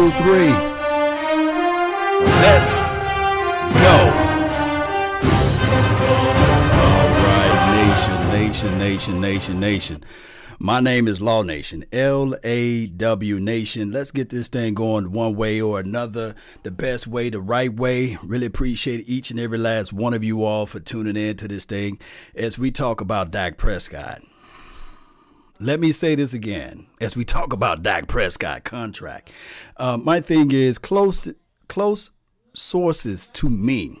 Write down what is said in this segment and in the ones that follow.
two, three. Let's go. All right, nation, nation, nation, nation, nation. My name is Law Nation, L A W Nation. Let's get this thing going one way or another. The best way, the right way. Really appreciate each and every last one of you all for tuning in to this thing as we talk about Dak Prescott. Let me say this again as we talk about Dak Prescott contract. Uh, my thing is close close sources to me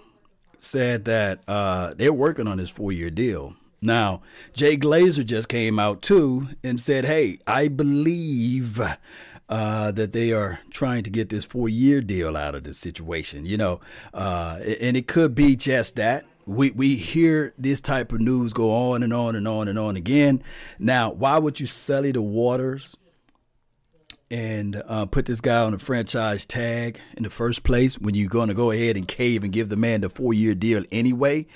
said that uh, they're working on this four year deal. Now, Jay Glazer just came out too and said, "Hey, I believe." Uh, that they are trying to get this four year deal out of the situation, you know, uh, and it could be just that we we hear this type of news go on and on and on and on again. Now, why would you sully the waters and uh, put this guy on a franchise tag in the first place when you're going to go ahead and cave and give the man the four year deal anyway?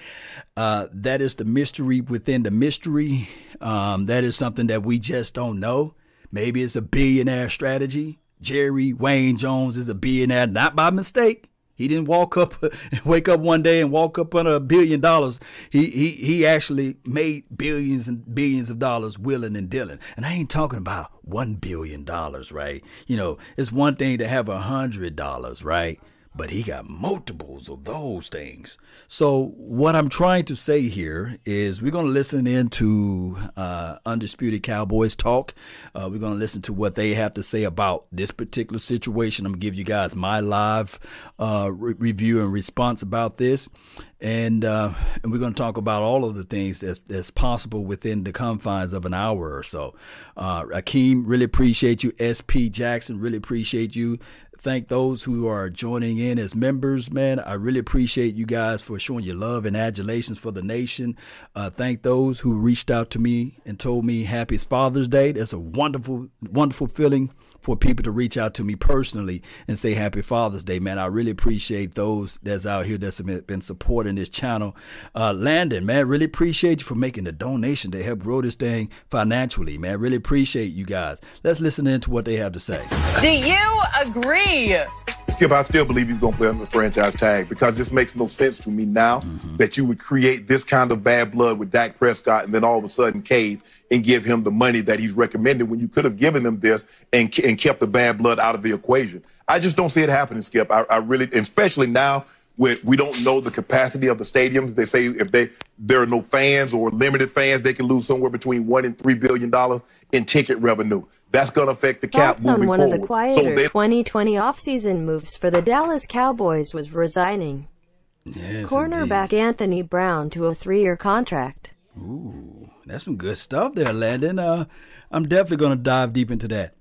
Uh, that is the mystery within the mystery. Um, that is something that we just don't know. Maybe it's a billionaire strategy. Jerry Wayne Jones is a billionaire, not by mistake. He didn't walk up, wake up one day and walk up on a billion dollars. He he he actually made billions and billions of dollars willing and dealing. And I ain't talking about one billion dollars, right? You know, it's one thing to have a hundred dollars, right? But he got multiples of those things. So what I'm trying to say here is we're going to listen into uh, Undisputed Cowboys talk. Uh, we're going to listen to what they have to say about this particular situation. I'm going to give you guys my live uh, re- review and response about this. And, uh, and we're going to talk about all of the things that's, that's possible within the confines of an hour or so. Uh, Akeem, really appreciate you. SP Jackson, really appreciate you. Thank those who are joining in as members, man. I really appreciate you guys for showing your love and adulations for the nation. Uh, thank those who reached out to me and told me Happy Father's Day. That's a wonderful, wonderful feeling for people to reach out to me personally and say Happy Father's Day, man. I really appreciate those that's out here that's been supporting this channel. Uh, Landon, man, really appreciate you for making the donation to help grow this thing financially, man. Really appreciate you guys. Let's listen in to what they have to say. Do you agree? Skip, I still believe he's going to play under the franchise tag because this makes no sense to me now Mm-hmm. that you would create this kind of bad blood with Dak Prescott and then all of a sudden cave and give him the money that he's recommended when you could have given them this and, and kept the bad blood out of the equation. I just don't see it happening, Skip. I, I really, especially now where we don't know the capacity of the stadiums. They say if they there are no fans or limited fans, they can lose somewhere between one and three billion dollars in ticket revenue. That's going to affect the cap Thoughts on moving one of the quieter so they, 2020 offseason moves for the Dallas Cowboys was resigning. Yes, Cornerback indeed. Anthony Brown to a three-year contract. Ooh, that's some good stuff there, Landon. Uh, I'm definitely going to dive deep into that.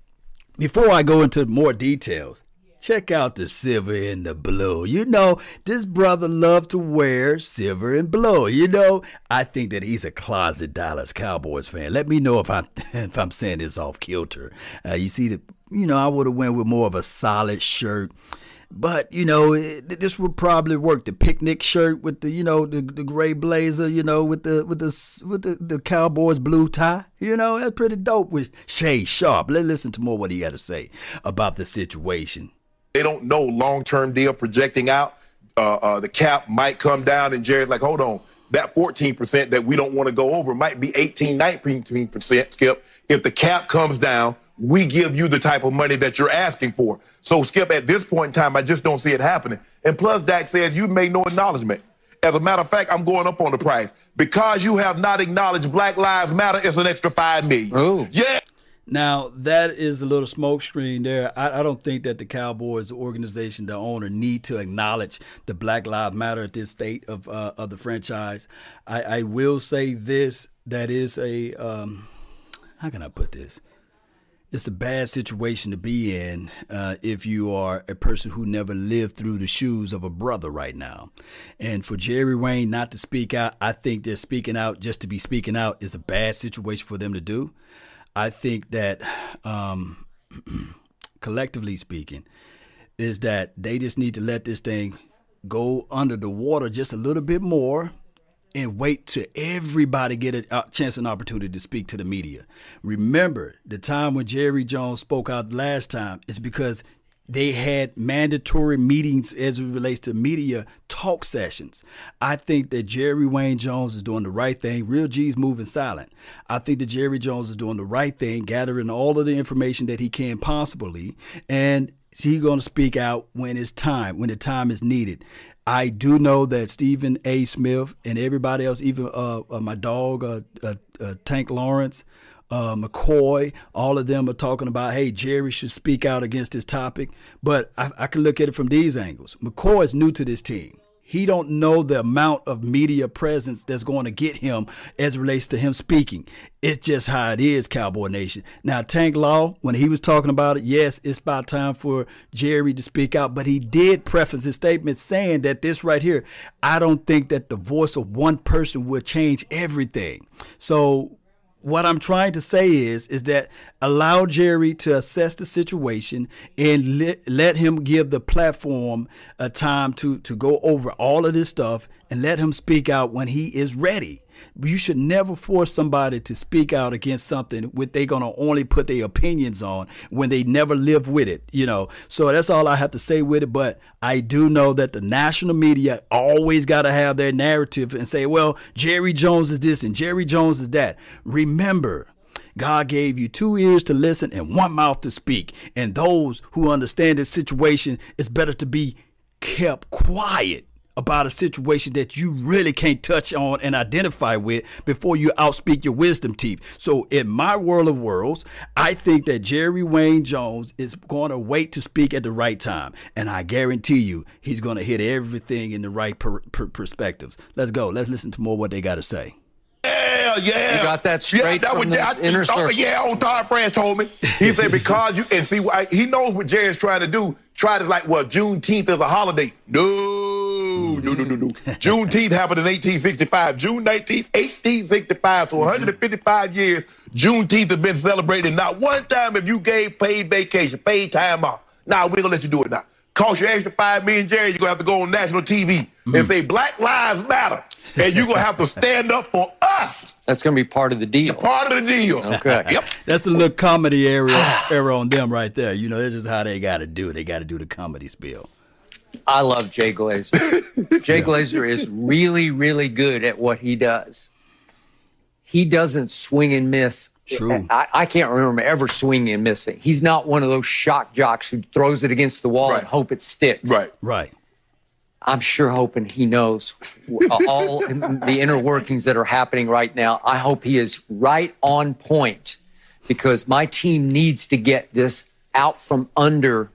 Before I go into more details, check out the silver and the blue. You know, this brother loved to wear silver and blue. You know, I think that he's a closet Dallas Cowboys fan. Let me know if I'm if I'm saying this off kilter. Uh, you see, the you know, I would have went with more of a solid shirt. But you know, it, this would probably work. The picnic shirt with the you know the, the gray blazer, you know, with the with the with the, the Cowboys blue tie. You know, that's pretty dope with Shay Sharpe. Let's listen to more what he had to say about the situation. They don't know long-term deal projecting out. Uh, uh, the cap might come down, and Jerry's like, hold on, that 14% that we don't want to go over might be 18, 19%, Skip. If the cap comes down, we give you the type of money that you're asking for. So, Skip, at this point in time, I just don't see it happening. And plus, Dak says you made no acknowledgement. As a matter of fact, I'm going up on the price. Because you have not acknowledged Black Lives Matter, it's an extra five million. Ooh. Yeah. Now that is a little smoke screen there. I, I, don't think that the Cowboys organization, the owner, need to acknowledge the Black Lives Matter at this state of uh, of the franchise. I, I, will say this: that is a um, how can I put this? It's a bad situation to be in uh, if you are a person who never lived through the shoes of a brother right now. And for Jerry Wayne not to speak out, I think that speaking out just to be speaking out is a bad situation for them to do. I think that um, collectively speaking, is that they just need to let this thing go under the water just a little bit more and wait till everybody get a chance and opportunity to speak to the media. Remember, the time when Jerry Jones spoke out last time is because they had mandatory meetings as it relates to media talk sessions. I think that Jerry Wayne Jones is doing the right thing. Real G's moving silent. I think that Jerry Jones is doing the right thing, gathering all of the information that he can possibly, and he's going to speak out when it's time, when the time is needed. I do know that Stephen A. Smith and everybody else, even uh, uh, my dog, uh, uh, uh Tank Lawrence, uh, McCoy, all of them are talking about, hey, Jerry should speak out against this topic. But I, I can look at it from these angles. McCoy is new to this team. He don't know the amount of media presence that's going to get him as relates to him speaking. It's just how it is, Cowboy Nation. Now, Tank Law, when he was talking about it, yes, it's about time for Jerry to speak out, but he did preface his statement saying that this right here, I don't think that the voice of one person will change everything. So what I'm trying to say is is that allow Jerry to assess the situation and let, let him give the platform a time to to go over all of this stuff and let him speak out when he is ready. You should never force somebody to speak out against something what they're gonna only put their opinions on when they never live with it, you know. So that's all I have to say with it. But I do know that the national media always gotta have their narrative and say, well, Jerry Jones is this and Jerry Jones is that. Remember, God gave you two ears to listen and one mouth to speak. And those who understand the situation, it's better to be kept quiet about a situation that you really can't touch on and identify with before you outspeak your wisdom teeth. So, in my world of worlds, I think that Jerry Wayne Jones is going to wait to speak at the right time. And I guarantee you, he's going to hit everything in the right per- per- perspectives. Let's go. Let's listen to more what they got to say. Yeah, yeah. You got that straight yeah, that from was, the I, inner oh, circle. Yeah, old Todd France told me. He said because you and see, I, he knows what Jerry's trying to do. Try to like, well, Juneteenth is a holiday. No, no, no, no, no. Juneteenth happened in 1865. June 19th, 1865. So 155 years, Juneteenth has been celebrated. Not one time have you gave paid vacation, paid time off. Now we're gonna let you do it now. Cost you extra five million, Jerry. You're gonna have to go on national TV mm. and say Black Lives Matter, and you're gonna have to stand up for us. That's gonna be part of the deal. Part of the deal. Okay. yep. That's the little comedy area, area on them right there. You know, this is how they got to do. it. They got to do the comedy spiel. I love Jay Glazer. Jay Glazer is really, really good at what he does. He doesn't swing and miss. True. I, I can't remember ever swinging and missing. He's not one of those shock jocks who throws it against the wall Right. and hope it sticks. Right. Right. I'm sure hoping he knows all the inner workings that are happening right now. I hope he is right on point because my team needs to get this out from under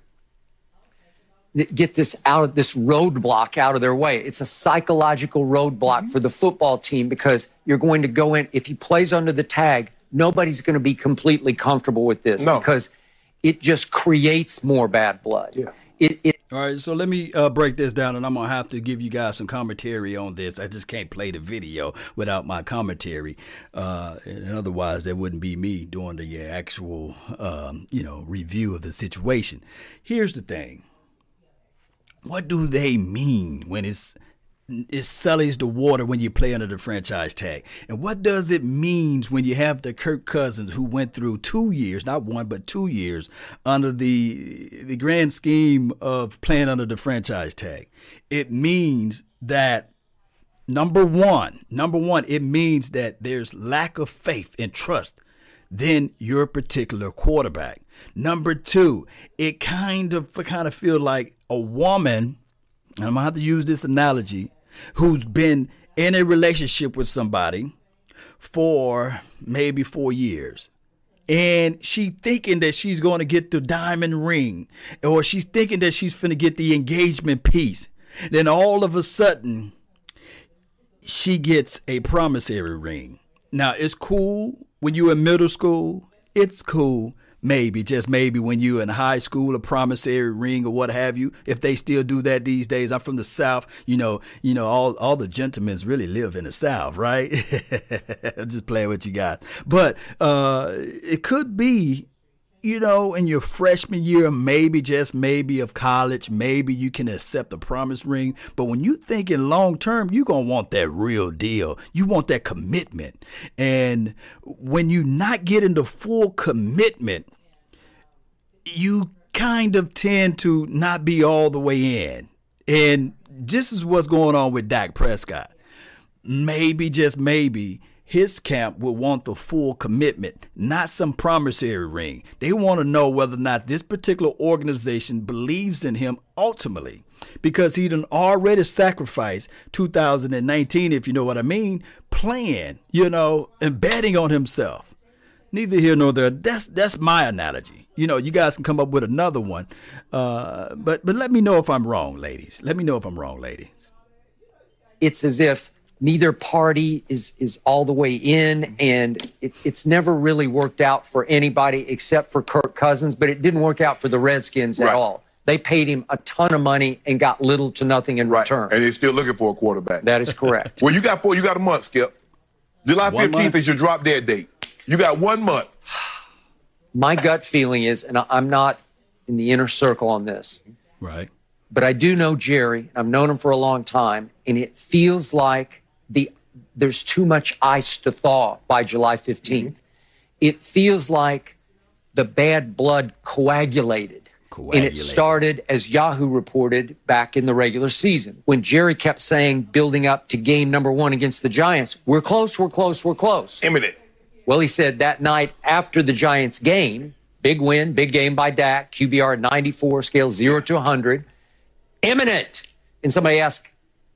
get this out of this roadblock out of their way. It's a psychological roadblock for the football team because you're going to go in if he plays under the tag, nobody's going to be completely comfortable with this No. because it just creates more bad blood. Yeah. It, it All right, so let me uh, break this down, and I'm gonna have to give you guys some commentary on this. I just can't play the video without my commentary, uh, and otherwise that wouldn't be me doing the actual, um, you know, review of the situation. Here's the thing: what do they mean when it's it sullies the water when you play under the franchise tag. And what does it mean when you have the Kirk Cousins who went through two years, not one, but two years under the the grand scheme of playing under the franchise tag? It means that number one, number one, it means that there's lack of faith and trust than your particular quarterback. Number two, it kind of kind of feel like a woman. I'm gonna have to use this analogy who's been in a relationship with somebody for maybe four years and she thinking that she's going to get the diamond ring or she's thinking that she's going to get the engagement piece. Then all of a sudden she gets a promissory ring. Now it's cool when you're in middle school. It's cool maybe just maybe when you're in high school a promissory ring or what have you if they still do that these days. I'm from the south you know you know all, all the gentlemen really live in the south right? Just playing with you got but uh, it could be you know, in your freshman year, maybe just maybe of college, maybe you can accept a promise ring. But when you thinking long term, you're gonna want that real deal. You want that commitment. And when you not getting the full commitment, you kind of tend to not be all the way in. And this is what's going on with Dak Prescott. Maybe, just maybe, his camp will want the full commitment, not some promissory ring. They want to know whether or not this particular organization believes in him ultimately because he'd already sacrificed 2019, if you know what I mean, playing, you know, and betting on himself. Neither here nor there. That's that's my analogy. You know, you guys can come up with another one, uh, but but let me know if I'm wrong, ladies. Let me know if I'm wrong, ladies. It's as if neither party is is all the way in and it, it's never really worked out for anybody except for Kirk Cousins but it didn't work out for the Redskins Right. at all they paid him a ton of money and got little to nothing in Right. return And they're still looking for a quarterback. that is correct well, you got four. You got a month, Skip. July 15th is your drop dead date. You got one month. my gut feeling is and I- I'm not in the inner circle on this Right. but I do know Jerry. I've known him for a long time, and it feels like the there's too much ice to thaw by July 15th. Mm-hmm. It feels like the bad blood coagulated. And it started, as Yahoo reported, back in the regular season when Jerry kept saying, building up to game number one against the Giants, we're close, we're close, we're close. Imminent. Well, he said that night after the Giants game, big win, big game by Dak, QBR 94, scale 0 to 100, imminent. And somebody asked,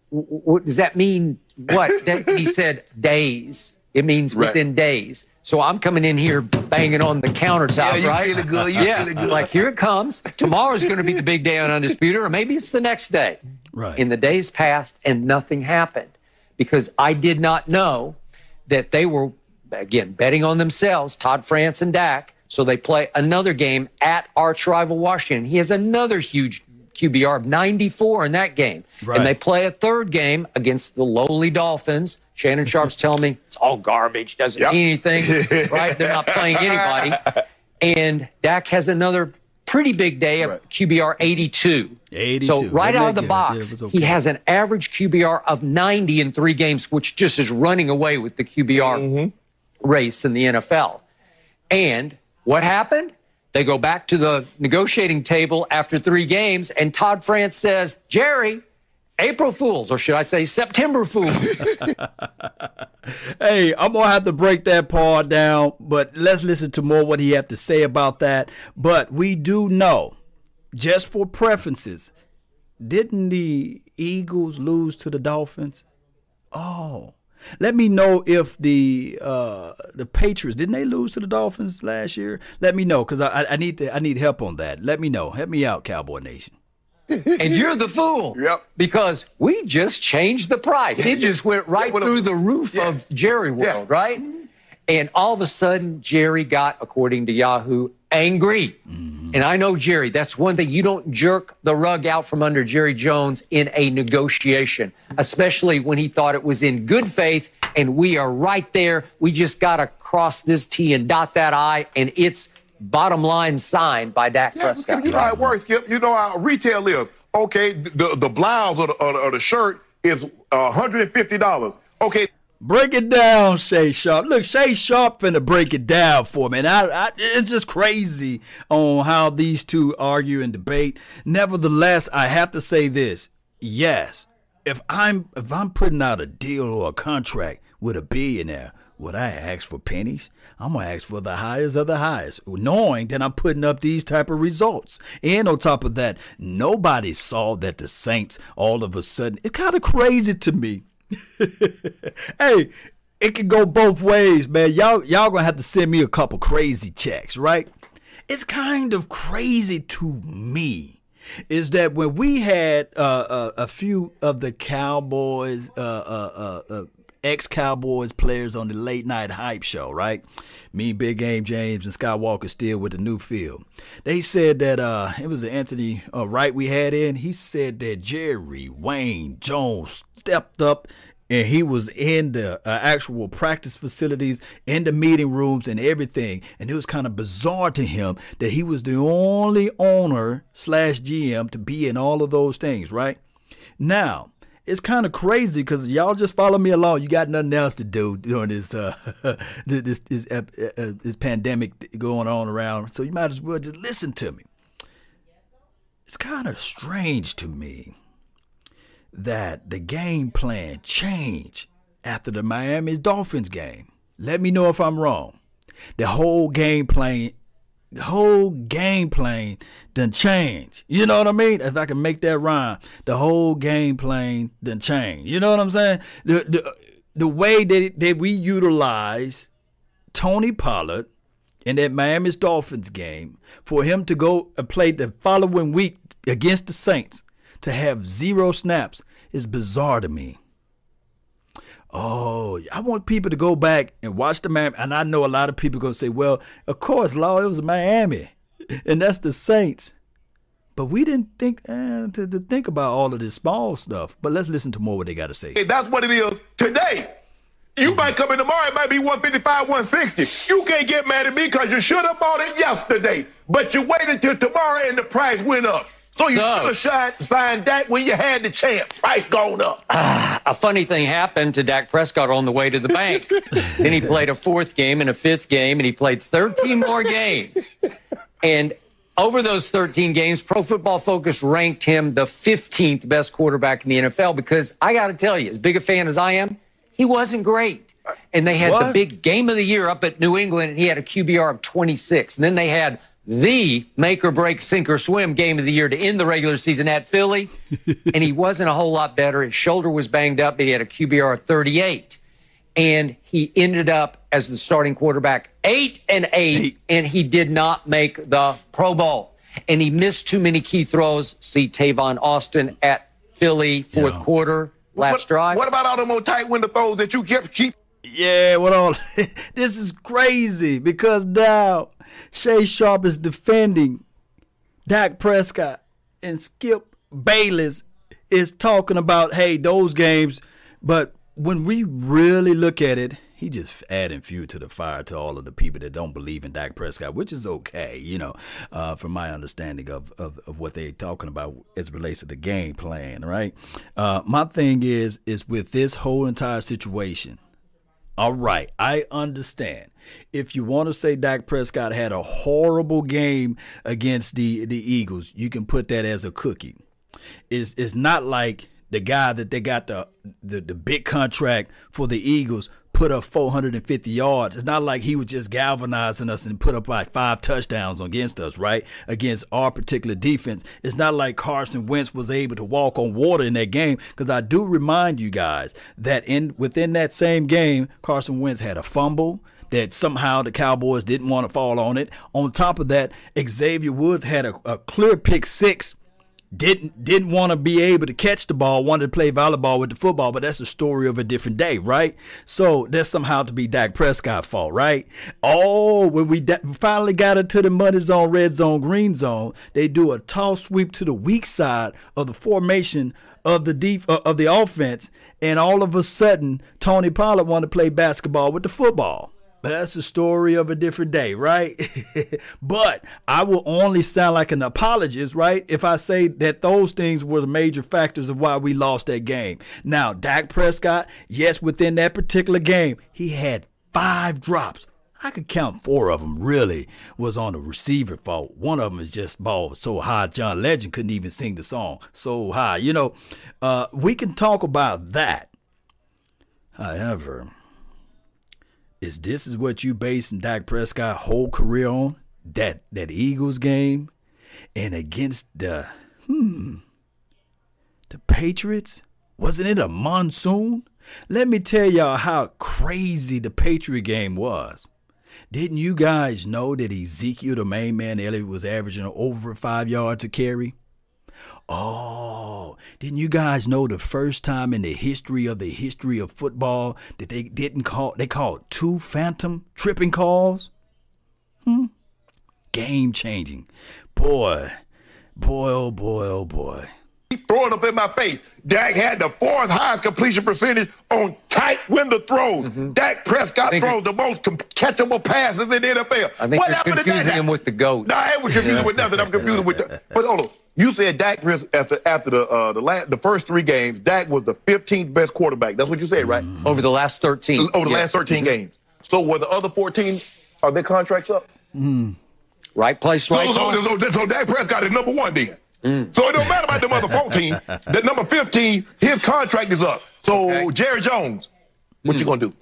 what does that mean? What? That- he said, days. It means Right. within days. So I'm coming in here banging on the countertop, Yeah, you right? feeling good, you yeah. feeling good. Like, here it comes. Tomorrow's going to be the big day on Undisputed, or maybe it's the next day. Right. And the days passed and nothing happened because I did not know that they were, again, betting on themselves, Todd France and Dak. So they play another game at arch rival Washington. He has another huge QBR of 94 in that game. Right. And they play a third game against the lowly Dolphins. Shannon Sharpe's telling me it's all garbage, doesn't Yep. mean anything, right? They're not playing anybody. And Dak has another pretty big day of Right. QBR 82. 82. So right out of the? Yeah, box, it okay. he has an average QBR of 90 in three games, which just is running away with the QBR Mm-hmm. race in the NFL. And what happened? They go back to the negotiating table after three games, and Todd France says, Jerry, April Fools, or should I say September Fools? Hey, I'm gonna have to break that part down, but let's listen to more what he had to say about that. But we do know, just for preferences, didn't the Eagles lose to the Dolphins? Oh, let me know if the uh, the Patriots didn't they lose to the Dolphins last year? Let me know because I, I- I need to, I need help on that. Let me know. Help me out, Cowboy Nation. and you're the fool. Yep. Because we just changed the price. It just went right what a- through the roof Yeah. of Jerry World, Yeah. right? And all of a sudden, Jerry got, according to Yahoo, angry. Mm-hmm. And I know Jerry, that's one thing. You don't jerk the rug out from under Jerry Jones in a negotiation, especially when he thought it was in good faith. And we are right there. We just got to cross this T and dot that I. And it's bottom line signed by Dak Yeah, Prescott. you know how it works, Skip. You know how retail is. Okay, the the blouse or the, or the, or the shirt is $150. Okay. Break it down, Shay Sharpe. Look, Shay Sharpe finna break it down for me. And I, I, it's just crazy on how these two argue and debate. Nevertheless, I have to say this. Yes, if I'm if I'm putting out a deal or a contract with a billionaire, would I ask for pennies? I'm gonna ask for the highest of the highest, knowing that I'm putting up these type of results. And on top of that, nobody saw that the Saints all of a sudden. It's kind of crazy to me hey, it can go both ways, man. Y'all, y'all gonna have to send me a couple crazy checks, right? It's kind of crazy to me is that when we had uh, uh, a few of the Cowboys, uh, uh, uh, uh ex Cowboys players on the late night hype show, right? Me, Big Game James, and Scott Walker still with the new field. They said that uh, it was Anthony uh, Wright we had in. He said that Jerry Wayne Jones stepped up and he was in the uh, actual practice facilities, in the meeting rooms, and everything. And it was kind of bizarre to him that he was the only owner slash GM to be in all of those things, right? Now, it's kind of crazy because y'all just follow me along. You got nothing else to do during this uh, this this, uh, uh, this pandemic going on around, so you might as well just listen to me. It's kind of strange to me that the game plan changed after the Miami Dolphins game. Let me know if I'm wrong. The whole game plan, whole game plan then change. You know what I mean? If I can make that rhyme, the whole game plan then change. You know what I'm saying? The the, the way that, that we utilize Tony Pollard in that Miami's Dolphins game for him to go and play the following week against the Saints to have zero snaps is bizarre to me. Oh, I want people to go back and watch the Miami. And I know a lot of people going to say, well, of course, Law, it was Miami. And that's the Saints. But we didn't think eh, to, to, think about all of this small stuff. But let's listen to more what they got to say. Hey, that's what it is today. You mm-hmm. might come in tomorrow, it might be 155, 160. You can't get mad at me because you should have bought it yesterday. But you waited till tomorrow and the price went up. So you so, should have signed Dak when you had the chance. Price going up. Uh, a funny thing happened to Dak Prescott on the way to the bank. then he played a fourth game and a fifth game, and he played 13 more games. And over those 13 games, Pro Football Focus ranked him the 15th best quarterback in the NFL because I got to tell you, as big a fan as I am, he wasn't great. And they had what? the big game of the year up at New England, and he had a QBR of 26. And then they had the make or break, sink or swim game of the year to end the regular season at Philly. and he wasn't a whole lot better. His shoulder was banged up, but he had a QBR of 38. And he ended up as the starting quarterback, eight and eight, eight. and he did not make the Pro Bowl. And he missed too many key throws. See Tavon Austin at Philly, fourth yeah. quarter, last what, drive. What about all the more tight window throws that you kept keep? Yeah, what all? this is crazy because now Shay Sharpe is defending Dak Prescott and Skip Bayless is talking about, hey, those games. But when we really look at it, he just adding fuel to the fire to all of the people that don't believe in Dak Prescott, which is okay, you know, uh, from my understanding of, of, of, what they're talking about as relates to the game plan, right? Uh, my thing is, is with this whole entire situation, all right, I understand. If you want to say Dak Prescott had a horrible game against the the Eagles, you can put that as a cookie. It's it's not like the guy that they got the the, the big contract for the Eagles put up 450 yards. It's not like he was just galvanizing us and put up like five touchdowns against us, right? Against our particular defense. It's not like Carson Wentz was able to walk on water in that game because I do remind you guys that in within that same game, Carson Wentz had a fumble that somehow the Cowboys didn't want to fall on it. On top of that, Xavier Woods had a, a clear pick six didn't didn't want to be able to catch the ball, wanted to play volleyball with the football, but that's a story of a different day, right? So that's somehow to be Dak Prescott's fault, right? Oh, when we da- finally got into the money zone, red zone, green zone, they do a toss sweep to the weak side of the formation of the def- uh, of the offense, and all of a sudden Tony Pollard wanted to play basketball with the football. But that's a story of a different day, right? but I will only sound like an apologist, right? If I say that those things were the major factors of why we lost that game. Now, Dak Prescott, yes, within that particular game, he had five drops. I could count four of them really was on the receiver fault. One of them is just ball so high John Legend couldn't even sing the song so high. You know, uh, we can talk about that. However, is this is what you basing Dak Prescott whole career on? That that Eagles game and against the hmm the Patriots? Wasn't it a monsoon? Let me tell y'all how crazy the Patriot game was. Didn't you guys know that Ezekiel, the main man, Elliott, was averaging over five yards a carry? Oh, didn't you guys know the first time in the history of the history of football that they didn't call they called two phantom tripping calls? Hmm. Game changing. Boy, boy, oh boy, oh boy. He throwing up in my face. Dak had the fourth highest completion percentage on tight window throws. Dak Prescott think throws the most com- catchable passes in the NFL. I think what you're happened to confusing Dak? him with the GOAT. No, I ain't confusing with nothing. I'm confusing with the. But hold on. You said Dak after after the uh, the last, the first three games, Dak was the 15th best quarterback. That's what you said, right? Over the last 13. Over the Yes. last 13 mm-hmm. games. So were the other 14 are their contracts up? Hmm. Right place, right so, time. so, so, so Dak Prescott is number one then. Mm. So it don't matter about them other 14. the number 15, his contract is up. So Okay. Jerry Jones, what you mm. gonna do?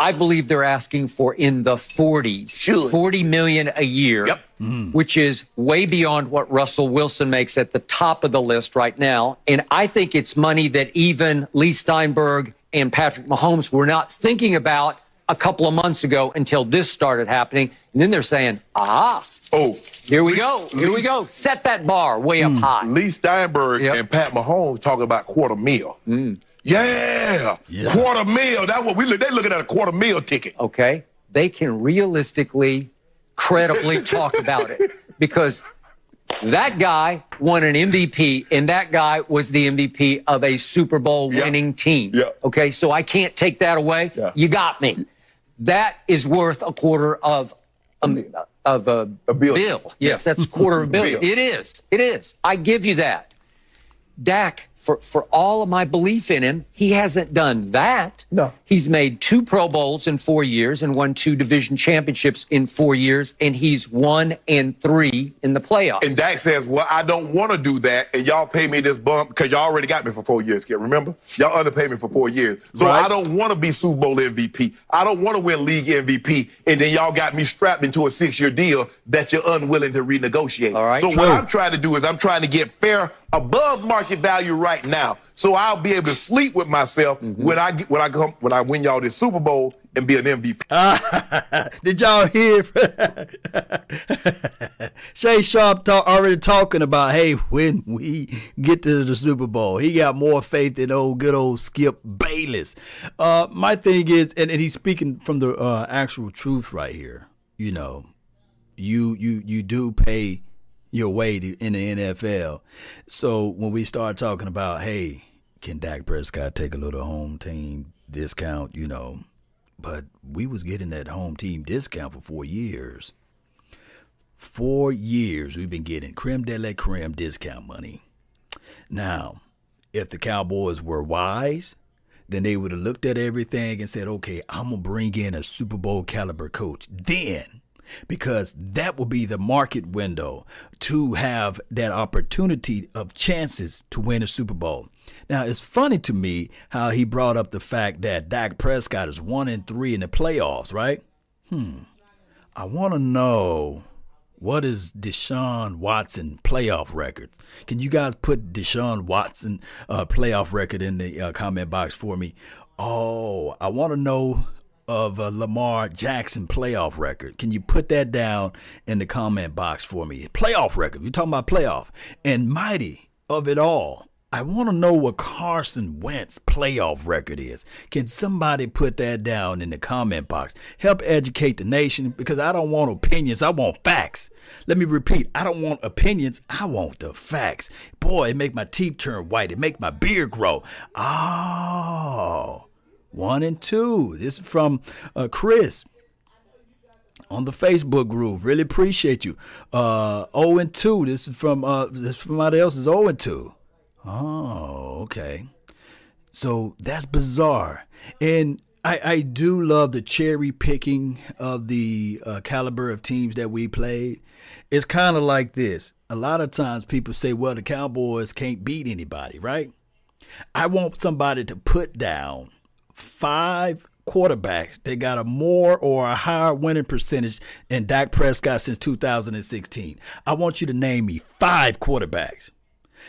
I believe they're asking for in the 40s, Should. 40 million a year, Yep. which is way beyond what Russell Wilson makes at the top of the list right now. And I think it's money that even Leigh Steinberg and Patrick Mahomes were not thinking about a couple of months ago until this started happening. And then they're saying, ah, Oh, here we Lee- go. Here we go. Set that bar way up high. Leigh Steinberg Yep. and Pat Mahomes talking about quarter mil. Yeah, quarter mil. That's what we look. They looking at a quarter mil ticket. okay, they can realistically, credibly talk about it because that guy won an MVP and that guy was the MVP of a Super Bowl Yeah. winning team. Yeah. Okay, so I can't take that away. Yeah. You got me. That is worth a quarter of um, of a, A bill. Yes, that's a quarter of a Bill. billion. It is. It is. I give you that. Dak, for, for all of my belief in him, he hasn't done that. No. He's made two Pro Bowls in four years and won two division championships in four years, and he's one and three in the playoffs. And Dak says, "Well, I don't want to do that, and y'all pay me this bump because y'all already got me for four years. Kid, remember? Y'all underpaid me for four years, so Right. I don't want to be Super Bowl MVP. I don't want to win league MVP, and then y'all got me strapped into a six-year deal that you're unwilling to renegotiate. All right. So True. what I'm trying to do is I'm trying to get fair above market value right now, so I'll be able to sleep with myself Mm-hmm. when I get, when I come when I win y'all this Super Bowl and be an MVP. Did y'all hear? Shay Sharpe talk, already talking about, hey, when we get to the Super Bowl, he got more faith than old good old Skip Bayless. Uh, my thing is, and, and he's speaking from the uh, actual truth right here. You know, you you you do pay your way to, in the NFL. So when we start talking about, hey, can Dak Prescott take a little home team discount? You know, but we was getting that home team discount for four years. Four years we've been getting creme de la creme discount money. Now, if the Cowboys were wise, then they would have looked at everything and said, okay, I'm going to bring in a Super Bowl caliber coach. Then, because that will be the market window to have that opportunity of chances to win a Super Bowl. Now, it's funny to me how he brought up the fact that Dak Prescott is one and three in the playoffs, right? Hmm. I want to know what is Deshaun Watson playoff records? Can you guys put Deshaun Watson uh, playoff record in the uh, comment box for me? Oh, I want to know of uh, Lamar Jackson playoff record. Can you put that down in the comment box for me? Playoff record. We're talking about playoff. And mighty of it all, I want to know what Carson Wentz playoff record is. Can somebody put that down in the comment box? Help educate the nation because I don't want opinions. I want facts. Let me repeat. I don't want opinions. I want the facts. Boy, it make my teeth turn white. It make my beard grow. Oh, one and two. This is from uh, Chris. on the Facebook group. Really appreciate you. Uh, 0 and 2. This is from uh, this is from somebody else's 0 and 2. Oh, okay. So that's bizarre. And I, I do love the cherry picking of the uh, caliber of teams that we played. It's kind of like this. A lot of times people say, well, the Cowboys can't beat anybody, right? I want somebody to put down five quarterbacks that got a more or a higher winning percentage than Dak Prescott since 2016. I want you to name me five quarterbacks.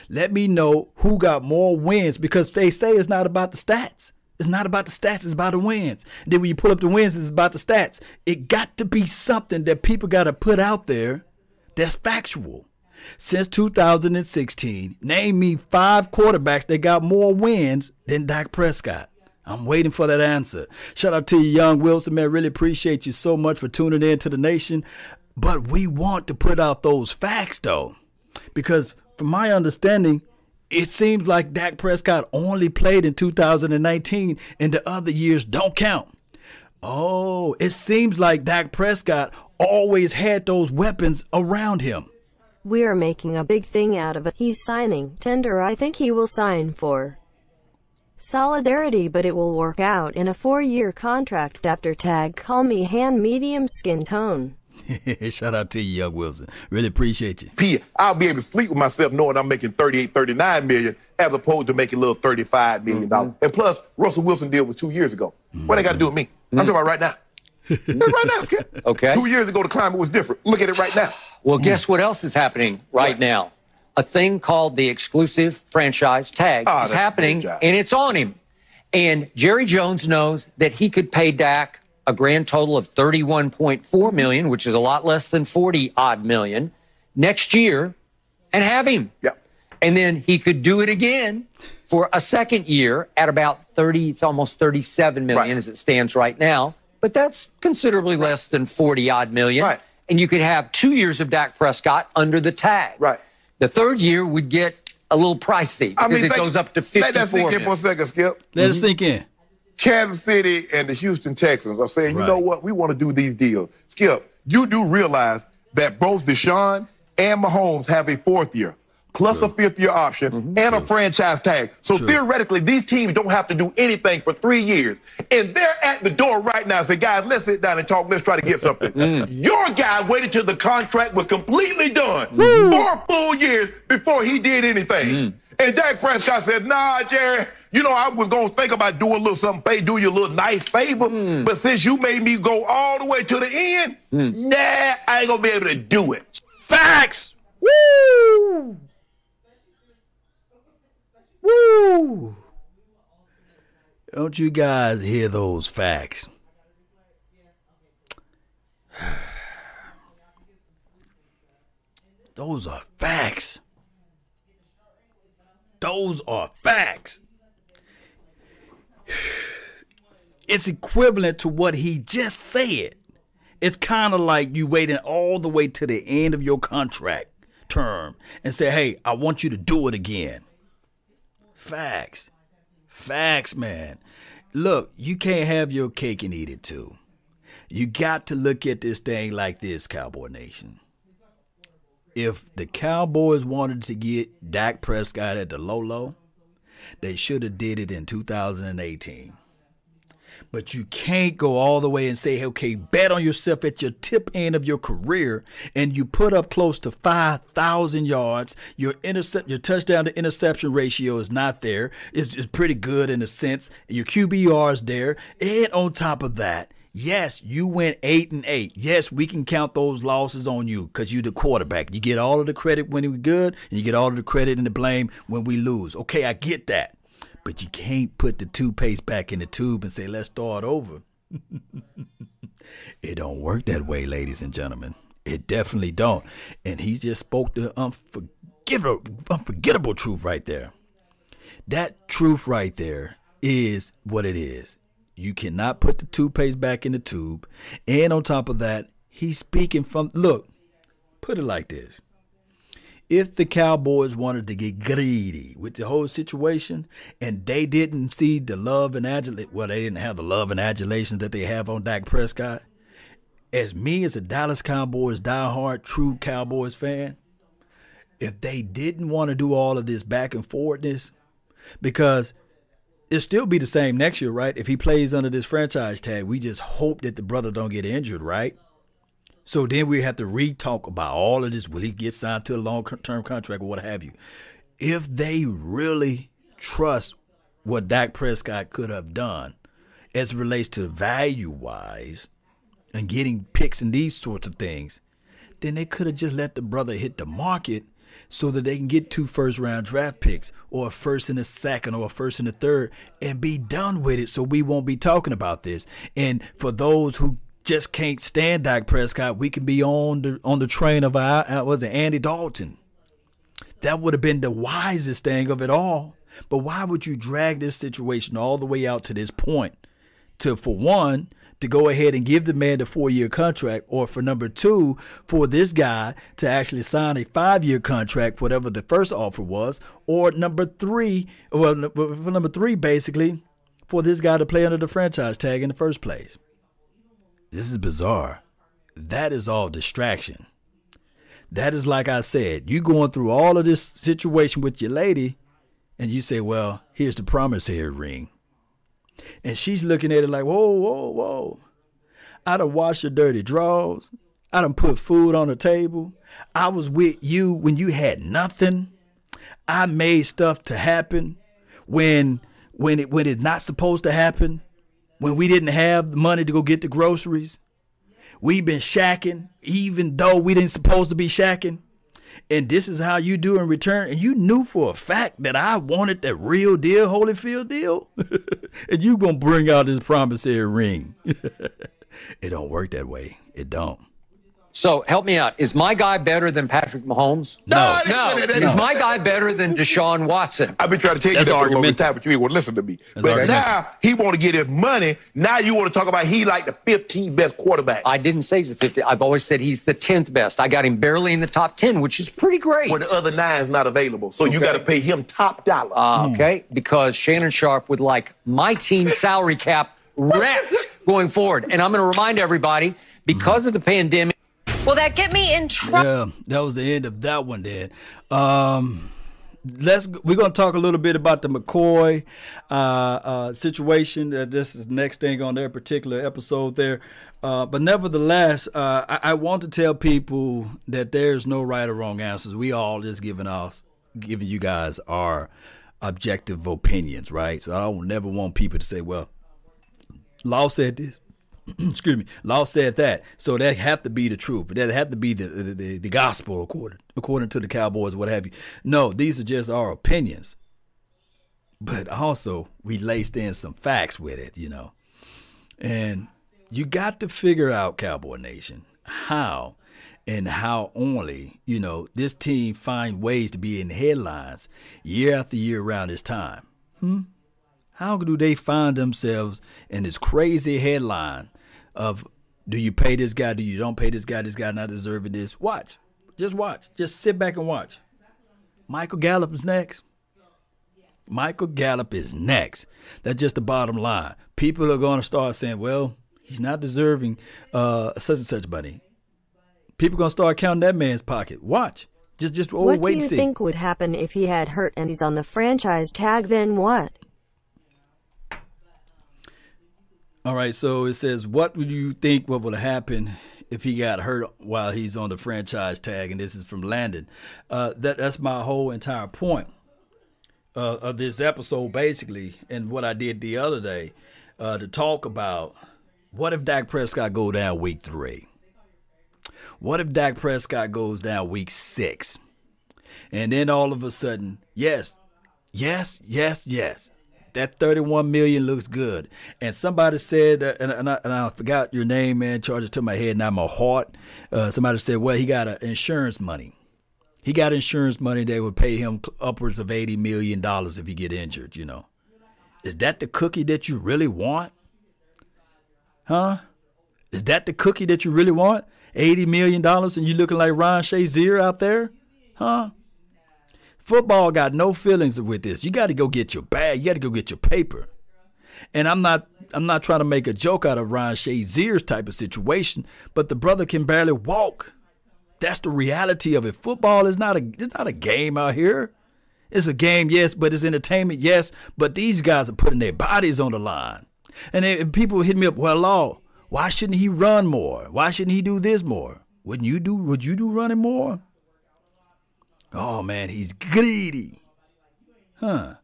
Let me know who got more wins because they say it's not about the stats. It's not about the stats, it's about the wins. then when you pull up the wins, it's about the stats. It got to be something that people got to put out there that's factual. Since 2016, name me five quarterbacks that got more wins than Dak Prescott. I'm waiting for that answer. Shout out to you, Young Wilson, man. Really appreciate you so much for tuning in to the nation. But we want to put out those facts, though, because from my understanding, it seems like Dak Prescott only played in 2019 and the other years don't count. Oh, it seems like Dak Prescott always had those weapons around him. We are making a big thing out of it. He's signing. Tender I think he will sign for solidarity but it will work out in a four-year contract after tag call me hand medium skin tone. Shout out to you, Young Wilson. Really appreciate you. P, I'll be able to sleep with myself knowing I'm making 38, 39 million as opposed to making a little 35 million dollars. Mm-hmm. And plus, Russell Wilson deal was two years ago. What they got to do with me? Mm-hmm. I'm talking about right now. right now, Skip. Okay. Two years ago, the climate was different. Look at it right now. Well, guess what else is happening right What? now? A thing called the exclusive franchise tag Ah, is happening, and it's on him. And Jerry Jones knows that he could pay Dak a grand total of 31.4 million, which is a lot less than 40 odd million next year, and have him. Yep. And then he could do it again for a second year at about 30, it's almost 37 million Right. as it stands right now. But that's considerably less than 40 odd million. Right. And you could have two years of Dak Prescott under the tag. Right. The third year would get a little pricey because it goes up to Let that 54 sink in million. for a second, Skip. Let it sink in. Kansas City and the Houston Texans are saying, you Right. know what, we want to do these deals. Skip, you do realize that both Deshaun and Mahomes have a fourth year, plus a fifth year option and a franchise tag. So theoretically, these teams don't have to do anything for three years. And they're at the door right now saying, guys, let's sit down and talk. Let's try to get something. Your guy waited till the contract was completely done, four full years before he did anything. And Dak Prescott said, nah, Jerry, you know, I was going to think about doing a little something, do you a little nice favor. But since you made me go all the way to the end, nah, I ain't going to be able to do it. Facts. Woo! Woo! Don't you guys hear those facts? Those are facts. Those are facts. It's equivalent to what he just said. It's kind of like you waiting all the way to the end of your contract term and say, hey, I want you to do it again. Facts. Facts, man. Look, you can't have your cake and eat it too. You got to look at this thing like this, Cowboy Nation. If the Cowboys wanted to get Dak Prescott at the low low, they should have did it in 2018. But you can't go all the way and say, okay, bet on yourself at your tip end of your career, and you put up close to five thousand yards. Your intercept, your touchdown to interception ratio is not there. It's, it's pretty good in a sense. Your QBR is there, and on top of that, yes, you went eight and eight. Yes, we can count those losses on you because you're the quarterback. You get all of the credit when we're good, and you get all of the credit and the blame when we lose. Okay, I get that. But you can't put the toothpaste back in the tube and say, let's start over. it don't work that way, ladies and gentlemen. It definitely don't. And he just spoke the unforgettable, unforgettable truth right there. That truth right there is what it is. You cannot put the toothpaste back in the tube. And on top of that, he's speaking from, look, put it like this if the Cowboys wanted to get greedy with the whole situation and they didn't see the love and adulation, well, they didn't have the love and adulation that they have on Dak Prescott, as me as a Dallas Cowboys diehard true Cowboys fan, if they didn't want to do all of this back and forthness, because it'll still be the same next year, right? If he plays under this franchise tag, we just hope that the brother don't get injured, right? So then we have to re-talk about all of this. Will he get signed to a long-term contract or what have you? If they really trust what Dak Prescott could have done as relates to value-wise and getting picks and these sorts of things, then they could have just let the brother hit the market so that they can get two first round draft picks or a first and a second or a first and a third and be done with it so we won't be talking about this. And for those who just can't stand Dak Prescott, we can be on the on the train of our uh, was it Andy Dalton. That would have been the wisest thing of it all. But why would you drag this situation all the way out to this point? To for one, to go ahead and give the man the four year contract, or for number two, for this guy to actually sign a five year contract, whatever the first offer was, or number three, well, for number three, basically, for this guy to play under the franchise tag in the first place. This is bizarre. That is all distraction. That is like I said, you going through all of this situation with your lady, and you say, Well, here's the promissory ring. And she's looking at it like, whoa, whoa, whoa. I done washed your dirty drawers. I done put food on the table. I was with you when you had nothing. I made stuff to happen when when it when it's not supposed to happen. When we didn't have the money to go get the groceries. We've been shacking, even though we didn't supposed to be shacking and this is how you do in return. And you knew for a fact that I wanted that real deal Holyfield deal. and you gonna bring out this promissory ring. it don't work that way. It don't. So help me out. Is my guy better than Patrick Mahomes? No. No. Is my guy better than Deshaun Watson? I've been trying to tell you That's that for the argument. longest time, but you ain't want to listen to me. but now he want to get his money. Now you want to talk about he like the 15th best quarterback. I didn't say he's the 50. I've always said he's the 10th best. I got him barely in the top 10, which is pretty great. when the other nine's not available. So you got to pay him top dollar. Uh, okay, because Shannon Sharpe would like my team salary cap wrecked going forward. And I'm going to remind everybody because of the pandemic, Will that get me in trouble? Yeah, that was the end of that one. Dad. um, let's we're gonna talk a little bit about the McCoy uh, uh, situation. Uh, this is next thing on their particular episode there. Uh, but nevertheless, uh, I, I want to tell people that there's no right or wrong answers. We all just giving us giving you guys our objective opinions, right? So I don't never want people to say, "Well, Law said this." excuse me, law said that. So that have to be the truth. That have to be the, the, the, gospel according according to the Cowboys, what have you. No, these are just our opinions. But also we laced in some facts with it, you know. And you got to figure out, Cowboy Nation, how and how only, you know, this team find ways to be in headlines year after year around this time. Hmm? How do they find themselves in this crazy headline of do you pay this guy, do you don't pay this guy, this guy not deserving this? Watch. Just watch. Just sit back and watch. Michael Gallup is next. Michael Gallup is next. That's just the bottom line. People are going to start saying, well, he's not deserving uh, such and such money. People going to start counting that man's pocket. Watch. Just, just oh, what wait do you think would happen if he had hurt and he's on the franchise tag? Then what? All right, so it says, what would you think what would happen if he got hurt while he's on the franchise tag? And this is from Landon. Uh, that that's my whole entire point uh, of this episode, basically, and what I did the other day uh, to talk about what if Dak Prescott go down week three? What if Dak Prescott goes down week six? And then all of a sudden, yes, yes, yes, yes. That 31 million looks good. And somebody said, uh, and, and, I, and I forgot your name, man, charge it to my head, not my heart. Uh, somebody said, well, he got uh, insurance money. He got insurance money that would pay him upwards of $80 million if he get injured, you know. Is that the cookie that you really want? Huh? Is that the cookie that you really want? $80 million and you looking like Ron Shazier out there? Huh? Football got no feelings with this. You got to go get your bag. You got to go get your paper. And I'm not I'm not trying to make a joke out of Ryan Shazier's type of situation, but the brother can barely walk. That's the reality of it. Football is not a it's not a game out here. It's a game, yes, but it's entertainment, yes. But these guys are putting their bodies on the line. And, they, people hit me up, well, Law, why shouldn't he run more? Why shouldn't he do this more? Wouldn't you do would you do running more? Oh man, he's greedy. Huh.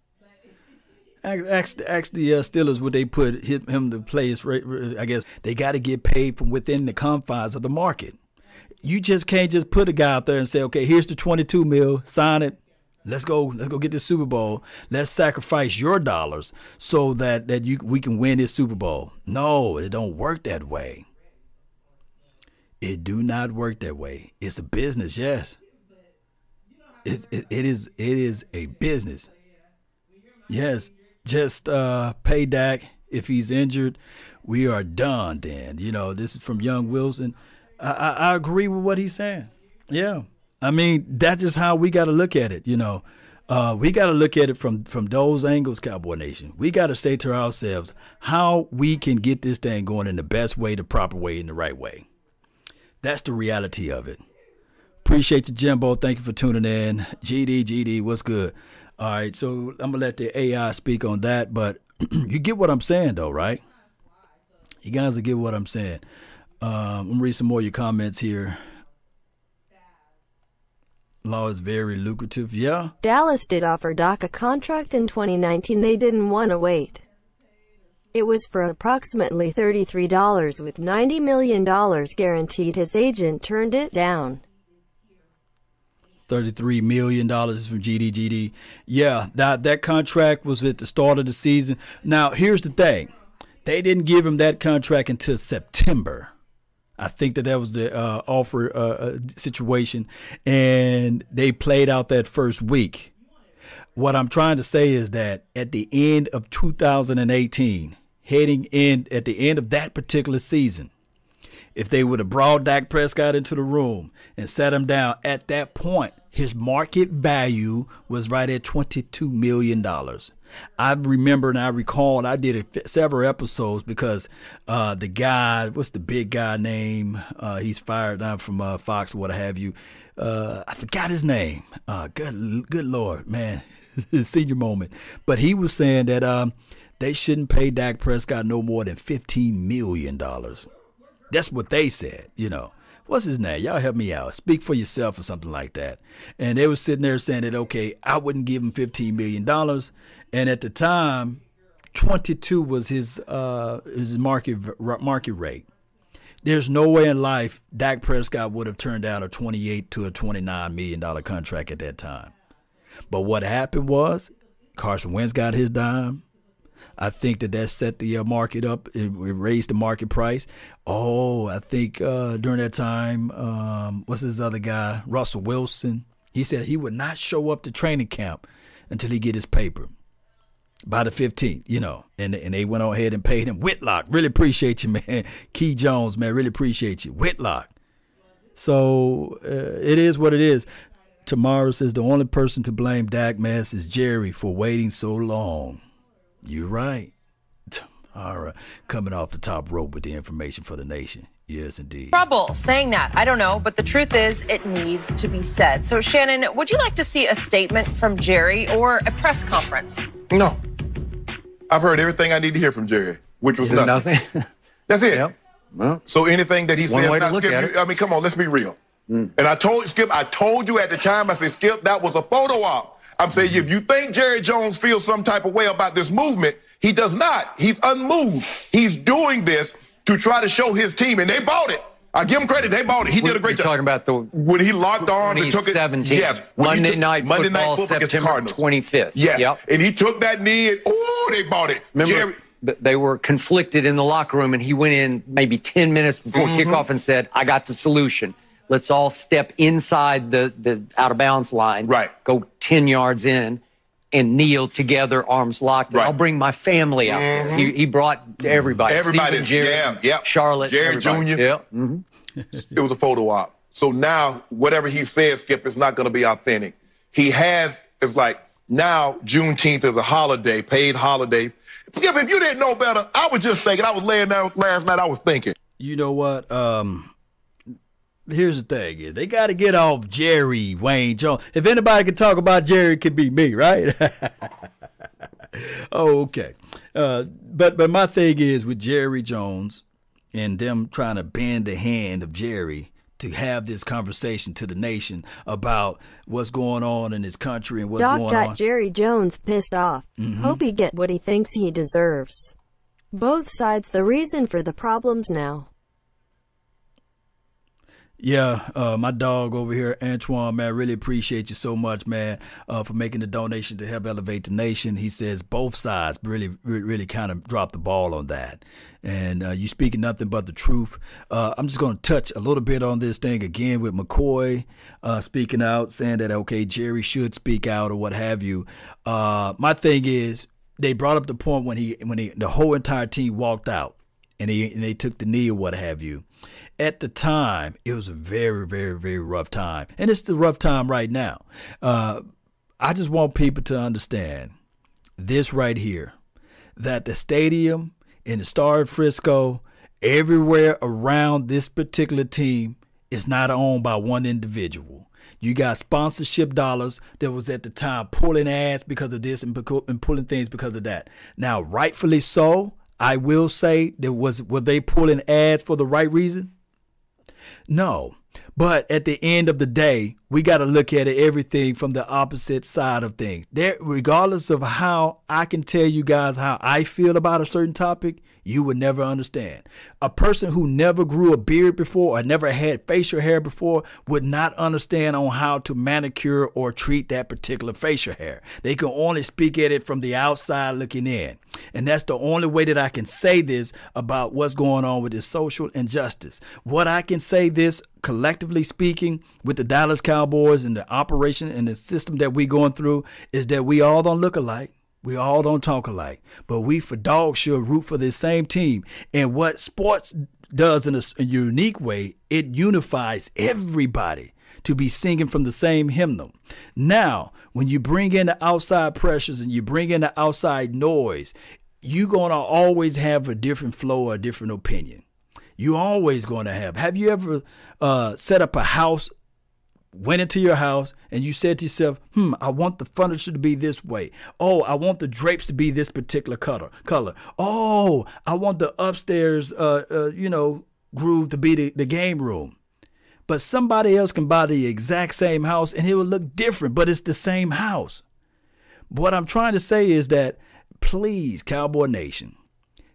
Ask, ask the uh, Steelers would they put him to play his I guess they got to get paid from within the confines of the market. You just can't just put a guy out there and say, okay, here's the 22 mil, sign it. Let's go. Let's go get this Super Bowl. Let's sacrifice your dollars so that that you we can win this Super Bowl. No, it don't work that way. It do not work that way. It's a business, yes. It, it, it is it is a business. Yes, just uh, pay Dak if he's injured. We are done. Then you know this is from Young Wilson. I, I, I agree with what he's saying. Yeah, I mean that's just how we got to look at it. You know, uh, we got to look at it from from those angles, Cowboy Nation. We got to say to ourselves how we can get this thing going in the best way, the proper way, in the right way. That's the reality of it. Appreciate you, Jimbo. Thank you for tuning in. GD, GD, what's good? All right, so I'm gonna let the AI speak on that, but you get what I'm saying, though, right? You guys will get what I'm saying. Um, I'm gonna read some more of your comments here. Law is very lucrative, yeah. Dallas did offer Dak a contract in 2019. They didn't want to wait. It was for approximately $33 with $90 million guaranteed. His agent turned it down. $33 million from GDGD. Yeah, that, that contract was at the start of the season. Now, here's the thing. They didn't give him that contract until September. I think that that was the uh, offer uh, uh situation, and they played out that first week. What I'm trying to say is that at the end of 2018, heading in at the end of that particular season, if they would have brought Dak Prescott into the room and sat him down at that point, his market value was right at $22 million. I remember and I recall I did several episodes because uh, the guy, what's the big guy name? Uh, he's fired now from uh, Fox, what have you. Uh, I forgot his name. Uh, good, good Lord, man, senior moment. But he was saying that um, they shouldn't pay Dak Prescott no more than fifteen million dollars. That's what they said, you know. What's his name? Y'all help me out. Speak for yourself or something like that. And they were sitting there saying that, okay, I wouldn't give him $15 million. And at the time, 22 was his uh, his market market rate. There's no way in life Dak Prescott would have turned down a 28 to a 29 million dollar contract at that time. But what happened was Carson Wentz got his dime. I think that that set the uh, market up. It, it, raised the market price. Oh, I think uh, during that time, um, what's his other guy, Russell Wilson? He said he would not show up to training camp until he get his paper by the 15th, you know, and and they went on ahead and paid him. Whitlock, really appreciate you, man. Key Jones, man, really appreciate you. Whitlock. So uh, it is what it is. Tomorrow says the only person to blame Dak Mass is Jerry for waiting so long. You're right. All right. Coming off the top rope with the information for the nation. Yes, indeed. Trouble saying that. I don't know, but the truth is, it needs to be said. So, Shannon, would you like to see a statement from Jerry or a press conference? No. I've heard everything I need to hear from Jerry, which was nothing. nothing. That's it. Yep. Well, so anything that he says, not Skip, you, I mean, come on, let's be real. Mm. And I told Skip, I told you at the time, I said, Skip, that was a photo op. I'm saying if you think Jerry Jones feels some type of way about this movement, he does not. He's unmoved. He's doing this to try to show his team, and they bought it. I give him credit. They bought it. He did a great job. Talking about the when he locked on and took it. Yes, Monday took, night Monday football, night football September twenty fifth. Yes, yep. and he took that knee and oh, they bought it. Remember, Jerry, they were conflicted in the locker room, and he went in maybe ten minutes before mm-hmm. kickoff and said, "I got the solution." Let's all step inside the, the out of bounds line. Right. Go 10 yards in and kneel together, arms locked. Right. I'll bring my family out mm-hmm. He, he, brought everybody. Everybody. Stephen, Jerry, yeah, yeah. Charlotte. Jerry Jr. Yeah. Mm-hmm. it was a photo op. So now, whatever he says, Skip, is not going to be authentic. He has, it's like now Juneteenth is a holiday, paid holiday. Skip, if you didn't know better, I was just thinking. I was laying down last night. I was thinking. You know what? Um, here's the thing: is they got to get off Jerry Wayne Jones. If anybody can talk about Jerry, it could be me, right? oh, okay. Uh, but but my thing is with Jerry Jones and them trying to bend the hand of Jerry to have this conversation to the nation about what's going on in his country and what's Doc going got on. Jerry Jones pissed off. Mm-hmm. Hope he get what he thinks he deserves. Both sides the reason for the problems now. Yeah, uh, my dog over here, Antoine, man, really appreciate you so much, man, uh, for making the donation to help elevate the nation. He says both sides really, really, kind of dropped the ball on that. And uh, you speaking nothing but the truth. Uh, I'm just going to touch a little bit on this thing again with McCoy uh, speaking out, saying that, okay, Jerry should speak out or what have you. Uh, my thing is, they brought up the point when he, when he, the whole entire team walked out and, he, and they took the knee or what have you at the time, it was a very, very, very rough time. And it's the rough time right now. Uh, I just want people to understand this right here that the stadium in the Star of Frisco, everywhere around this particular team, is not owned by one individual. You got sponsorship dollars that was at the time pulling ads because of this and, and pulling things because of that. Now, rightfully so, I will say there was were they pulling ads for the right reason? No. But at the end of the day, we got to look at it, everything from the opposite side of things. There, regardless of how I can tell you guys how I feel about a certain topic, you would never understand. A person who never grew a beard before or never had facial hair before would not understand on how to manicure or treat that particular facial hair. They can only speak at it from the outside looking in. And that's the only way that I can say this about what's going on with this social injustice. What I can say this collectively speaking with the Dallas Cowboys and the operation and the system that we going through is that we all don't look alike. We all don't talk alike, but we for dogs should root for the same team. And what sports does in a, a unique way, it unifies everybody to be singing from the same hymnal. Now, when you bring in the outside pressures and you bring in the outside noise, you're going to always have a different flow or a different opinion. You're always going to have. Have you ever uh, set up a house, went into your house, and you said to yourself, "Hmm, I want the furniture to be this way. Oh, I want the drapes to be this particular color. Color. Oh, I want the upstairs, uh, uh, you know, groove to be the, the game room." But somebody else can buy the exact same house and it will look different, but it's the same house. What I'm trying to say is that please, Cowboy Nation,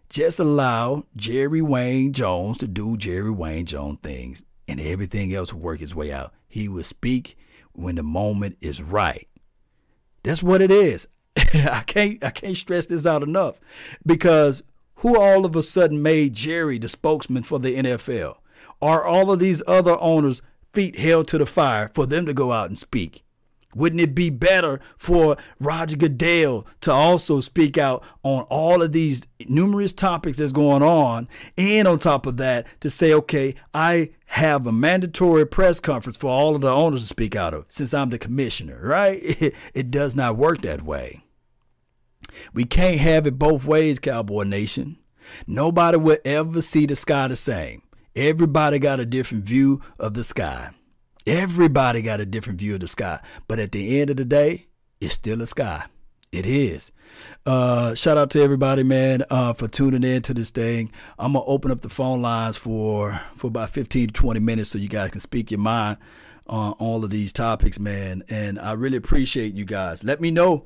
just allow Jerry Wayne Jones to do Jerry Wayne Jones things and everything else will work its way out. He will speak when the moment is right. That's what it is. I can't I can't stress this out enough because who all of a sudden made Jerry the spokesman for the NFL? Are all of these other owners feet held to the fire for them to go out and speak? Wouldn't it be better for Roger Goodell to also speak out on all of these numerous topics that's going on? And on top of that, to say, okay, I have a mandatory press conference for all of the owners to speak out of since I'm the commissioner, right? It, does not work that way. We can't have it both ways, Cowboy Nation. Nobody will ever see the sky the same. Everybody got a different view of the sky. Everybody got a different view of the sky. But at the end of the day, it's still a sky. It is. Uh, shout out to everybody, man, uh, for tuning in to this thing. I'm gonna open up the phone lines for for about 15 to 20 minutes so you guys can speak your mind on all of these topics, man. And I really appreciate you guys. Let me know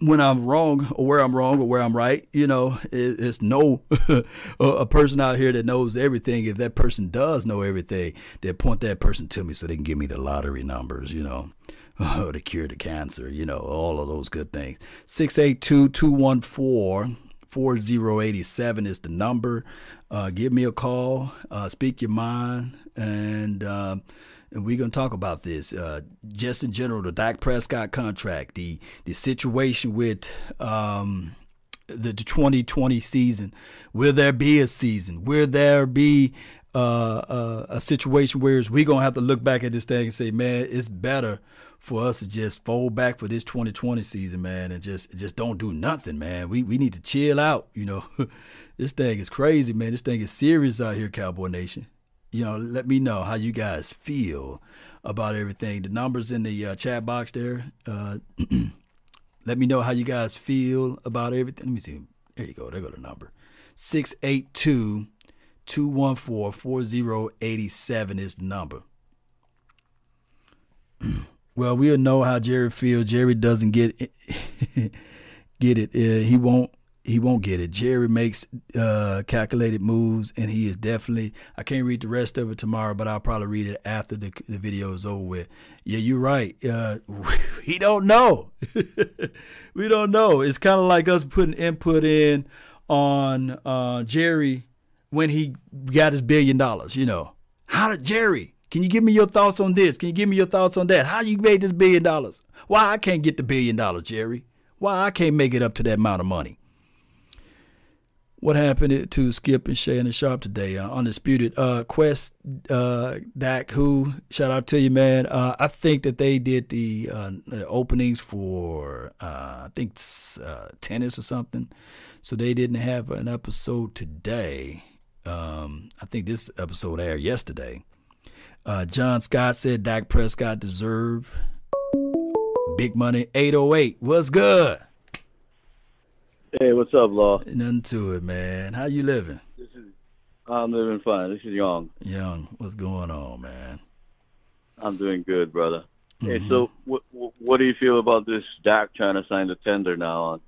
when I'm wrong or where I'm wrong or where I'm right. You know, it, it's no a person out here that knows everything. If that person does know everything, they point that person to me so they can give me the lottery numbers. You know. Oh, to cure the cancer, you know, all of those good things. 682 214 4087 is the number. Uh, give me a call, uh, speak your mind, and uh, and we're gonna talk about this. Uh, just in general, the Dak Prescott contract, the the situation with um, the 2020 season. Will there be a season? Will there be uh, uh, a situation where we're gonna have to look back at this thing and say, man, it's better for us to just fold back for this 2020 season, man, and just just don't do nothing, man. We we need to chill out. You know, this thing is crazy, man. This thing is serious out here, Cowboy Nation. You know, let me know how you guys feel about everything. The numbers in the uh, chat box there. Uh, let me know how you guys feel about everything. Let me see. There you go. There go the number. 682 214 4087 is the number. Well, we'll know how Jerry feels. Jerry doesn't get it, get it. Uh, he won't. He won't get it. Jerry makes uh, calculated moves, and he is definitely. I can't read the rest of it tomorrow, but I'll probably read it after the the video is over with. Yeah, you're right. Uh, we don't know. we don't know. It's kind of like us putting input in on uh, Jerry when he got his billion dollars. You know, how did Jerry? Can you give me your thoughts on this? Can you give me your thoughts on that? How you made this billion dollars? Why I can't get the billion dollars, Jerry? Why I can't make it up to that amount of money? What happened to Skip and Shay and the Sharpe today? Uh, undisputed. Uh, Quest, uh, Dak, who shout out to you, man. Uh, I think that they did the, uh, the openings for uh, I think uh, tennis or something, so they didn't have an episode today. Um, I think this episode aired yesterday. John Scott said Dak Prescott deserve big money. 808. What's good? Hey, what's up, Law? Nothing to it, man. How you living? This is I'm living fine. This is Young. Young, what's going on, man? I'm doing good, brother. Mm-hmm. Hey, so what what do you feel about this Dak trying to sign the tender now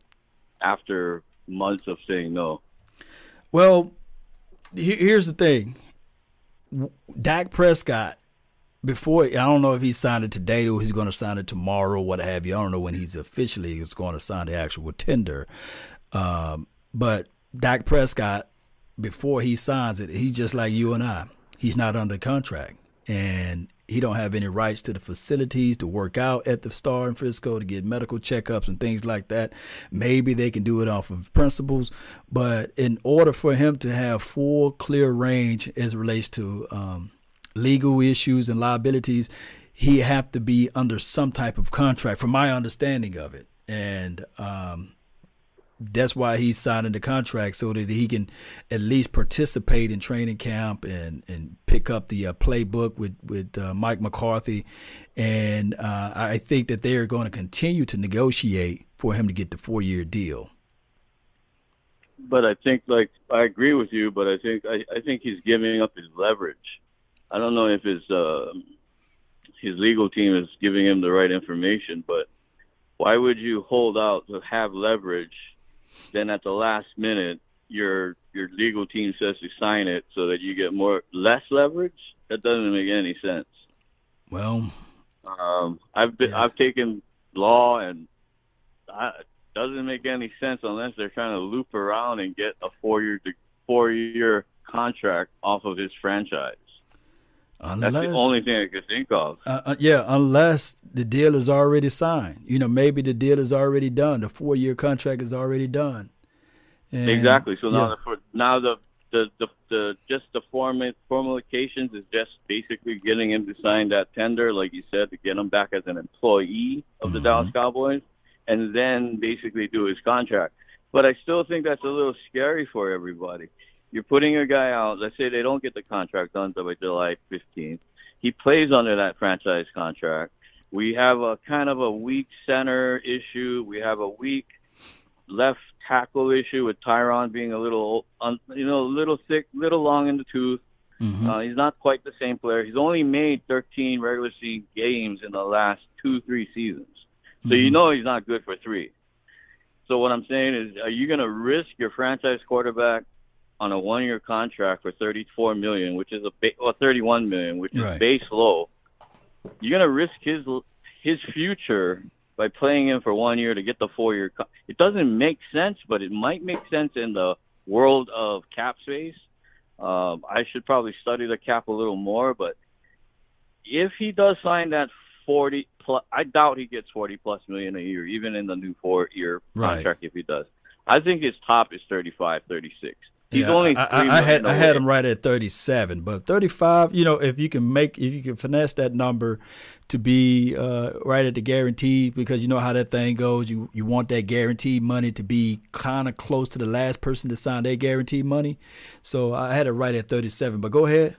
after months of saying no? Well, here's the thing. Dak Prescott, before I don't know if he signed it today or he's going to sign it tomorrow, what have you. I don't know when he's officially is going to sign the actual tender. Um, but Dak Prescott, before he signs it, he's just like you and I. He's not under contract, and he don't have any rights to the facilities to work out at the Star in Frisco to get medical checkups and things like that. Maybe they can do it off of principles, but in order for him to have full clear range as relates to um, legal issues and liabilities, he have to be under some type of contract, from my understanding of it. And um, that's why he's signing the contract so that he can at least participate in training camp and, and pick up the uh, playbook with with uh, Mike McCarthy, and uh, I think that they are going to continue to negotiate for him to get the four year deal. But I think, like, I agree with you, but I think I, I think he's giving up his leverage. I don't know if his uh, his legal team is giving him the right information, but why would you hold out to have leverage? Then at the last minute, your your legal team says to sign it so that you get more less leverage. That doesn't make any sense. Well, um, I've been yeah. I've taken law and I, it doesn't make any sense unless they're trying to loop around and get a four year four year contract off of his franchise. Unless, That's the only thing I could think of. Uh, uh, yeah, unless the deal is already signed. You know, maybe the deal is already done. The four year contract is already done. And, exactly. So now, yeah. the, now the, the, the, the just the formal formalizations is just basically getting him to sign that tender, like you said, to get him back as an employee of the mm-hmm. Dallas Cowboys, and then basically do his contract. But I still think that's a little scary for everybody you're putting a guy out. Let's say they don't get the contract done by July 15th. He plays under that franchise contract. We have a kind of a weak center issue. We have a weak left tackle issue with Tyron being a little, you know, a little thick, little long in the tooth. Mm-hmm. Uh, he's not quite the same player. He's only made 13 regular season games in the last two, three seasons. So mm-hmm. you know he's not good for three. So what I'm saying is, are you going to risk your franchise quarterback on a one-year contract for 34 million, which is a ba- or 31 million, which is right. base low, you're gonna risk his his future by playing him for one year to get the four-year. Co- it doesn't make sense, but it might make sense in the world of cap space. Um, I should probably study the cap a little more, but if he does sign that 40 plus, I doubt he gets 40 plus million a year, even in the new four-year contract. Right. If he does, I think his top is 35, 36. He's yeah, only. I, I had I had him right at thirty seven, but thirty five. You know, if you can make if you can finesse that number to be uh, right at the guarantee, because you know how that thing goes. You you want that guaranteed money to be kind of close to the last person to sign their guaranteed money. So I had it right at thirty seven. But go ahead.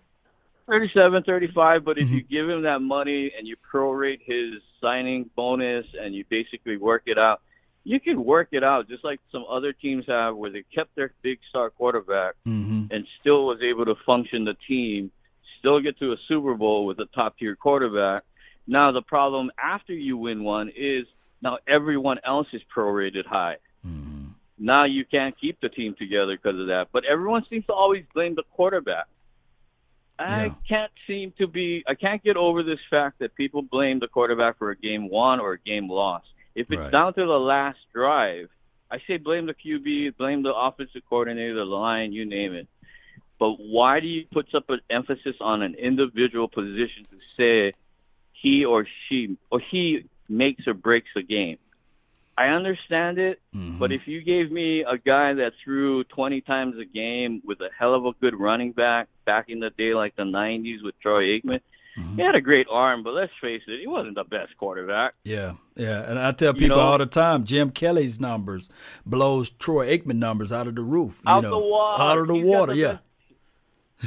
37, 35, but if mm-hmm. you give him that money and you prorate his signing bonus and you basically work it out, you can work it out just like some other teams have where they kept their big star quarterback mm-hmm. and still was able to function the team, still get to a Super Bowl with a top tier quarterback. Now the problem after you win one is now everyone else is prorated high. Mm-hmm. Now you can't keep the team together because of that. But everyone seems to always blame the quarterback. I yeah. can't seem to be I can't get over this fact that people blame the quarterback for a game won or a game lost. If it's right. down to the last drive, I say blame the QB, blame the offensive coordinator, the line, you name it. But why do you put such an emphasis on an individual position to say he or she or he makes or breaks a game? I understand it, mm-hmm. but if you gave me a guy that threw 20 times a game with a hell of a good running back back in the day, like the 90s with Troy Aikman, Mm-hmm. He had a great arm, but let's face it, he wasn't the best quarterback. Yeah, yeah, and I tell people you know, all the time, Jim Kelly's numbers blows Troy Aikman numbers out of the roof. out know, the water. Out of the He's water, the yeah. Best.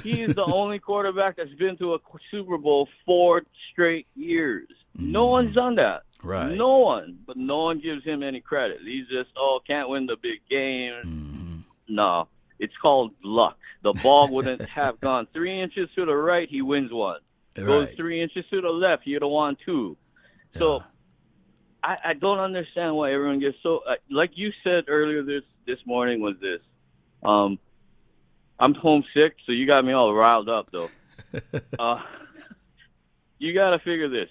He's the only quarterback that's been to a Super Bowl four straight years. Mm-hmm. No one's done that. Right. No one, but no one gives him any credit. He's just, oh, can't win the big game. Mm-hmm. No, it's called luck. The ball wouldn't have gone three inches to the right. He wins one. Right. Goes three inches to the left, You don't want two. So yeah. I, I don't understand why everyone gets so uh, like you said earlier this this morning was this. Um, I'm homesick, so you got me all riled up though. uh, you got to figure this: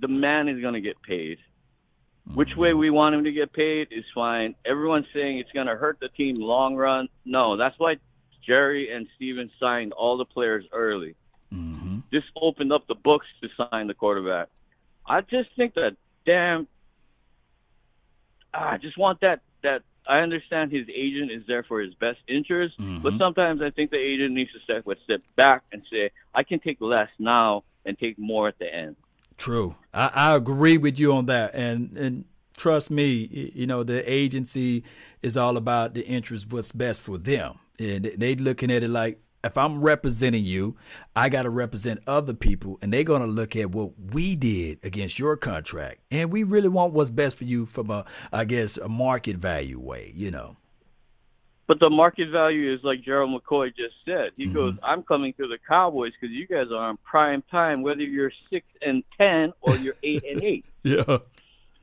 the man is going to get paid. Which way we want him to get paid is fine. Everyone's saying it's going to hurt the team long run. No, that's why Jerry and Stephen signed all the players early. Mm-hmm. This opened up the books to sign the quarterback. I just think that damn. I just want that that I understand his agent is there for his best interest, mm-hmm. but sometimes I think the agent needs to step a step back and say, I can take less now and take more at the end. True. I, I agree with you on that. And and trust me, you know, the agency is all about the interest what's best for them. And they looking at it like if I'm representing you, I got to represent other people, and they're going to look at what we did against your contract, and we really want what's best for you from a, I guess, a market value way, you know. But the market value is like Gerald McCoy just said. He mm-hmm. goes, "I'm coming to the Cowboys because you guys are on prime time, whether you're six and ten or you're eight and eight. Yeah,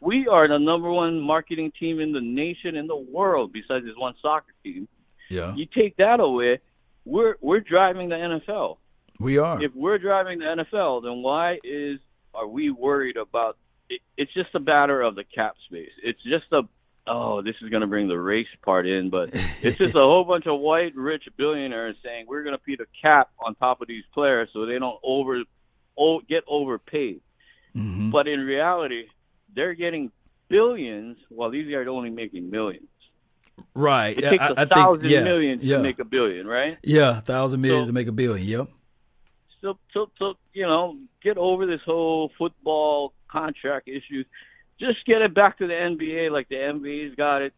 we are the number one marketing team in the nation in the world, besides this one soccer team. Yeah, you take that away, we're we're driving the NFL. We are. If we're driving the NFL, then why is are we worried about? It, it's just a matter of the cap space. It's just a oh, this is going to bring the race part in, but it's just a whole bunch of white rich billionaires saying we're going to put a cap on top of these players so they don't over oh, get overpaid. Mm-hmm. But in reality, they're getting billions while these guys are only making millions. Right. It takes a thousand think, yeah, million yeah. to make a billion, right? Yeah, a thousand million so, to make a billion. Yep. So, so, so, you know, get over this whole football contract issues. Just get it back to the NBA, like the NBA's got it.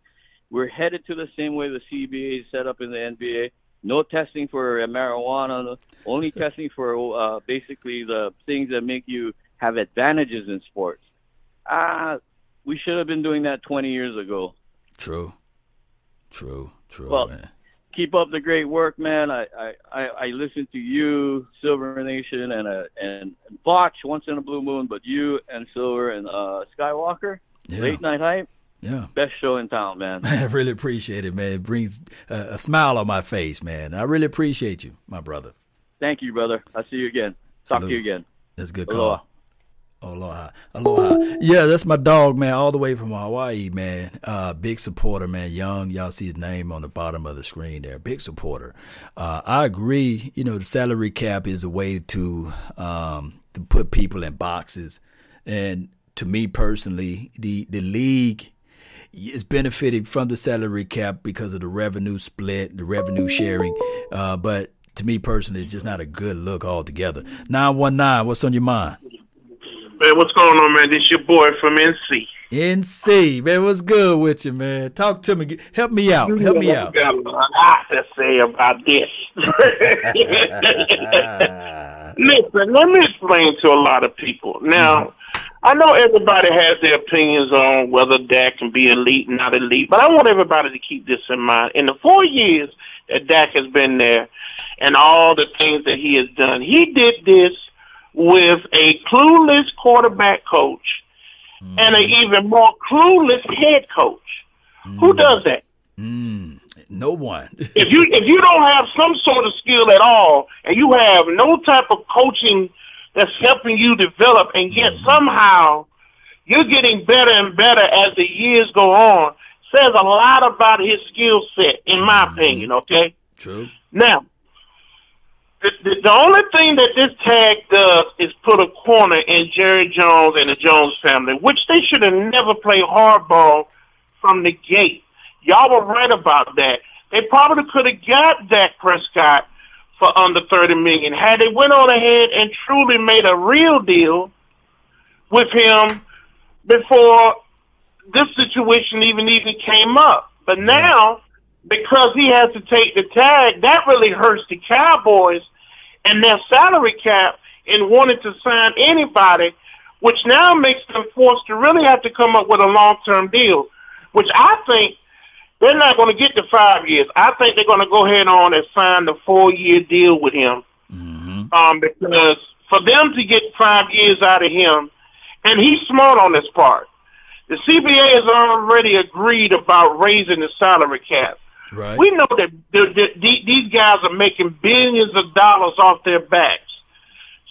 We're headed to the same way the CBA is set up in the NBA. No testing for marijuana. Only testing for uh, basically the things that make you have advantages in sports. Ah, uh, we should have been doing that 20 years ago. True. True, true. Well, man. keep up the great work, man. I I, I listen to you, Silver Nation, and uh, and Botch once in a blue moon, but you and Silver and uh, Skywalker, yeah. late night hype. Yeah, best show in town, man. I really appreciate it, man. It brings a smile on my face, man. I really appreciate you, my brother. Thank you, brother. I'll see you again. Talk Salute. to you again. That's good Aloha. Aloha. Aloha. Yeah, that's my dog, man, all the way from Hawaii, man. Uh, big supporter, man. Young, y'all see his name on the bottom of the screen there. Big supporter. Uh, I agree. You know, the salary cap is a way to um, to put people in boxes. And to me personally, the the league is benefiting from the salary cap because of the revenue split, the revenue sharing. Uh, but to me personally, it's just not a good look altogether. 919, what's on your mind? Man, what's going on, man? This your boy from NC. NC, man, what's good with you, man? Talk to me. Help me out. Help me out. got a lot to say about this. Listen, let me explain to a lot of people. Now, mm-hmm. I know everybody has their opinions on whether Dak can be elite, not elite, but I want everybody to keep this in mind. In the four years that Dak has been there and all the things that he has done, he did this with a clueless quarterback coach mm. and an even more clueless head coach. Mm. Who does that? Mm. No one. if you if you don't have some sort of skill at all, and you have no type of coaching that's helping you develop, and yet mm-hmm. somehow you're getting better and better as the years go on, says a lot about his skill set, in my mm-hmm. opinion. Okay. True. Now, the, the, the only thing that this tag does is put a corner in Jerry Jones and the Jones family, which they should have never played hardball from the gate. Y'all were right about that. They probably could have got Dak Prescott for under thirty million had they went on ahead and truly made a real deal with him before this situation even even came up. But now, because he has to take the tag, that really hurts the Cowboys and their salary cap in wanting to sign anybody, which now makes them forced to really have to come up with a long term deal, which I think they're not going to get the five years. I think they're going to go ahead on and sign the four year deal with him. Mm-hmm. Um, because for them to get five years out of him, and he's smart on this part. The CBA has already agreed about raising the salary cap. Right. We know that the, the, the, these guys are making billions of dollars off their backs.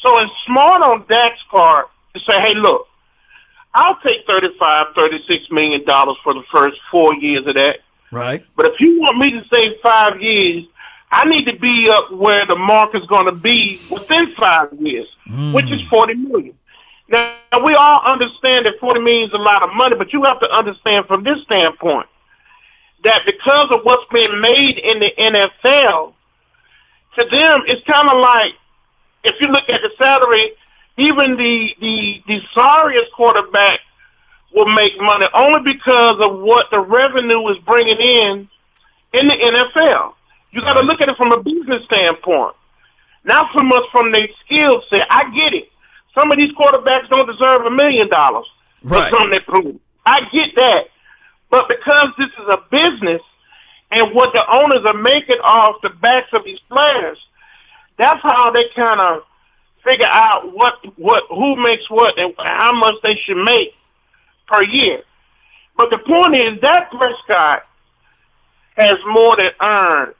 So it's smart on Dak's part to say, hey, look, I'll take thirty-five, thirty-six million dollars for the first four years of that. Right. But if you want me to save five years, I need to be up where the market's going to be within five years, mm. which is forty million. Now we all understand that forty million is a lot of money, but you have to understand from this standpoint that because of what's being made in the NFL, to them it's kind of like if you look at the salary, even the the the sorriest quarterback will make money only because of what the revenue is bringing in in the NFL. You got to look at it from a business standpoint, not so much from their skill set. I get it. Some of these quarterbacks don't deserve a million dollars for something they prove. I get that. But because this is a business and what the owners are making off the backs of these players, that's how they kind of figure out what what who makes what and how much they should make per year. But the point is that Prescott has more than earned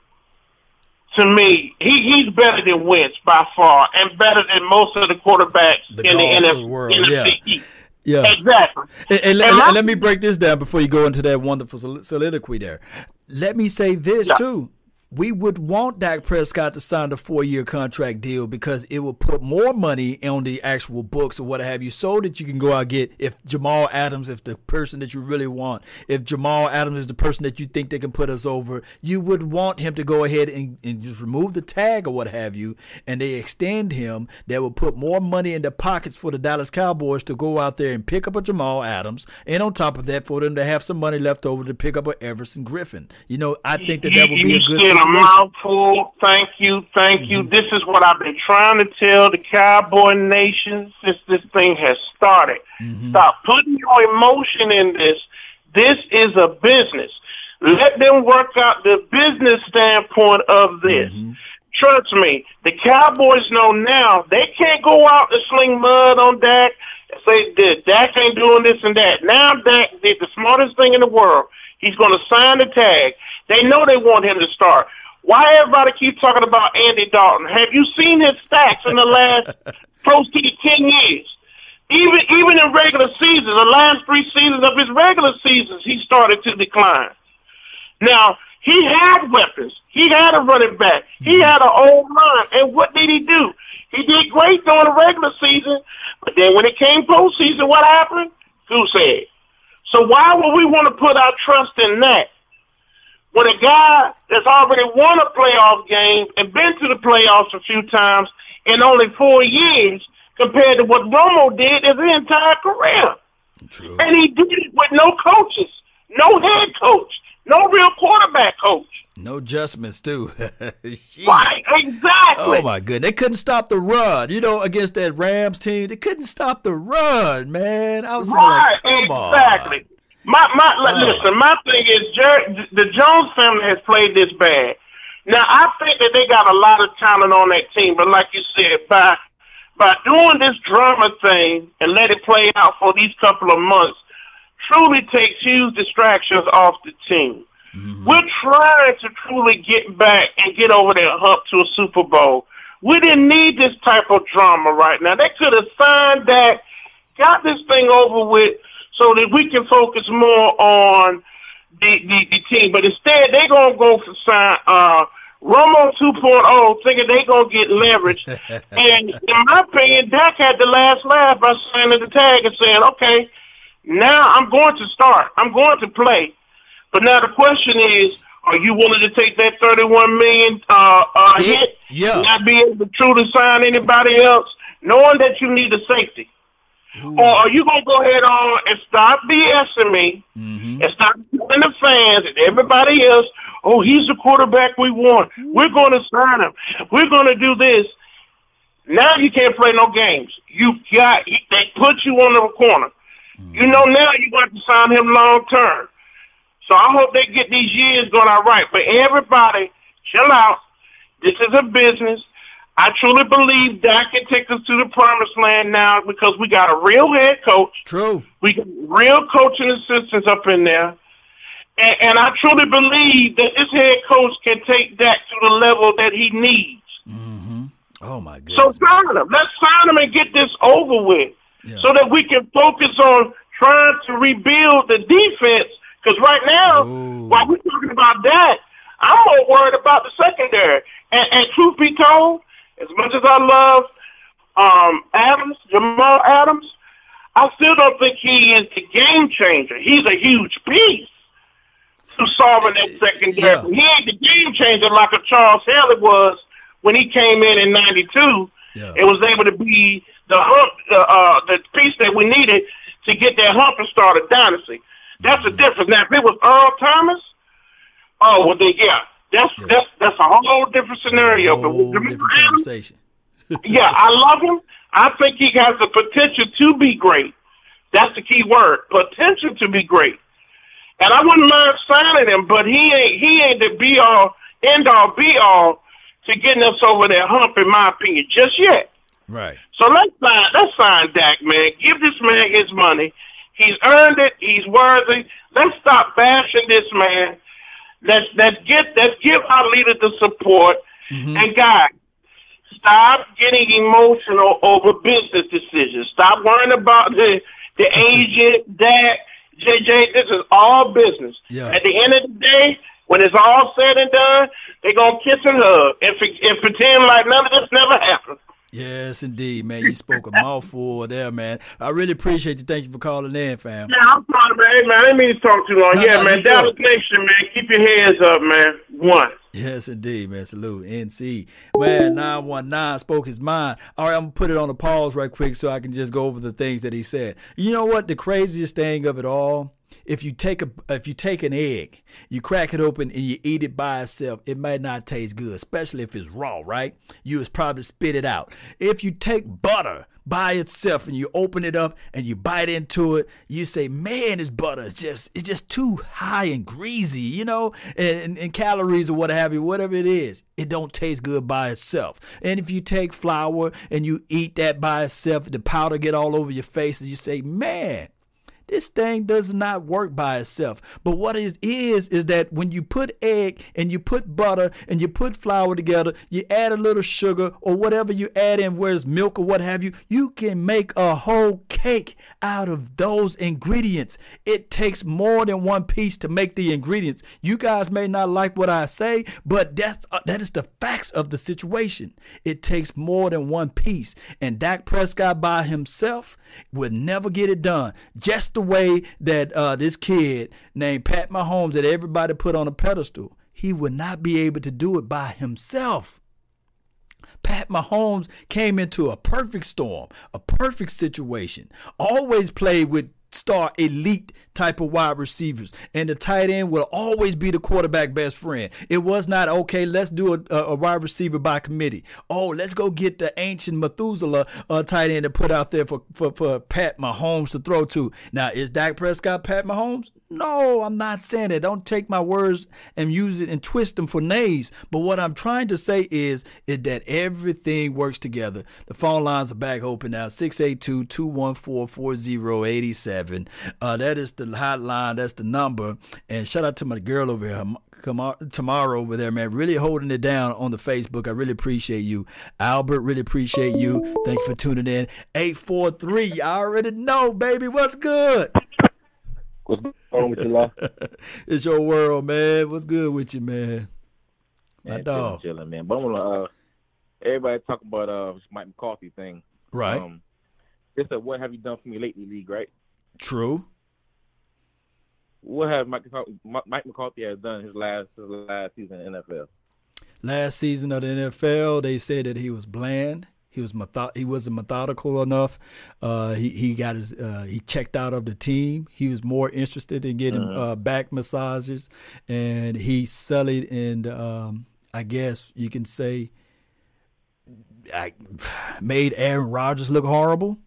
to me. He he's better than Wentz by far, and better than most of the quarterbacks the in the NFC. World. NFC yeah. Yeah, exactly. And, and, and, and, let me break this down before you go into that wonderful soliloquy there. Let me say this yeah. too we would want Dak Prescott to sign the four year contract deal because it will put more money on the actual books or what have you, so that you can go out and get if Jamal Adams, if the person that you really want, if Jamal Adams is the person that you think they can put us over, you would want him to go ahead and, and just remove the tag or what have you, and they extend him. That will put more money in the pockets for the Dallas Cowboys to go out there and pick up a Jamal Adams, and on top of that, for them to have some money left over to pick up a Everson Griffen. You know, I think that that would be a good a mouthful. Thank you, thank you. Mm-hmm. This is what I've been trying to tell the Cowboy Nation since this thing has started. Mm-hmm. Stop putting your emotion in this. This is a business. Let them work out the business standpoint of this. Mm-hmm. Trust me, the Cowboys know now they can't go out and sling mud on Dak and say that Dak ain't doing this and that. Now Dak did the smartest thing in the world. He's going to sign the tag. They know they want him to start. Why everybody keep talking about Andy Dalton? Have you seen his stats in the last close to ten years? Even even in regular seasons, the last three seasons of his regular seasons, he started to decline. Now he had weapons. He had a running back. He mm-hmm. had an old line. And what did he do? He did great during the regular season, but then when it came postseason, what happened? Goose egg. So why would we want to put our trust in that? When a guy that's already won a playoff game and been to the playoffs a few times in only four years compared to what Romo did his entire career. True. And he did it with no coaches, no head coach, no real quarterback coach. No adjustments too. right, exactly. Oh my goodness, they couldn't stop the run. You know, against that Rams team, they couldn't stop the run, man. I was right, like, come exactly. on. My my oh. listen, my thing is Jerry, the Jones family has played this bad. Now I think that they got a lot of talent on that team, but like you said, by by doing this drama thing and let it play out for these couple of months, truly takes huge distractions off the team. Mm-hmm. We're trying to truly get back and get over that hump to a Super Bowl. We didn't need this type of drama right now. They could have signed that, got this thing over with, so that we can focus more on the the, the team. But instead, they're gonna go for sign uh, Romo 2.0, thinking they're gonna get leverage. and in my opinion, Dak had the last laugh by signing the tag and saying, "Okay, now I'm going to start. I'm going to play." But now the question is, are you willing to take that thirty-one million uh, uh, hit? Yeah. Not be able to truly sign anybody else, knowing that you need a safety. Ooh. Or are you gonna go ahead on and stop BSing me mm-hmm. and stop telling the fans and everybody else, oh, he's the quarterback we want. We're gonna sign him. We're gonna do this. Now you can't play no games. You got they put you on the corner. Mm-hmm. You know now you got to sign him long term. So I hope they get these years going all right. But everybody, chill out. This is a business. I truly believe Dak can take us to the promised land now because we got a real head coach. True. We got real coaching assistants up in there. And, and I truly believe that this head coach can take Dak to the level that he needs. Mm-hmm. Oh, my goodness. So sign him. Let's sign him and get this over with yeah. so that we can focus on trying to rebuild the defense because right now, Ooh. while we're talking about that, I'm more worried about the secondary. And, and truth be told, as much as I love um, Adams, Jamal Adams, I still don't think he is the game changer. He's a huge piece to solving that secondary. Yeah. He ain't the game changer like a Charles Haley was when he came in in '92. Yeah. It was able to be the hump, uh, uh, the piece that we needed to get that hump and start a dynasty. That's the difference. Now, if it was Earl Thomas, oh well, then yeah, that's yeah. that's that's a whole different scenario. Whole but with different conversation. yeah, I love him. I think he has the potential to be great. That's the key word, potential to be great. And I wouldn't mind signing him, but he ain't he ain't the be all end all be all to getting us over that hump, in my opinion, just yet. Right. So let's sign let's sign Dak, man. Give this man his money. He's earned it. He's worthy. Let's stop bashing this man. Let's let's get let's give our leader the support. Mm-hmm. And guys, stop getting emotional over business decisions. Stop worrying about the the agent, that JJ. This is all business. Yeah. At the end of the day, when it's all said and done, they're gonna kiss and hug and, and pretend like none of this never happened. Yes, indeed, man. You spoke a mouthful there, man. I really appreciate you. Thank you for calling in, fam. Yeah, I'm sorry, man. Hey, man, I didn't mean to talk too long. No, yeah, no, man. Dallas Nation, man. Keep your hands up, man. One. Yes, indeed, man. Salute. NC. Man, 919 spoke his mind. All right, I'm going to put it on a pause right quick so I can just go over the things that he said. You know what? The craziest thing of it all if you take a if you take an egg, you crack it open and you eat it by itself, it might not taste good, especially if it's raw, right? You would probably spit it out. If you take butter by itself and you open it up and you bite into it, you say, "Man, this butter is just it's just too high and greasy, you know, and, and, and calories or what have you, whatever it is. It don't taste good by itself. And if you take flour and you eat that by itself, the powder get all over your face, and you say, "Man." This thing does not work by itself. But what it is, is that when you put egg and you put butter and you put flour together, you add a little sugar or whatever you add in, where's milk or what have you, you can make a whole cake out of those ingredients. It takes more than one piece to make the ingredients. You guys may not like what I say, but that's uh, that is the facts of the situation. It takes more than one piece. And Dak Prescott by himself would never get it done. Just the the way that uh, this kid named Pat Mahomes that everybody put on a pedestal, he would not be able to do it by himself. Pat Mahomes came into a perfect storm, a perfect situation. Always played with star elite type of wide receivers. And the tight end will always be the quarterback best friend. It was not, okay, let's do a, a wide receiver by committee. Oh, let's go get the ancient Methuselah uh, tight end to put out there for, for, for Pat Mahomes to throw to. Now, is Dak Prescott Pat Mahomes? No, I'm not saying it. Don't take my words and use it and twist them for nays. But what I'm trying to say is, is that everything works together. The phone lines are back open now 682 214 4087. Uh, that is the hotline. That's the number. And shout out to my girl over here, tomorrow over there, man. Really holding it down on the Facebook. I really appreciate you. Albert, really appreciate you. Thank you for tuning in. 843. I already know, baby. What's good? What's going on with you, Law? it's your world, man. What's good with you, man? My man, dog. Chilling, man. But I'm gonna, uh, everybody talk about uh Mike McCarthy thing. Right. Um, it's a what have you done for me lately league, right? True. What have Mike, Mike McCarthy has done his last his last season in NFL? Last season of the NFL, they said that he was bland. He was method- he wasn't methodical enough. Uh, he he got his uh, he checked out of the team. He was more interested in getting uh-huh. uh, back massages, and he sullied and um, I guess you can say I made Aaron Rodgers look horrible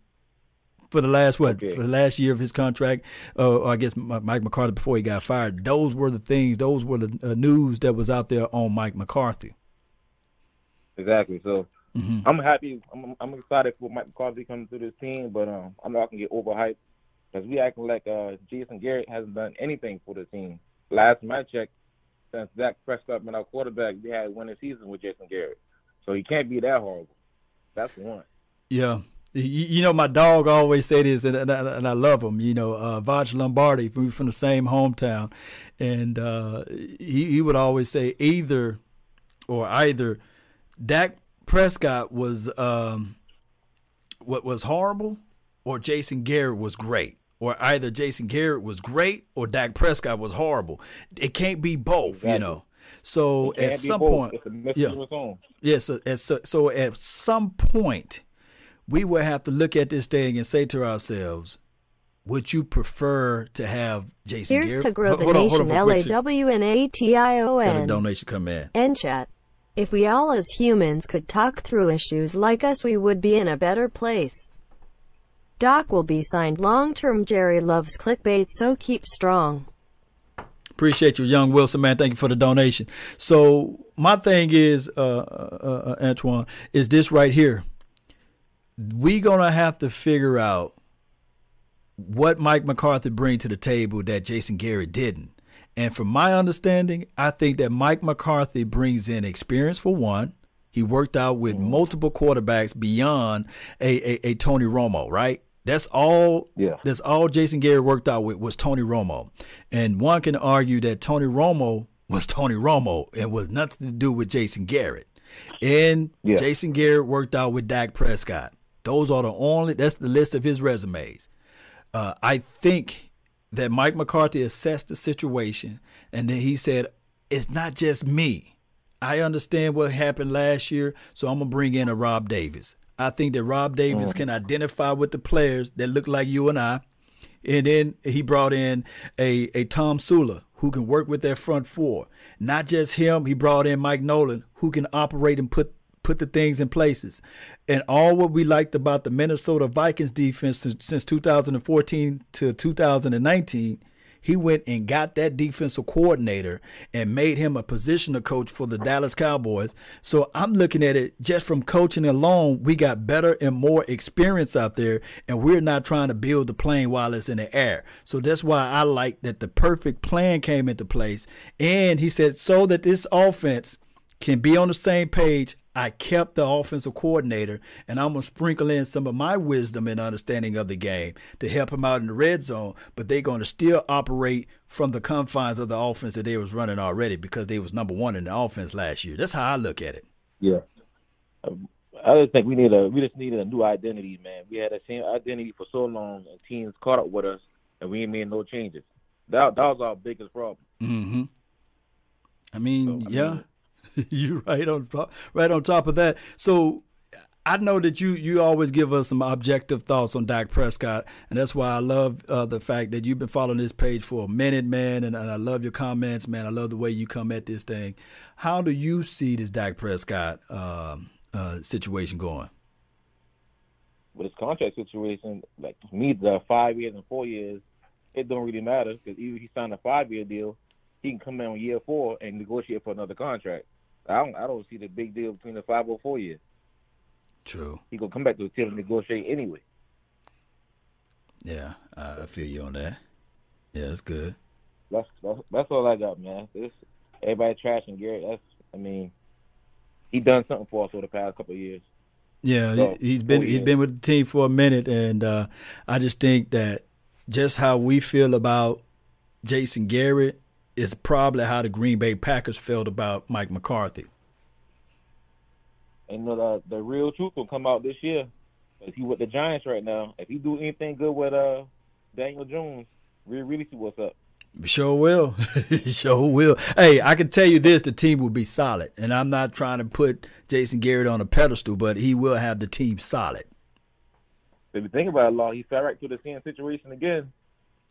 for the last what okay. for the last year of his contract. Uh, I guess Mike McCarthy before he got fired. Those were the things. Those were the uh, news that was out there on Mike McCarthy. Exactly. So Mm-hmm. I'm happy. I'm, I'm excited for Mike McCarthy coming to this team, but um, I'm not gonna get overhyped because we acting like uh, Jason Garrett hasn't done anything for the team. Last my check, since Dak Prescott been our quarterback, we had winning season with Jason Garrett, so he can't be that horrible. That's one. Yeah. You, know, my dog always say this, and, and, I, and I love him. You know, uh, Vaj Lombardi, from, from the same hometown, and uh, he, he would always say either or either Dak Prescott was um, what was horrible, or Jason Garrett was great, or either Jason Garrett was great or Dak Prescott was horrible. It can't be both, exactly. you know. So at some point, yeah, yeah. So at so, so at some point, we will have to look at this thing and say to ourselves, would you prefer to have Jason Here's Garrett? to grow the hold nation. L A W N A T I O N. Got a donation come in. And chat. If we all as humans could talk through issues like us we would be in a better place. Dak will be signed long-term Jerry loves clickbait so keep strong. Appreciate you, young Wilson, man. Thank you for the donation. So my thing is, uh, uh, uh, Antoine, is this right here. We gonna have to figure out what Mike McCarthy bring to the table that Jason Garrett didn't. And from my understanding, I think that Mike McCarthy brings in experience for one. He worked out with mm-hmm. multiple quarterbacks beyond a, a, a, Tony Romo, right? That's all. Yeah. That's all Jason Garrett worked out with was Tony Romo, and one can argue that Tony Romo was Tony Romo and was nothing to do with Jason Garrett. And yeah. Jason Garrett worked out with Dak Prescott. Those are the only. That's the list of his resumes. Uh, I think that Mike McCarthy assessed the situation and then he said, It's not just me. I understand what happened last year, so I'm gonna bring in a Rob Davis. I think that Rob Davis mm. can identify with the players that look like you and I. And then he brought in a, a Tomsula who can work with their front four. Not just him, he brought in Mike Nolan who can operate and put put the things in places. And all what we liked about the Minnesota Vikings defense since, since 2014 to 2019, he went and got that defensive coordinator and made him a positional coach for the Dallas Cowboys. So I'm looking at it just from coaching alone, we got better and more experience out there, and we're not trying to build the plane while it's in the air. So that's why I like that the perfect plan came into place. And he said, so that this offense can be on the same page, I kept the offensive coordinator, and I'm going to sprinkle in some of my wisdom and understanding of the game to help him out in the red zone. But they're going to still operate from the confines of the offense that they was running already because they was number one in the offense last year. That's how I look at it. Yeah, I just think we need a we just needed a new identity, man. We had the same identity for so long, and teams caught up with us, and we ain't made no changes. That that was our biggest problem. Mm-hmm. I mean, so, I yeah, mean, you're right on right on top of that. So I know that you you always give us some objective thoughts on Dak Prescott, and that's why I love uh, the fact that you've been following this page for a minute, man. And, and, I love your comments, man. I love the way you come at this thing. How do you see this Dak Prescott uh, uh, situation going? With his contract situation, like me, the five years and four years, it don't really matter because even if he signed a five year deal, he can come in on year four and negotiate for another contract. I don't I don't see the big deal between the five or four years. True. He gonna come back to the team and negotiate anyway. Yeah, I feel you on that. Yeah, that's good. That's that's, that's all I got, man. This everybody trashing Garrett. That's I mean, he done something for us over the past couple of years. Yeah, so, he's been he's been with the team for a minute, and uh, I just think that just how we feel about Jason Garrett is probably how the Green Bay Packers felt about Mike McCarthy. And the the real truth will come out this year. If he with the Giants right now, if he do anything good with uh Daniel Jones, we really see what's up. Sure will. sure will. Hey, I can tell you this: the team will be solid, and I'm not trying to put Jason Garrett on a pedestal, but he will have the team solid. If you think about it, Law, he fell right to the same situation again.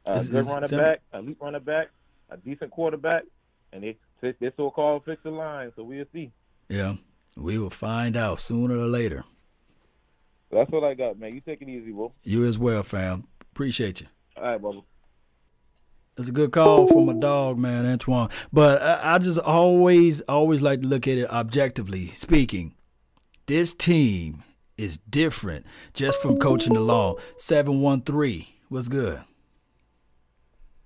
A uh, good running back, a elite running back, a decent quarterback, and they they so-called fix the line. So we'll see. Yeah, we will find out sooner or later. That's what I got, man. You take it easy, bro. You as well, fam. Appreciate you. All right, Bubba. It's a good call from a dog, man, Antoine. But I, I just always, always like to look at it objectively speaking. This team is different just from coaching the along. 713, what's good?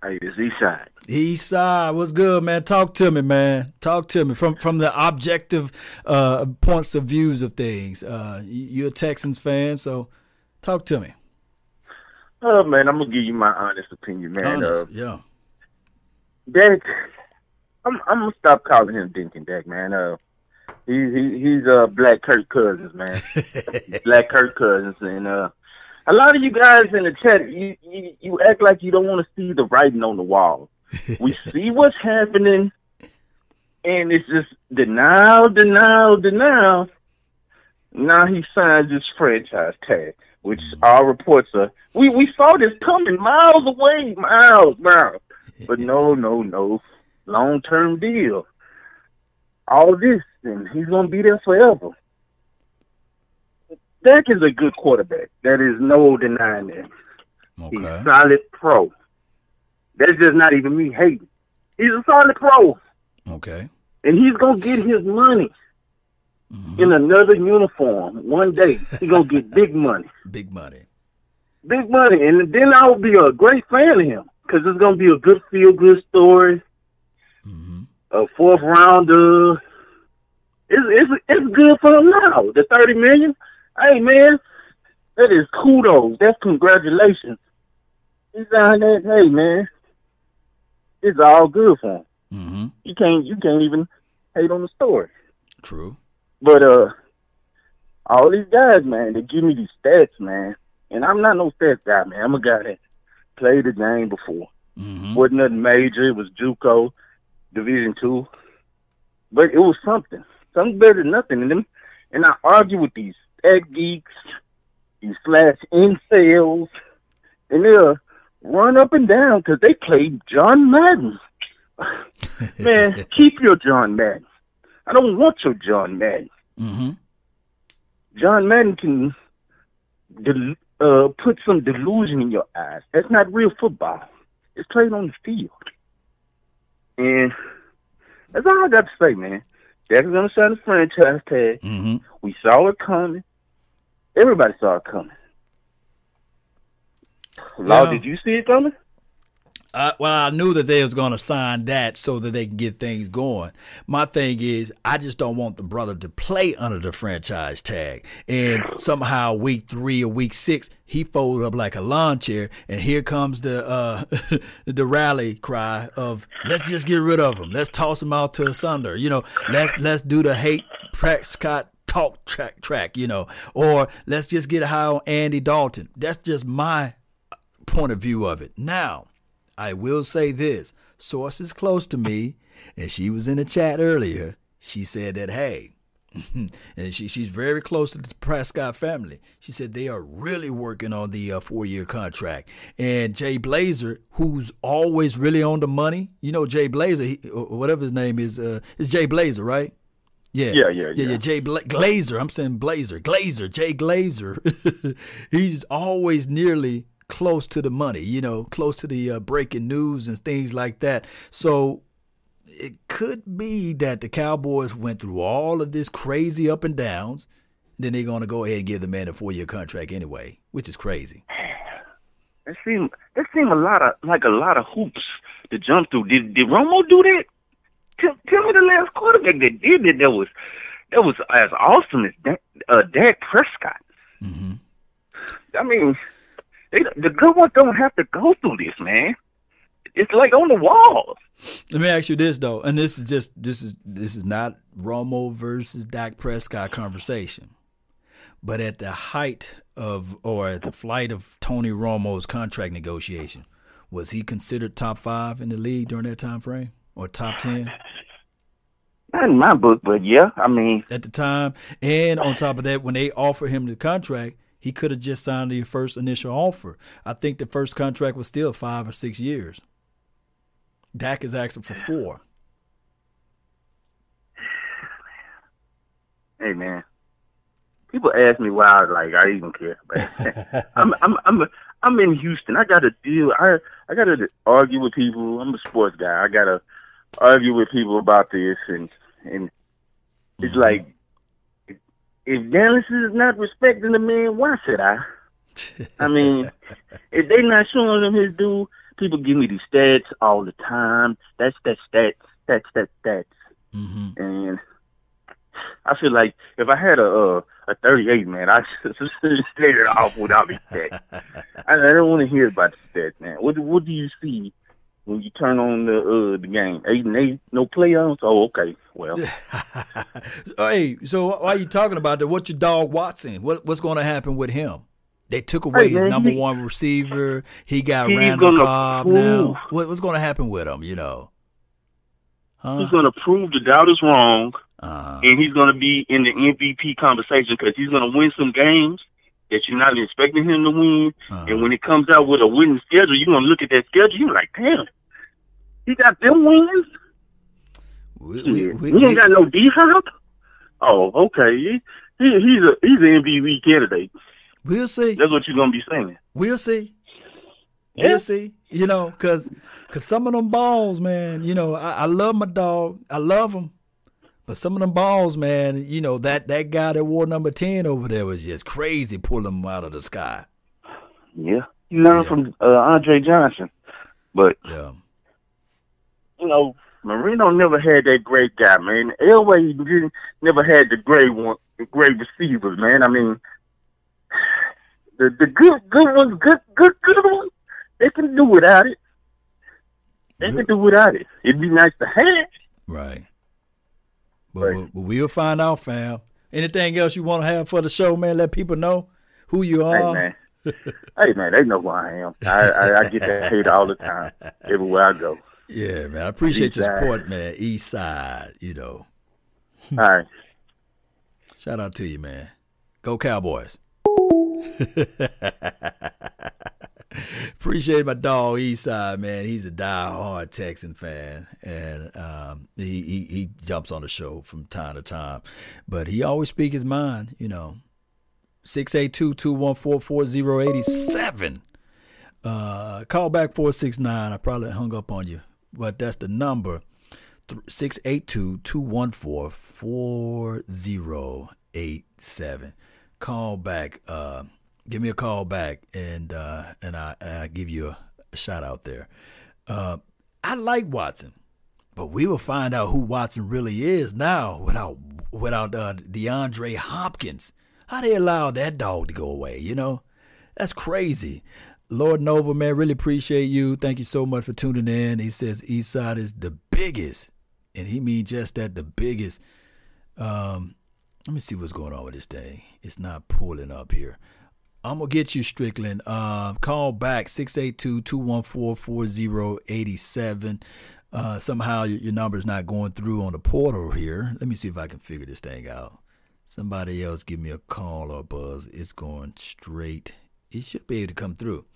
Hey, it's Eastside. Eastside, what's good, man? Talk to me, man. Talk to me from from the objective uh, points of views of things. Uh, you're a Texans fan, so talk to me. Oh man, I'm gonna give you my honest opinion, man. Honest, uh, yeah. Dak, I'm I'm gonna stop calling him Dinkin Dak, man. Uh, he, he he's uh Black Kirk Cousins, man. Black Kirk Cousins, and uh, a lot of you guys in the chat, you, you, you act like you don't want to see the writing on the wall. we see what's happening, and it's just denial, denial, denial. Now he signs this franchise tag, which all reports are. We we saw this coming miles away, miles, miles. But no, no, no, long term deal. All this, and he's gonna be there forever. Dak is a good quarterback. There is no denying that. Okay. He's solid pro. That's just not even me hating. He's a solid pro. Okay. And he's gonna get his money mm-hmm. in another uniform one day. He's gonna get big money. Big money. Big money, and then I will be a great fan of him because it's gonna be a good feel good story. Mm-hmm. A fourth rounder. It's, it's it's good for him now. The thirty million. Hey man, that is kudos. That's congratulations. He's down there. Hey man, it's all good for him. Mm-hmm. You can't you can't even hate on the story. True. But uh, all these guys, man, they give me these stats, man, and I'm not no stats guy, man. I'm a guy that played the game before. Mm-hmm. wasn't nothing major. It was JUCO, Division two, but it was something, something better than nothing. And them, and I argue with these tech geeks, you slash incels, and they'll run up and down because they play John Madden. Man, keep your John Madden. I don't want your John Madden. Mm-hmm. John Madden can del- uh, put some delusion in your eyes. That's not real football. It's played on the field. And that's all I got to say, man. Dak is gonna sign the franchise tag. Mm-hmm. We saw it coming. Everybody saw it coming. Law, yeah. did you see it coming? Uh, well, I knew that they was going to sign that so that they can get things going. My thing is, I just don't want the brother to play under the franchise tag. And somehow, week three or week six, he folded up like a lawn chair, and here comes the uh, the rally cry of let's just get rid of him, let's toss him out to asunder. You know, let's let's do the hate Prescott talk track track. You know, or let's just get high on Andy Dalton. That's just my point of view of it. Now, I will say this: sources close to me, and she was in the chat earlier. She said that hey, and she she's very close to the Prescott family. She said they are really working on the uh, four year contract. And Jay Blazer, who's always really on the money, you know Jay Blazer, he, whatever his name is, uh, is Jay Blazer, right? Yeah, yeah, yeah, yeah. yeah Jay Bla- Glazer. I'm saying Blazer, Glazer, Jay Glazer. He's always nearly close to the money, you know, close to the uh, breaking news and things like that. So it could be that the Cowboys went through all of this crazy up and downs. Then they're going to go ahead and give the man a four year contract anyway, which is crazy. That seemed that seemed a lot of like a lot of hoops to jump through. Did did Romo do that? Tell, tell me the last quarterback that did it that was that was as awesome as Dak, uh, Dak Prescott. Mm-hmm. I mean, they, the good ones don't have to go through this, man. It's like on the walls. Let me ask you this though, and this is just this is this is not Romo versus Dak Prescott conversation, but at the height of or at the flight of Tony Romo's contract negotiation, was he considered top five in the league during that time frame or top ten? Not in my book, but yeah, I mean at the time, and on top of that, when they offered him the contract, he could have just signed the first initial offer. I think the first contract was still five or six years. Dak is asking for four. Hey man, people ask me why I like I even care, but I'm I'm I'm I'm in Houston. I got to deal. I I got to argue with people. I'm a sports guy. I got to argue with people about this, and and it's mm-hmm. like if Dallas is not respecting the man, why should I? I mean, if they not showing him his due, people give me these stats all the time. That's that stats, stats, stats, stats. Mm-hmm. And I feel like if I had a uh, a 38, man, I should say it off without the stats. I, I don't want to hear about the stats, man. What what do you see when you turn on the uh, the game? Eight and eight, no playoffs. Oh, okay. Well, hey, so why are you talking about that? What's your dog Watson? What what's going to happen with him? They took away hey, man, his number he, one receiver. He got Randall Cobb now. What, what's going to happen with him? You know, huh? he's going to prove the doubters wrong, uh-huh. and he's going to be in the MVP conversation because he's going to win some games that you're not expecting him to win. Uh-huh. And when it comes out with a winning schedule, you're going to look at that schedule. You're like, damn, he got them wins. We, we, we, he ain't got no defense. Oh, okay. He, he he's a he's an MVP candidate. We'll see. That's what you're gonna be saying. We'll see. Yeah. We'll see. You know, cause, cause some of them balls, man. You know, I, I love my dog. I love him. But some of them balls, man. You know that that guy that wore number ten over there was just crazy, pulling them out of the sky. Yeah, you learn yeah. from uh, Andre Johnson, but yeah. You know Marino never had that great guy, man. Elway didn't, never had the great one, the great receivers, man. I mean, the the good good ones, good good good ones, they can do without it. They can do without it. It'd be nice to have. Right. But, right. but we'll find out, fam. Anything else you want to have for the show, man? Let people know who you are. Hey man, hey man, they know who I am. I, I, I get that hate all the time everywhere I go. Yeah, man. I appreciate your support, man. East side, you know. All right. Shout out to you, man. Go Cowboys. Appreciate my dog Eastside, man. He's a die-hard Texan fan, and um, he, he he jumps on the show from time to time, but he always speak his mind. You know, 682-214-4087. Uh, call back four six nine. I probably hung up on you, but that's the number. 682-214-4087 call back. Uh, give me a call back, and uh, and I I give you a, shout out there. Uh, I like Watson, but we will find out who Watson really is now without without uh, DeAndre Hopkins. How they allow that dog to go away? You know, that's crazy. Lord Nova, man, really appreciate you. Thank you so much for tuning in. He says Eastside is the biggest, and he means just that the biggest. Um, let me see what's going on with this thing. It's not pulling up here. I'm gonna get you, Strickland. Uh, call back 682-214-4087. Uh, somehow your, your number's not going through on the portal here. Let me see if I can figure this thing out. Somebody else give me a call or buzz. It's going straight. It should be able to come through.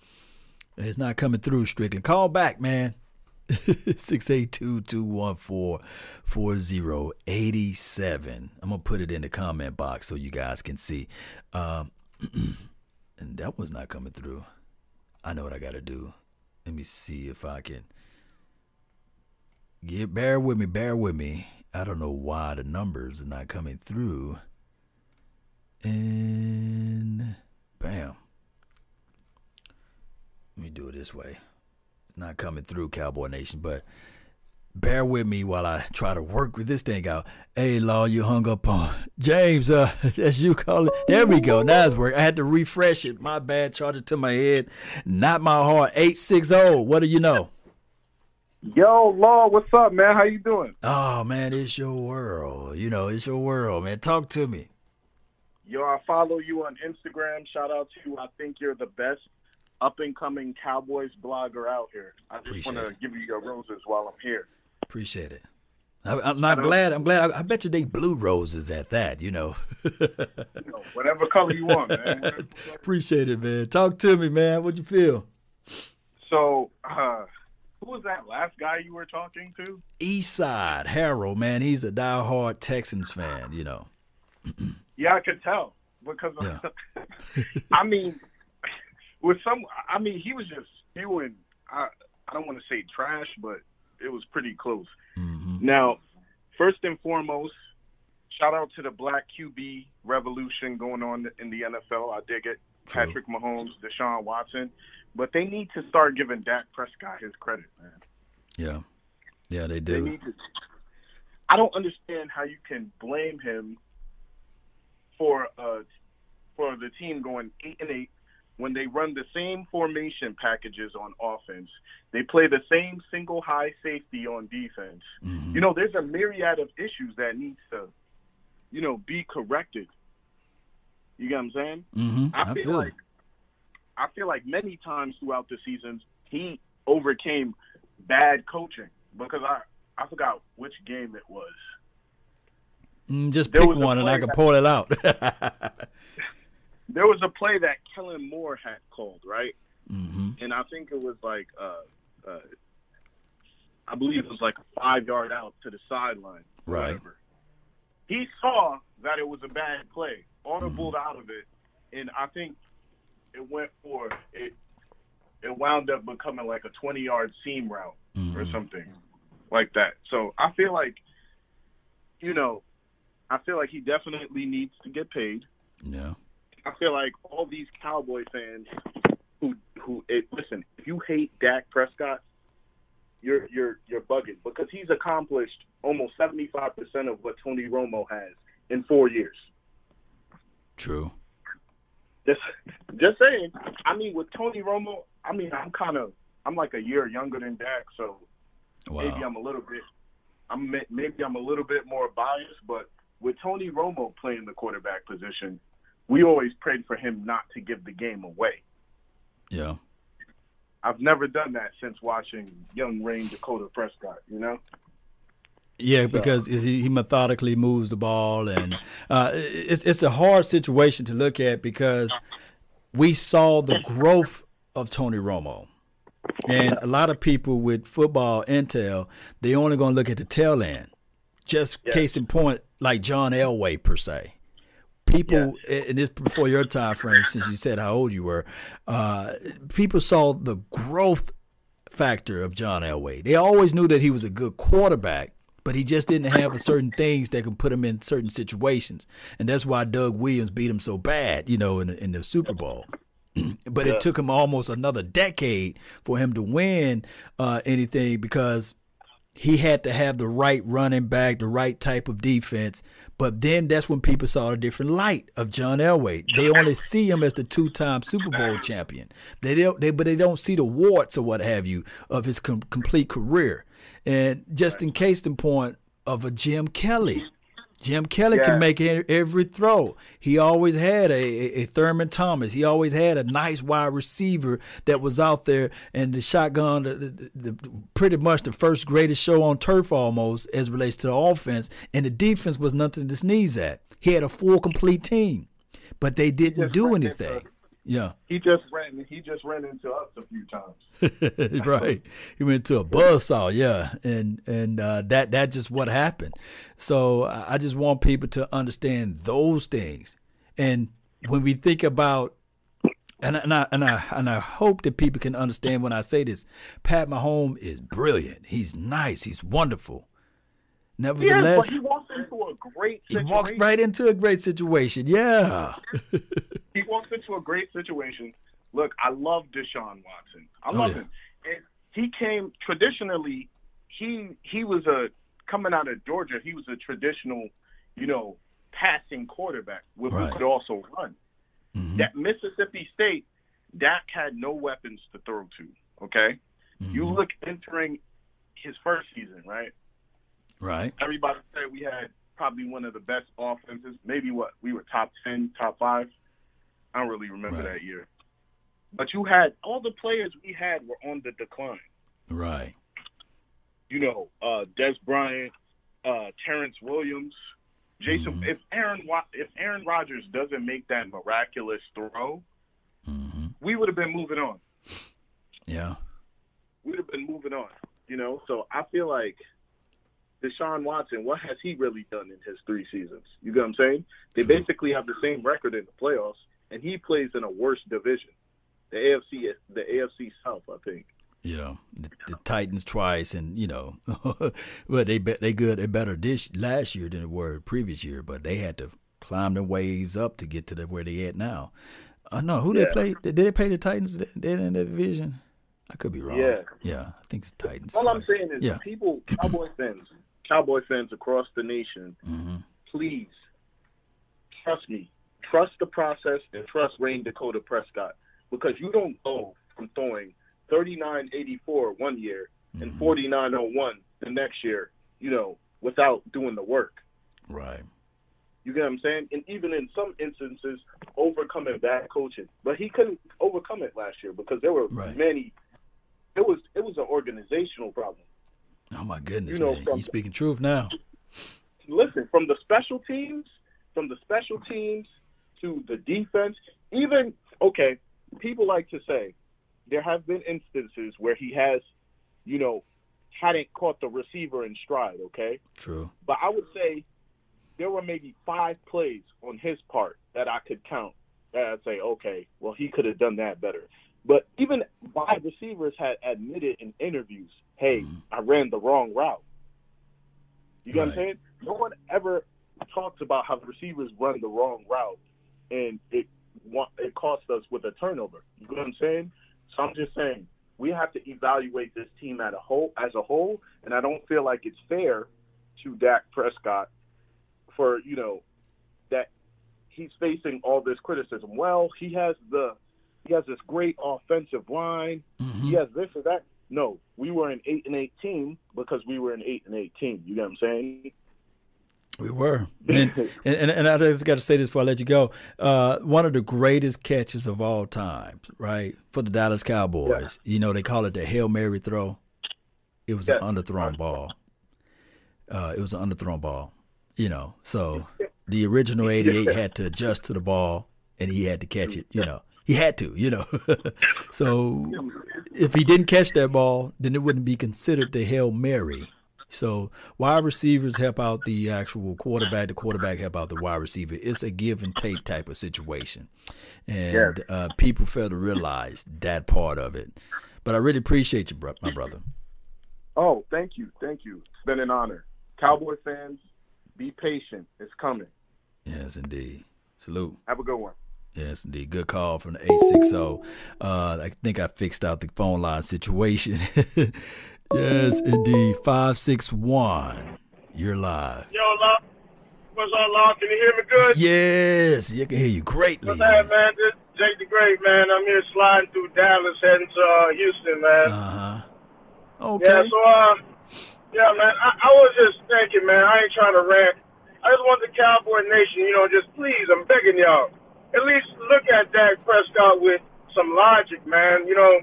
It's not coming through, Strickland. Call back, man. 682-214-4087. I'm going to put it in the comment box so you guys can see. Um, and that one's not coming through. I know what I got to do. Let me see if I can get bear with me, bear with me. I don't know why the numbers are not coming through. And bam. Let me do it this way. It's not coming through, Cowboy Nation, but bear with me while I try to work with this thing out. Hey, Law, you hung up on James. Uh, that's you calling. There we go. Now it's work. I had to refresh it. My bad. Charge it to my head, not my heart. Eight six zero. What do you know? Yo, Law, what's up, man? How you doing? Oh man, it's your world. You know, it's your world, man. Talk to me. Yo, I follow you on Instagram. Shout out to you. I think you're the best up and coming Cowboys blogger out here. I just want to give you your roses while I'm here. Appreciate it. I, am not glad. I'm glad. I, I, bet you they blue roses at that. You know. you know whatever color you want, man. Appreciate it, man. Talk to me, man. What you feel? So, uh, who was that last guy you were talking to? Eastside Harold, man. He's a diehard Texans fan. You know. yeah, I could tell because yeah. I mean, with some, I mean, he was just spewing. I I don't want to say trash, but it was pretty close. Mm-hmm. Now, first and foremost, shout out to the Black QB revolution going on in the NFL. I dig it. True. Patrick Mahomes, Deshaun Watson, but they need to start giving Dak Prescott his credit, man. Yeah, yeah, they do. They to, I don't understand how you can blame him for uh for the team going eight and eight when they run the same formation packages on offense, they play the same single high safety on defense. Mm-hmm. You know, there's a myriad of issues that needs to, you know, be corrected. You get what I'm saying? Mm-hmm. I, I feel like I feel like many times throughout the seasons he overcame bad coaching because I I forgot which game it was. Mm, just pick one and I can pull it out. there was a play that Kellen Moore had called, right? Mm-hmm. And I think it was like, uh, uh, I believe it was like a five yard out to the sideline. Right. Whatever. He saw that it was a bad play, audibled mm-hmm. out of it, and I think it went for it. It wound up becoming like a twenty yard seam route mm-hmm. or something like that. So I feel like, you know, I feel like he definitely needs to get paid. Yeah. I feel like all these Cowboy fans who who it, listen, if you hate Dak Prescott, you're you're you're bugging because he's accomplished almost seventy five percent of what Tony Romo has in four years. True. Just just saying. I mean, with Tony Romo, I mean, I'm kind of I'm like a year younger than Dak, so wow. maybe I'm a little bit. I'm maybe I'm a little bit more biased, but with Tony Romo playing the quarterback position, we always prayed for him not to give the game away. Yeah. I've never done that since watching young Rayne Dakota Prescott, you know? Yeah, because he, methodically moves the ball, and uh, it's it's a hard situation to look at because we saw the growth of Tony Romo, and a lot of people with football intel they only going to look at the tail end. Just yes. case in point, like John Elway per se people yeah. and this before your time frame since you said how old you were uh, people saw the growth factor of john elway they always knew that he was a good quarterback but he just didn't have certain things that can put him in certain situations and that's why doug williams beat him so bad you know in the, in the super bowl but yeah. it took him almost another decade for him to win uh, anything because he had to have the right running back, the right type of defense. But then that's when people saw a different light of John Elway. They only see him as the two-time Super Bowl champion. They don't, they, but they don't see the warts or what have you of his com- complete career. And just in case in point of a Jim Kelly, Jim Kelly Yeah. can make every throw. He always had a, a, Thurman Thomas. He always had a nice wide receiver that was out there, and the shotgun, the, the, the, pretty much the first greatest show on turf almost as it relates to the offense, and the defense was nothing to sneeze at. He had a full complete team, but they didn't do anything. Yeah. He just ran. He just ran into us a few times. right. He went to a buzzsaw, yeah, and and uh, that that just what happened. So I just want people to understand those things, and when we think about, and I- and I and I and I hope that people can understand when I say this. Pat Mahomes is brilliant. He's nice. He's wonderful. Nevertheless, but he walks into a great. he walks right into a great situation. Yeah. He walks into a great situation. Look, I love Deshaun Watson. I Oh, love yeah. him. And he came traditionally. He he was a coming out of Georgia. He was a traditional, you know, passing quarterback with Right. who could also run. Mhm. That Mississippi State, Dak had no weapons to throw to. Okay, you Mhm. look entering his first season, right? Right. everybody said we had probably one of the best offenses. Maybe what we were top ten, top five. I don't really remember Right. that year. But you had all the players we had were on the decline. Right. You know, uh, Dez Bryant, uh, Terrance Williams, Jason. Mhm. If Aaron if Aaron Rodgers doesn't make that miraculous throw, hmm we would have been moving on. Yeah. We'd have been moving on. You know, so I feel like Deshaun Watson, what has he really done in his three seasons? You get what I'm saying? They True. basically have the same record in the playoffs, and he plays in a worse division, the AFC, the AFC South, I think. Yeah, the, the Titans twice, and you know, well, they be, they good, they better this last year than they were previous year, but they had to climb their ways up to get to the, where they at now. Uh, no, who they Yeah. play? Did they play the Titans? They they in that division? I could be wrong. Yeah. yeah, I think it's Titans. All I'm saying is, Yeah. people, Cowboy fans, Cowboy fans across the nation, hmm please trust me. Trust the process and trust Rayne Dakota Prescott because you don't go from throwing 39.84 one year Mm-hmm. and 49.01 the next year, you know, without doing the work. Right. You get what I'm saying? And even in some instances, overcoming bad coaching. But he couldn't overcome it last year because there were Right. many. It was it was an organizational problem. Oh my goodness, You know, man, you speaking truth now. listen, from the special teams, from the special teams to the defense, even okay, people like to say there have been instances where he has, you know, hadn't caught the receiver in stride, okay? True. But I would say there were maybe five plays on his part that I could count that I'd say, okay, well he could have done that better. But even wide receivers had admitted in interviews, hey, mm-hmm. I ran the wrong route. You get what I'm saying? No one ever talks about how the receivers run the wrong route, and it it cost us with a turnover. You get what I'm saying? So I'm just saying we have to evaluate this team at a whole as a whole, and I don't feel like it's fair to Dak Prescott for you know that he's facing all this criticism. Well, he has the he has this great offensive line. Mhm. He has this or that. No, we were an eight and eight team because we were an eight and eight team. You get what I'm saying? We were, and and, and, I just got to say this before I let you go. Uh, one of the greatest catches of all time, right, for the Dallas Cowboys. You know they call it the hail mary throw. It was an underthrown ball. Uh, it was an underthrown ball. You know, so the original '88 had to adjust to the ball, and he had to catch it. You know, he had to. You know, so if he didn't catch that ball, then it wouldn't be considered the hail mary. So wide receivers help out the actual quarterback. The quarterback help out the wide receiver. It's a give and take type of situation, and uh, people fail to realize that part of it. But I really appreciate you, bro- my brother. Oh, thank you, thank you. It's been an honor. Cowboy fans, be patient. It's coming. Yes, indeed. Salute. Have a good one. Yes, indeed. Good call from the 860. Uh, I think I fixed out the phone line situation. yes, indeed. 561. You're live. Yo, Law. What's up, Law? Can you hear me good? Yes, I can hear you greatly. What's that, man? This is Jake the Great, man. I'm here sliding through Dallas, heading to uh, Houston, man. Uh huh. Okay. Yeah, so, uh, yeah, man, I, I was just thinking, man, I ain't trying to rant I just want the Cowboy Nation, you know, just please, I'm begging y'all, at least look at Dak Prescott with some logic, man. You know,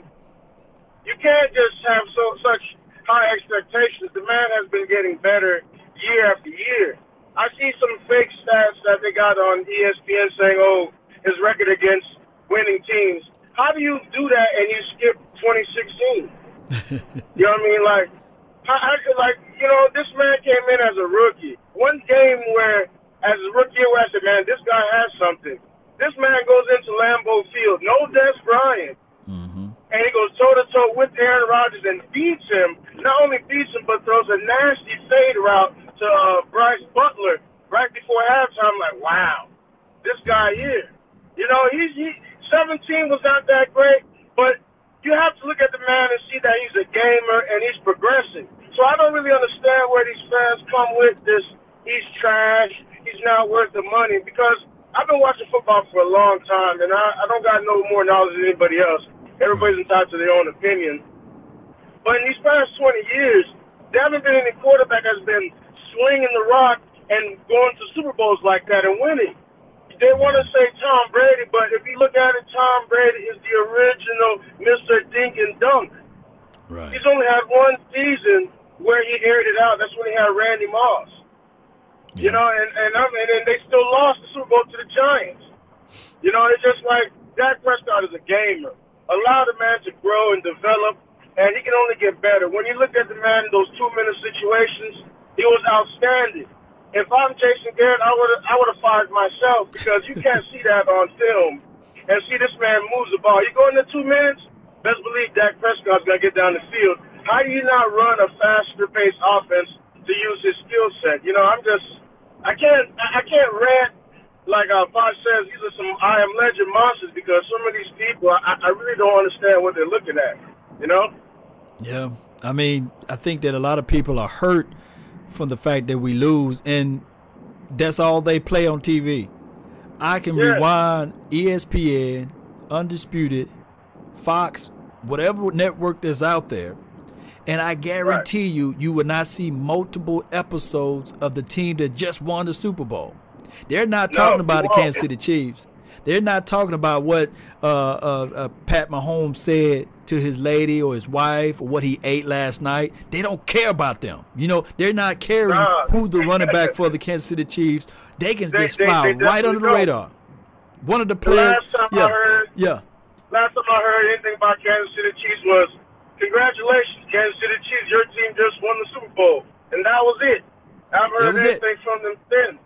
you can't just have so such high expectations. The man has been getting better year after year. I see some fake stats that they got on ESPN saying, "Oh, his record against winning teams." How do you do that and you skip 2016? you know what I mean? Like, how, how, like you know, this man came in as a rookie. One game where, as a rookie, where I said, "Man, this guy has something." This man goes into Lambeau Field, no Dez Bryant. And he goes toe to toe with Aaron Rodgers and beats him. Not only beats him, but throws a nasty fade route to uh, Brice Butler right before halftime. Like, wow, this guy here. You know, he's he, 17 was not that great, but you have to look at the man and see that he's a gamer and he's progressing. So I don't really understand where these fans come with this. He's trash. He's not worth the money because I've been watching football for a long time, and I, I don't got no more knowledge than anybody else. Everybody's entitled to their own opinion. But in these past 20 years, there haven't been any quarterback that's been swinging the rock and going to Super Bowls like that and winning. They want to say Tom Brady, but if you look at it, Tom Brady is the original Mr. Dink and Dunk. Right. He's only had one season where he aired it out. That's when he had Randy Moss. You know, and and, I mean, and they still lost the Super Bowl to the Giants. You know, it's just like Dak Prescott is a gamer. Allow the man to grow and develop, and he can only get better. When you look at the man in those two-minute situations, he was outstanding. If I'm Jason Garrett, I would I would have fired myself because you can't see that on film and see this man moves the ball. You go into two minutes, best believe Dak Prescott's gonna get down the field. How do you not run a faster-paced offense to use his skill set? You know, I'm just I can't I can't rant like uh, Fox says these are some I am legend monsters because some of these people I, I really don't understand what they're looking at. You know? Yeah, I mean I think that a lot of people are hurt from the fact that we lose, and that's all they play on TV. I can Yeah. rewind ESPN, Undisputed, Fox, whatever network that's out there, and I guarantee you, you will not see multiple episodes of the team that just won the Super Bowl. They're not No, talking about the. Kansas City Chiefs. They're not talking about what uh, uh, uh, Pat Mahomes said to his lady or his wife or what he ate last night. They don't care about them. You know, they're not caring Nah. who's the running back for the Kansas City Chiefs. They can They- just they- fly they right under the radar. One of the The players. last time yeah, I heard yeah. last time I heard anything about Kansas City Chiefs was congratulations, Kansas City Chiefs, your team just won the Super Bowl. And that was it. I haven't heard was it. anything from them then.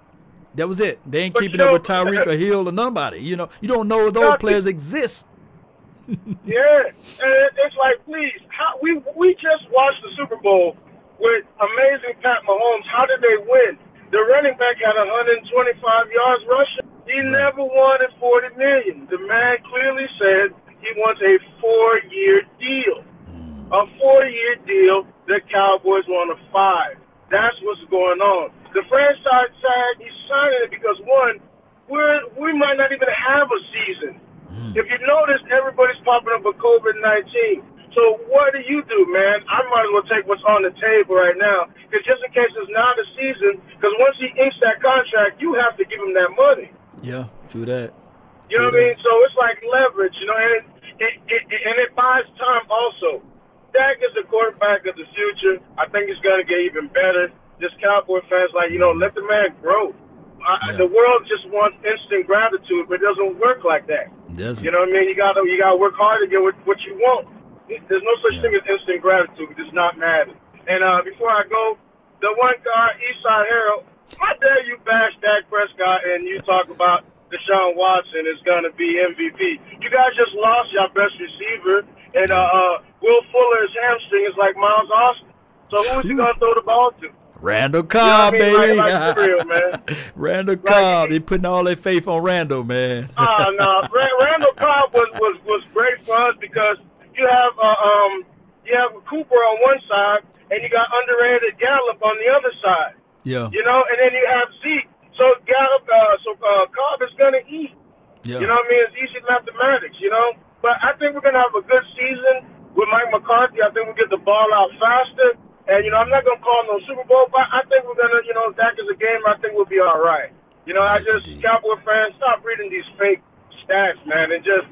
That was it. They ain't But keeping you up with Tyreek or Hill or nobody. You know, you don't know if those players exist. Yeah, and it's like, please, how, we we just watched the Super Bowl with amazing Pat Mahomes. How did they win? The running back had 125 yards rushing. He never wanted 40 million. The man clearly said he wants a four-year deal. Mm. A four-year deal. The Cowboys want a five. That's what's going on. The franchise tag, he's signing it because one, we're we might not even have a season. Hmm. If you notice, everybody's popping up with COVID 19. So what do you do, man? I might as well take what's on the table right now. Because just in case it's not a season, because once he inks that contract, you have to give him that money. Yeah, true that. You know what I mean? So it's like leverage, you know, and it, it, it, and it buys time also. Dak is the quarterback of the future. I think he's going to get even better. Just Cowboy fans, like, you know, let the man grow. I, The world just wants instant gratitude, but it doesn't work like that. Doesn't. You know what I mean? You gotta you gotta work hard to get what, what you want. There's no such thing as instant gratitude. It's not matter. And uh, before I go, the one guy, Eastside Herald, how dare you bash Dak Prescott and you talk about Deshaun Watson is gonna be MVP? You guys just lost your best receiver, and uh, uh, Will Fuller's hamstring is like Miles Austin. So who is he gonna throw the ball to? Randall Cobb, You know I baby. Like- like real, man. Randall Cobb. They putting all their faith on Randall, man. Oh no, Ra- Randall Cobb was, was was great for us because you have uh, um you have Cooper on one side and you got underrated Gallup on the other side. Yeah. You know, and then you have Zeke. So Gallup, uh, so uh, Cobb is gonna eat. Yeah. You know what I mean? It's easy mathematics. You know, but I think we're gonna have a good season with Mike McCarthy. I think we'll get the ball out faster. And, you know, I'm not going to call no Super Bowl, but I think we're going to, you know, Dak is a game, I think we'll be all right. You know, nice I just, indeed. Cowboy fans, stop reading these fake stats, man, and just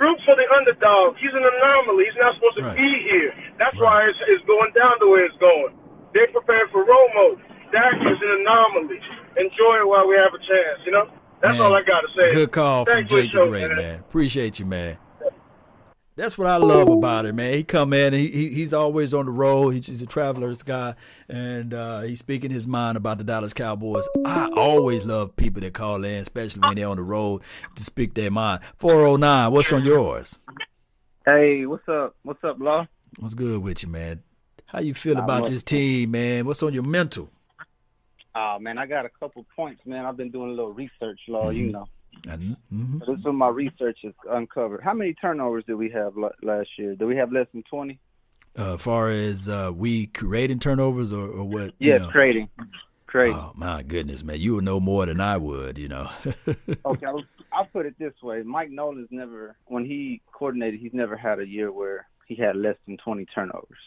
root for the underdog. He's an anomaly. He's not supposed to right. be here. That's right. why it's, it's going down the way it's going. They prepared for Romo. Dak is an anomaly. Enjoy it while we have a chance, you know? That's man, all I got to say. Good call from Jake the Great, man. Appreciate you, man. That's what I love about it, man. He come in, he, he he's always on the road. He's, he's a traveler's guy, and uh, he's speaking his mind about the Dallas Cowboys. I always love people that call in, especially when they're on the road, to speak their mind. Four oh nine, what's on yours? Hey, what's up? What's up, Law? What's good with you, man? How you feel about this team, man? What's on your mental? Oh man, I got a couple points, man. I've been doing a little research, Law. Mm-hmm. You know. Mm-hmm. So this is what my research has uncovered. How many turnovers did we have last year? Did we have less than twenty? Uh, far as uh, we creating turnovers or, or what? Yeah, know? creating. Creating. Oh my goodness, man! You would know more than I would, you know. okay, I'll, I'll put it this way: Mike Nolan's never, when he coordinated, he's never had a year where he had less than twenty turnovers.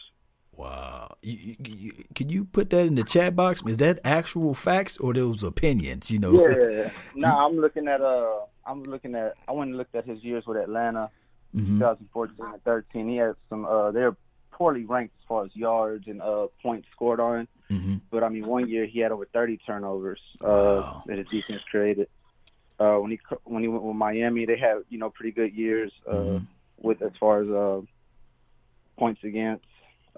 Wow. You, you, can you put that in the chat box? Is that actual facts or those opinions? You know. Yeah. no, I'm looking at uh, I'm looking at. I went and looked at his years with Atlanta, mm-hmm. 2014 and 13. He had some. Uh, they're poorly ranked as far as yards and uh points scored on. Mm-hmm. But I mean, one year he had over 30 turnovers uh, wow. that his defense created. Uh, when he when he went with Miami, they had you know pretty good years uh, mm-hmm. with as far as uh, points against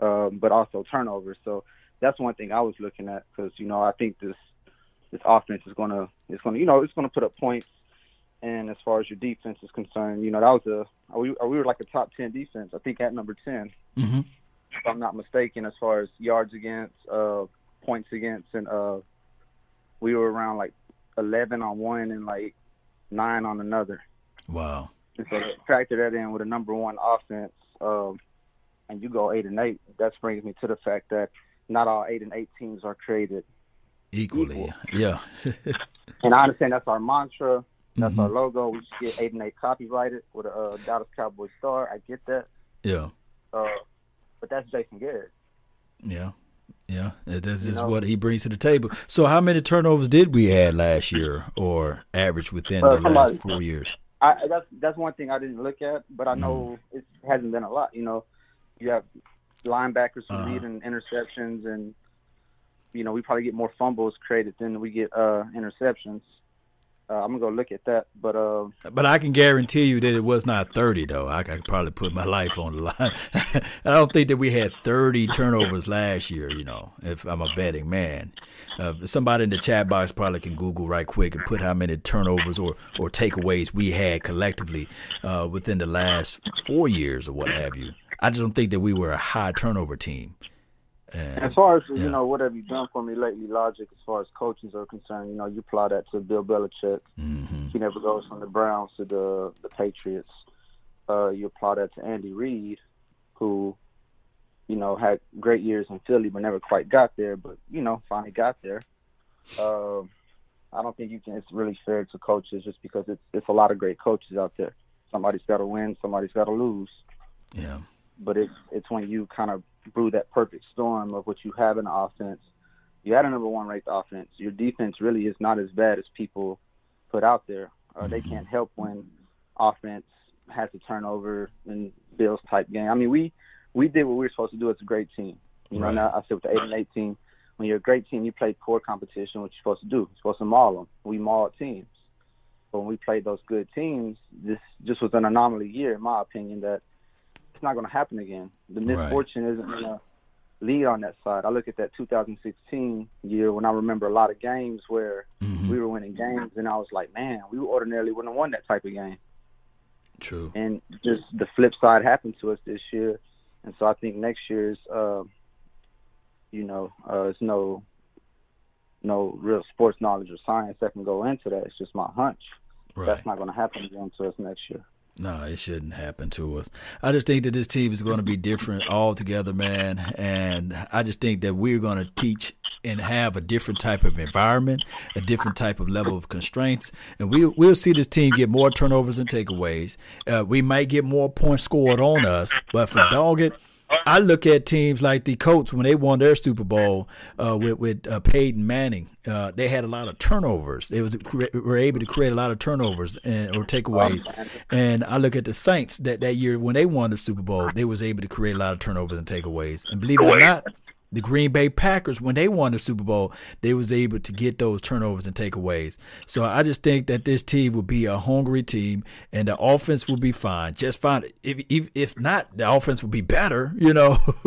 um, but also turnovers. So that's one thing I was looking at because you know I think this this offense is gonna it's gonna you know it's gonna put up points. And as far as your defense is concerned, you know that was a we, we were like a top ten defense. I think at number 10 mm-hmm. if I'm not mistaken, as far as yards against, uh, points against, and uh, we were around like eleven on one and like nine on another. Wow. And so factor that in with a number one offense, um, and you go eight and eight, that brings me to the fact that not all eight and eight teams are created equally. Equal. Yeah. and I understand that's our mantra. That's mm-hmm. our logo. We should get eight and eight copyrighted with a uh, Dallas Cowboy star. I get that. Yeah. Uh, but that's Jason Garrett. Yeah. Yeah, this is what he brings to the table. So, how many turnovers did we had last year, or average within uh, the last four years? I, that's that's one thing I didn't look at, but I know mm. it hasn't been a lot. You know, you have linebackers who uh-huh. lead in interceptions, and you know we probably get more fumbles created than we get uh, interceptions. Uh, I'm gonna go look at that, but uh, but I can guarantee you that it was not 30 though. I could probably put my life on the line. I don't think that we had 30 turnovers last year. You know, if I'm a betting man, uh, somebody in the chat box probably can Google right quick and put how many turnovers or or takeaways we had collectively uh, within the last four years or what have you. I just don't think that we were a high turnover team. And, as far as yeah. you know, what have you done for me lately, Logic? As far as coaches are concerned, you know, you apply that to Bill Belichick. Mm-hmm. He never goes from the Browns to the the Patriots. Uh, you apply that to Andy Reid, who, you know, had great years in Philly but never quite got there. But you know, finally got there. Uh, I don't think you can. It's really fair to coaches just because it's it's a lot of great coaches out there. Somebody's got to win. Somebody's got to lose. Yeah but it's it's when you kind of brew that perfect storm of what you have in the offense. You had a number one ranked offense. Your defense really is not as bad as people put out there. Uh, mm-hmm. They can't help when offense has to turn over and Bills type game. I mean, we we did what we were supposed to do as a great team. You right. know, now I said with the eight and eight team, when you're a great team, you play core competition. What you're supposed to do? You're supposed to maul them. We mauled teams. But when we played those good teams, this just was an anomaly year, in my opinion. That it's not going to happen again. The misfortune right. isn't going to lead on that side. I look at that 2016 year when I remember a lot of games where mm-hmm. we were winning games, and I was like, man, we ordinarily wouldn't have won that type of game. True. And just the flip side happened to us this year, and so I think next year's, uh, you know, uh, it's no, no real sports knowledge or science that can go into that. It's just my hunch. Right. That's not going to happen again to us next year. No, it shouldn't happen to us. I just think that this team is going to be different altogether, man. And I just think that we're going to teach and have a different type of environment, a different type of level of constraints, and we we'll see this team get more turnovers and takeaways. Uh, we might get more points scored on us, but for Doggett, I look at teams like the Colts when they won their Super Bowl uh, with with uh, Peyton Manning. Uh, they had a lot of turnovers. They was were able to create a lot of turnovers and or takeaways. And I look at the Saints that that year when they won the Super Bowl, they was able to create a lot of turnovers and takeaways. And believe it or not, the Green Bay Packers when they won the Super Bowl, they was able to get those turnovers and takeaways. So I just think that this team will be a hungry team, and the offense will be fine, just fine. If if, if not, the offense will be better, you know,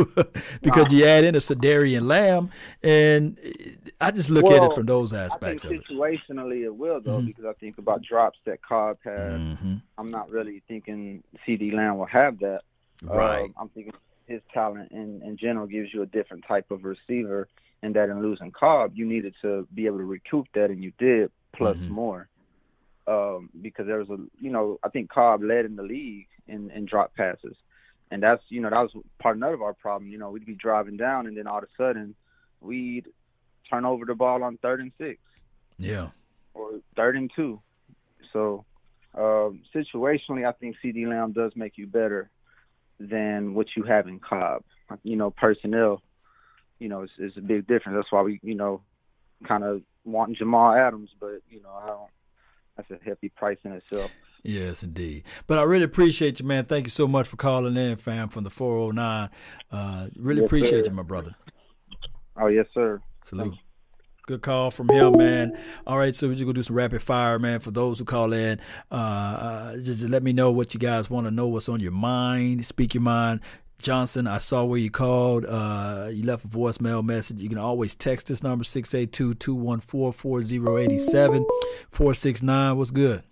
because wow. you add in a Cedarian Lamb, and I just look well, at it from those aspects. I think situationally, it. it. will though, mm-hmm. because I think about drops that Cobb had. Mm-hmm. I'm not really thinking CeeDee Lamb will have that. Right. Um, I'm thinking his talent in, in general gives you a different type of receiver, and that in losing Cobb, you needed to be able to recoup that, and you did, plus mm-hmm. more. Um, because there was a, you know, I think Cobb led in the league in, in drop passes. And that's, you know, that was part another of our problem. You know, we'd be driving down, and then all of a sudden, we'd turn over the ball on third and six. Yeah. Or third and two. So, um, situationally, I think CeeDee Lamb does make you better than what you have in Cobb. You know, personnel, you know, is, is a big difference. That's why we, you know, kind of want Jamal Adams, but you know, I don't. That's a hefty price in itself. Yes, indeed. But I really appreciate you, man. Thank you so much for calling in, fam, from the 409. Uh, really yes, appreciate sir. you, my brother. Oh, yes, sir. Salute. Good call from him, man. All right, so we're just gonna do some rapid fire, man. For those who call in, uh, uh, just, just, let me know what you guys want to know, what's on your mind. Speak your mind. Johnson, I saw where you called. Uh, you left a voicemail message. You can always text this number 682 214 4087 469. What's good?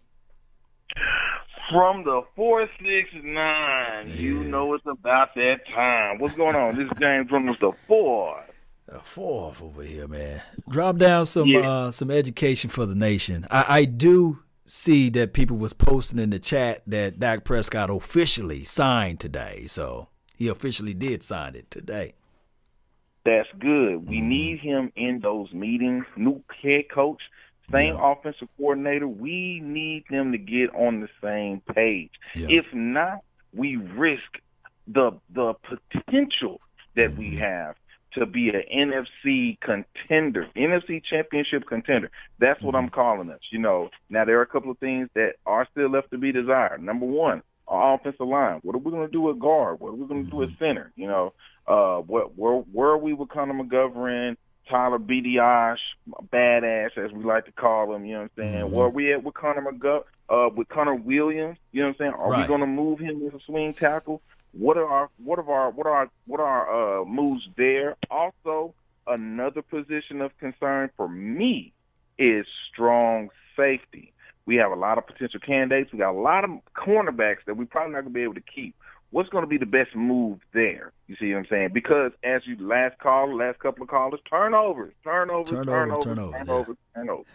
From the 469, yeah. you know it's about that time. What's going on? This is James from the 4. A fourth over here, man. Drop down some yeah. uh, some education for the nation. I, I do see that people was posting in the chat that Dak Prescott officially signed today. So he officially did sign it today. That's good. We mm-hmm. need him in those meetings. New head coach, same yeah. offensive coordinator. We need them to get on the same page. Yeah. If not, we risk the the potential that mm-hmm. we have to be an NFC contender, NFC championship contender. That's what mm-hmm. I'm calling us. You know, now there are a couple of things that are still left to be desired. Number one, our offensive line. What are we going to do with guard? What are we going to do at mm-hmm. center? You know, uh, what where where are we with Connor McGovern, Tyler Biadasz, badass as we like to call him. You know what I'm saying? Mm-hmm. Where are we at with Connor McGovern? Uh, with Connor Williams, you know what I'm saying? Are right. we going to move him as a swing tackle? What are our what are our what are what are uh, moves there? Also, another position of concern for me is strong safety. We have a lot of potential candidates. We got a lot of cornerbacks that we probably not gonna be able to keep. What's going to be the best move there? You see what I'm saying? Because as you last call, last couple of callers, turnovers, turnovers, turnovers, turnovers, turnovers, turnovers, yeah. turnovers.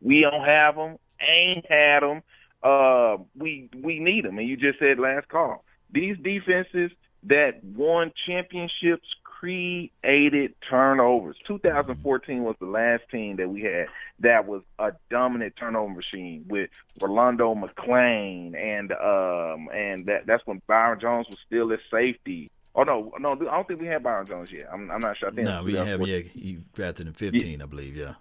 we don't have them. Ain't had them. Uh, we we need them. And you just said last call. These defenses that won championships created turnovers. 2014 was the last team that we had that was a dominant turnover machine with Rolando McClain and um and that that's when Byron Jones was still at safety. Oh no, no, I don't think we had Byron Jones yet. I'm, I'm not sure. I think no, we didn't have. Yeah, he drafted in 15, yeah. I believe. Yeah.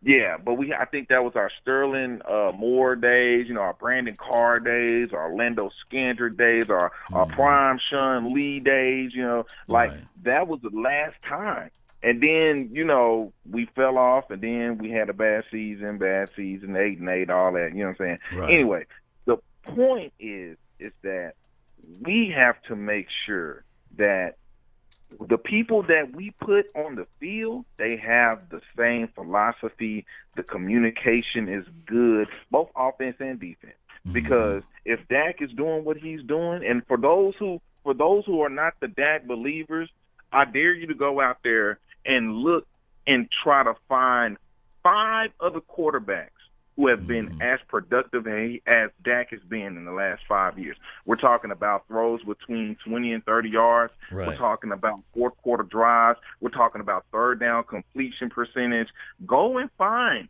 Yeah, but we I think that was our Sterling uh, Moore days, you know, our Brandon Carr days, our Orlando Scandrick days, our mm-hmm. our prime Sean Lee days, you know, like right. that was the last time. And then, you know, we fell off and then we had a bad season, bad season, eight and eight, all that, you know what I'm saying? Right. Anyway, the point is is that we have to make sure that the people that we put on the field, they have the same philosophy. The communication is good, both offense and defense. Mm-hmm. Because if Dak is doing what he's doing, and for those who for those who are not the Dak believers, I dare you to go out there and look and try to find five other quarterbacks who have been mm-hmm. as productive as Dak has been in the last five years. We're talking about throws between 20 and 30 yards. Right. We're talking about fourth quarter drives. We're talking about third down completion percentage. Go and find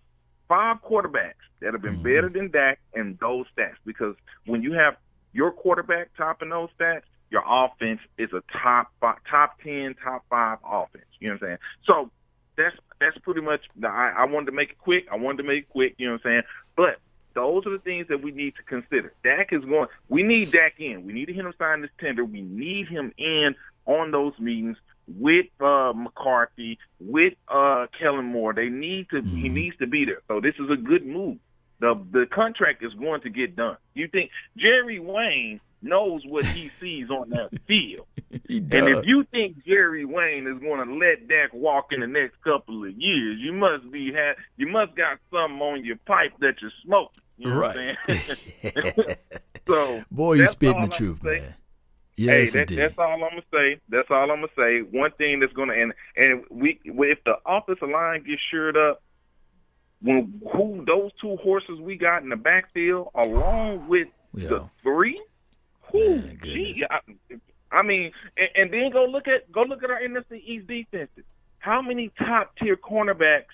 five quarterbacks that have been mm-hmm. better than Dak in those stats because when you have your quarterback topping those stats, your offense is a top five, top ten, top five offense. You know what I'm saying? So that's that's pretty much. I, I wanted to make it quick. I wanted to make it quick. You know what I'm saying? But those are the things that we need to consider. Dak is going. We need Dak in. We need to hit him sign this tender. We need him in on those meetings with uh, McCarthy, with uh, Kellen Moore. They need to. Mm-hmm. He needs to be there. So this is a good move. The the contract is going to get done. You think Jerry Wayne knows what he sees on that field? and if you think Jerry Wayne is going to let Dak walk in the next couple of years, you must be ha- you must got something on your pipe that you're smoking. You know right. so boy, you're spitting the truth, man. Yes, hey, that, that's all I'm gonna say. That's all I'm gonna say. One thing that's gonna and and we if the offensive line gets shored up, when who those two horses we got in the backfield, along with yeah. the three, gee, I, I mean, and, and then go look at go look at our NFC East defenses. How many top tier cornerbacks?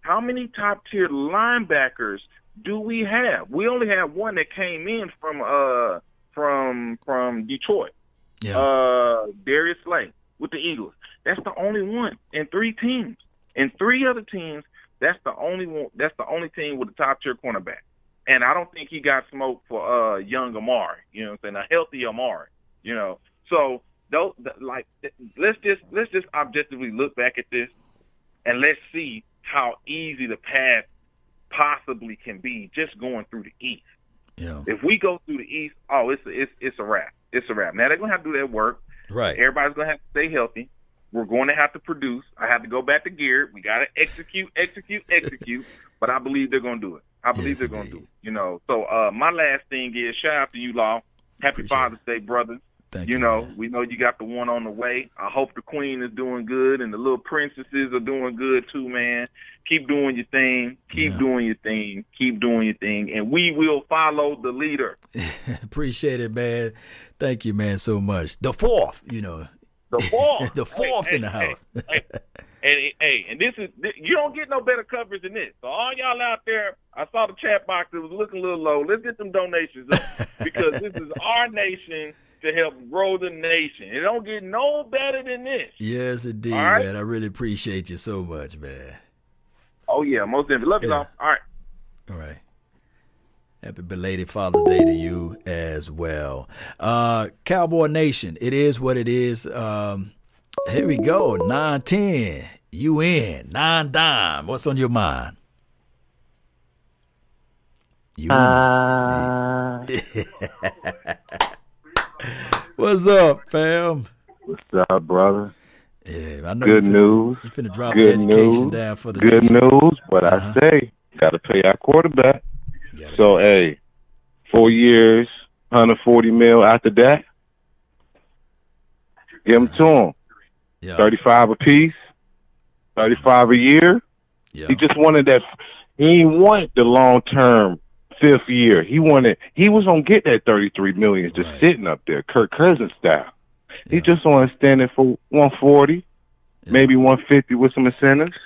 How many top tier linebackers do we have? We only have one that came in from uh from from Detroit. Yeah. Uh Darius Slay with the Eagles. That's the only one in three teams. In three other teams, that's the only one that's the only team with a top tier cornerback. And I don't think he got smoked for uh young Amari, you know what I'm saying? A healthy Amari, you know. So those like let's just let's just objectively look back at this and let's see how easy the path possibly can be just going through the East. Yeah. If we go through the East, oh, it's a, it's it's a wrap. It's a wrap. Now they're gonna have to do that work. Right. Everybody's gonna have to stay healthy. We're going to have to produce. I have to go back to gear. We got to execute, execute, execute. but I believe they're going to do it. I believe yes, they're going to do. You know. So uh, my last thing is shout out to you, Law. Happy Appreciate Father's it. Day, brothers. Thank you, you know, man. we know you got the one on the way. I hope the queen is doing good and the little princesses are doing good too, man. Keep doing your thing. Keep yeah. doing your thing. Keep doing your thing. And we will follow the leader. Appreciate it, man. Thank you, man, so much. The fourth, you know. The fourth. the fourth hey, in the hey, house. hey, hey, hey, and this is you don't get no better coverage than this. So all y'all out there, I saw the chat box. It was looking a little low. Let's get some donations up because this is our nation to help grow the nation. It don't get no better than this. Yes, indeed, right? man. I really appreciate you so much, man. Oh yeah, most definitely. Love you, yeah. all. All right. All right. Happy belated Father's Day to you as well. Uh, Cowboy Nation, it is what it is. Um, here we go. 910. You in. Nine dime. What's on your mind? You uh... What's up, fam? What's up, brother? Yeah, I know good news. You finna drop good education news. down for the good news. But uh-huh. I say, gotta pay our quarterback. So hey, four years, hundred forty mil after that. Give them to him. Yeah. Thirty five a piece, thirty five a year. Yeah. He just wanted that. He didn't want the long term fifth year. He wanted. He was gonna get that thirty three million just Right. sitting up there, Kirk Cousins style. He just wanted to stand it for one forty, Yeah. maybe one fifty with some incentives.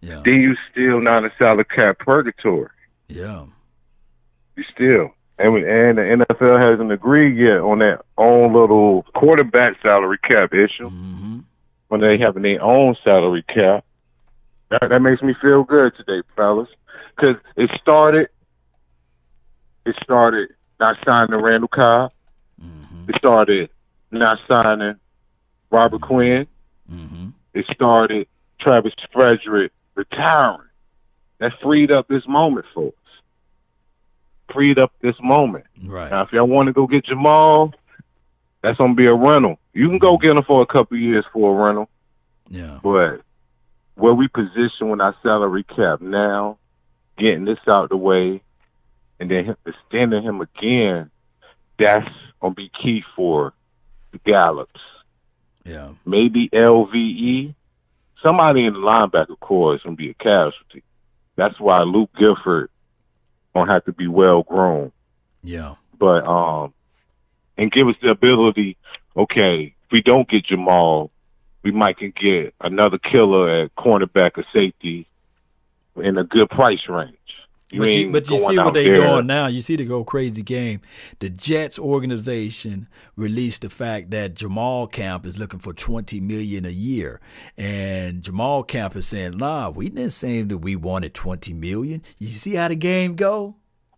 Yeah. Then you still not a salary cap purgatory. Yeah. You still. And, we- and the NFL hasn't agreed yet on that own little quarterback salary cap issue. Mm-hmm. When they having their own salary cap, that, that makes me feel good today, fellas. Because it started, it started not signing Randall Cobb. Mm-hmm. It started not signing Robert Quinn. Mm-hmm. It started Travis Frederick retiring. That freed up this moment for us. Freed up this moment. Right. Now, if y'all want to go get Jamal, that's gonna be a rental. You can go get him for a couple years for a rental, Yeah. but where we position with our salary cap now, getting this out the way, and then him- extending him again, that's gonna be key for the Gallups. Yeah. Maybe LVE. Somebody in the linebacker core is gonna be a casualty. That's why Luke Gifford gonna have to be well grown. Yeah. But um and give us the ability, okay, if we don't get Jamal, we might can get another killer at cornerback or safety in a good price range. You but you, but you see what they're doing now. You see the go crazy game. The Jets organization released the fact that Jamal Camp is looking for twenty million a year, and Jamal Camp is saying, "Nah, we didn't say that we wanted twenty million. You see how the game go?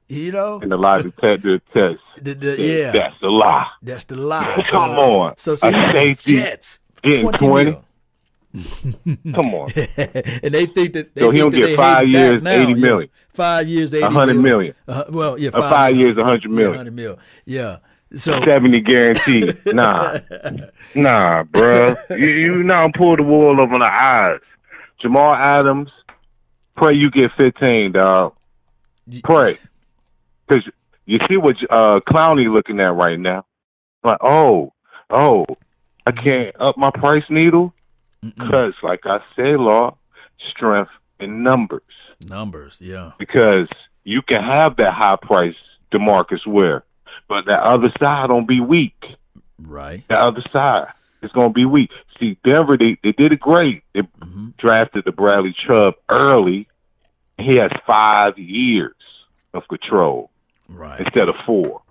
You know." And the lie detector test. The- the- yeah. That's the lie. That's the lie. Come So- on. So, so a you got the Jets getting 20 20. Come on. and they think that they So he think don't get five years, now, 80 yeah. million. Five years, eighty A hundred million. Uh, well, yeah, Uh, five years, a hundred Yeah, million. Yeah. So 70 guaranteed. Nah. nah, bruh. You, you not pull the wool over the eyes. Jamal Adams, pray you get 15, dog. Pray. Because you see what uh, Clowney looking at right now. Like, oh, oh, I can't up my price needle? Because, like I say, Law, strength in numbers. numbers, yeah. Because you can have that high price DeMarcus Ware, but that other side don't be weak. Right. The other side is going to be weak. See, Denver, they, they did it great. They drafted the Bradley Chubb early. He has five years of control right. instead of four.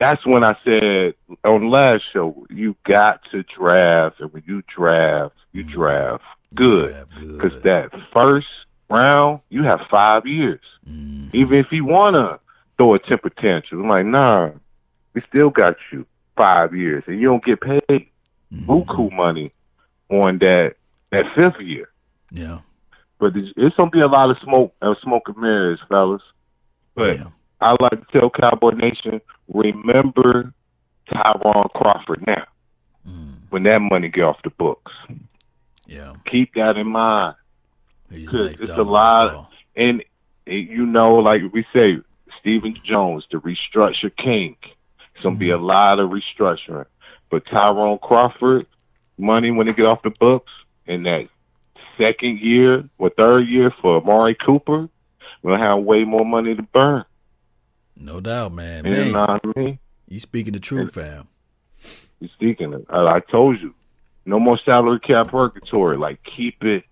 That's when I said on last show, you got to draft, and when you draft, you mm. draft good. Because that first round, you have five years. Mm. Even if you want to throw a temper tantrum, I'm like, nah, we still got you five years, and you don't get paid mm-hmm. buku money on that that fifth year. Yeah. But it's, it's gonna be a lot of smoke uh, smoke and mirrors, fellas. But I like to tell Cowboy Nation, remember Tyrone Crawford now. When that money get off the books. Yeah. Keep that in mind. Because like it's a lot and it, you know, like we say, Stephen Jones, the restructure king. It's gonna be a lot of restructuring. But Tyrone Crawford, money when it get off the books in that second year or third year for Amari Cooper, we'll have way more money to burn. No doubt, man. You man know what I mean? You speaking the truth, fam. You speaking it. I, uh, I told you. No more salary cap purgatory. Like keep it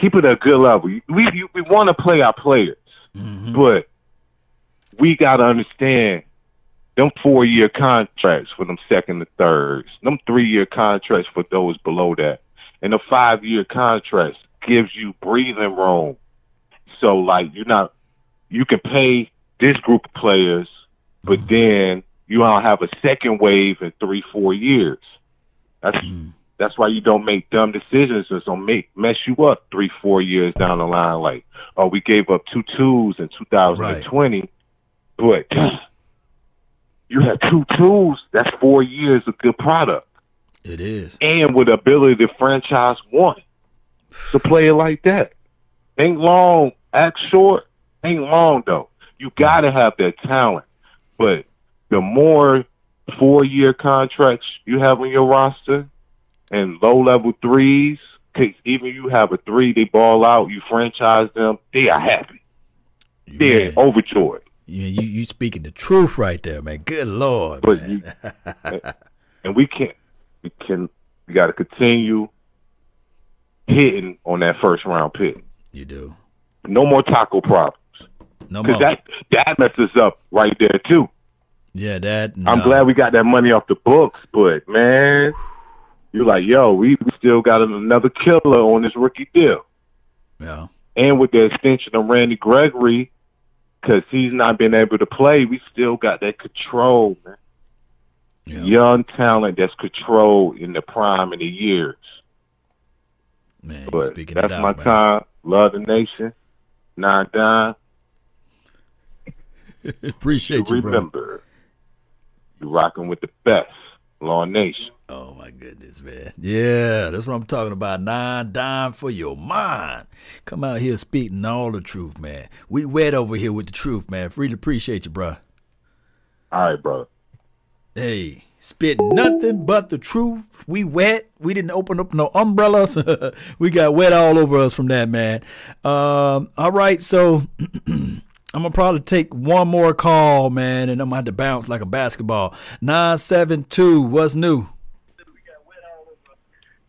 keep it at a good level. We we, we want to play our players, mm-hmm. but we got to understand them four year contracts for them second and thirds, them three year contracts for those below that, and the five year contracts gives you breathing room. So like you're not you can pay this group of players, but mm-hmm. then you don't have a second wave in three, four years. That's mm-hmm. that's why you don't make dumb decisions. It's gonna make mess you up three, four years down the line. Like, oh, we gave up two twos in 2020, but you have two twos. That's four years of good product, It is. and with the ability to franchise one to play it like that. Ain't long, act short. Ain't long though. You gotta have that talent, but the more four year contracts you have on your roster and low level threes, cause even you have a three, they ball out, you franchise them, they are happy. They're overjoyed. You, you you speaking the truth right there, man. Good lord. But you, and we can't, we can, we got to continue hitting on that first round pick. You do. No more Taco problems. No more. that that messes up right there too. yeah, that. I'm glad we got that money off the books, but man, you're like, yo, we, we still got another killer on this rookie deal. Yeah. And with the extension of Randy Gregory, because he's not been able to play, we still got that control, man. Young talent that's controlled in the prime of the years. Man, but speaking that's out, my man. time. Love the nation. Nine dime. Appreciate you. Remember, you're rocking with the best. Law Nation. Oh my goodness, man. Yeah, that's what I'm talking about. Nine dime for your mind. Come out here speaking all the truth, man. We wet over here with the truth, man. Really appreciate you, bro. All right, brother. Hey, spit nothing but the truth. We wet. We didn't open up no umbrellas. we got wet all over us from that, man. Um, all right, so I'm gonna probably take one more call, man, and I'm gonna have to bounce like a basketball. Nine seven two. What's new?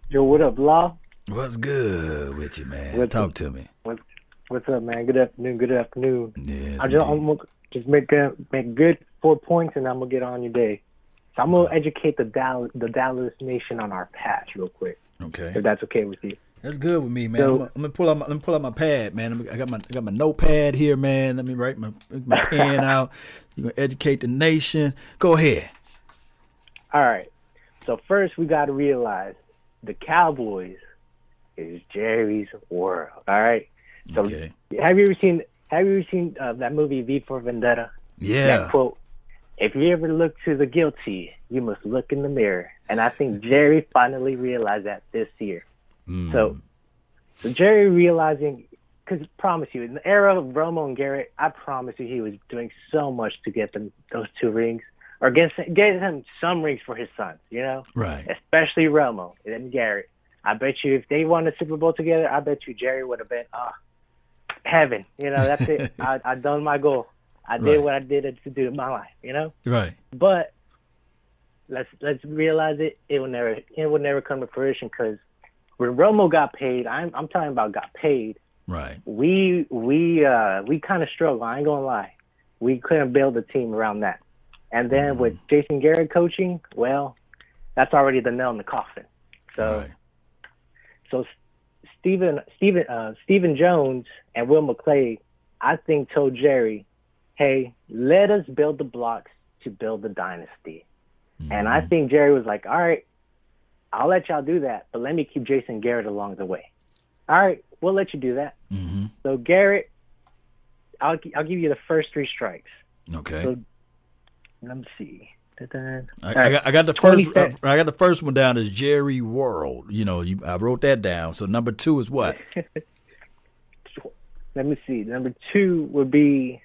Yo, what up, Law? What's good with you, man? What's Talk to me. What, What's up, man? Good afternoon. Good afternoon. Yes, I just I'm gonna just make uh, make good four points, and I'm gonna get on your day. So I'm gonna educate the Dallas the Dallas Nation on our patch real quick. Okay. If that's okay with you. That's good with me, man. So, I'm, I'm, gonna pull out my let me pull out my pad, man. I got my I got my notepad here, man. Let me write my my pen out. You're gonna educate the nation. Go ahead. All right. So first we gotta realize the Cowboys is Jerry's world. All right. So okay. have you ever seen Have you ever seen uh, that movie V for Vendetta? Yeah. That quote. If you ever look to the guilty, you must look in the mirror. And I think Jerry finally realized that this year. Mm. So, so Jerry realizing, because promise you, in the era of Romo and Garrett, I promise you, he was doing so much to get them those two rings, or get get him some rings for his sons. You know, right? Especially Romo and Garrett. I bet you if they won the Super Bowl together, I bet you Jerry would have been ah uh, heaven. You know, that's it. I I done my goal. I did right. what I did to do in my life. You know, right? But let's let's realize it. It will never it will never come to fruition because when Romo got paid, I'm I'm talking about got paid. Right. We we uh we kind of struggled. I ain't gonna lie. We couldn't build a team around that. And then mm with Jason Garrett coaching, well, that's already the nail in the coffin. So right. So Stephen Stephen uh, Stephen Jones and Will McClay, I think, told Jerry, "Hey, let us build the blocks to build the dynasty." Mm-hmm. And I mm-hmm. think Jerry was like, "All right, I'll let y'all do that, but let me keep Jason Garrett along the way." All right, we'll let you do that. Mm-hmm. So Garrett, I'll I'll give you the first three strikes. Okay. So let me see. I, I, got, I, got, the first. Uh, I got the first one down as Jerry World. You know, you, I wrote that down. So number two is what? Let me see. Number two would be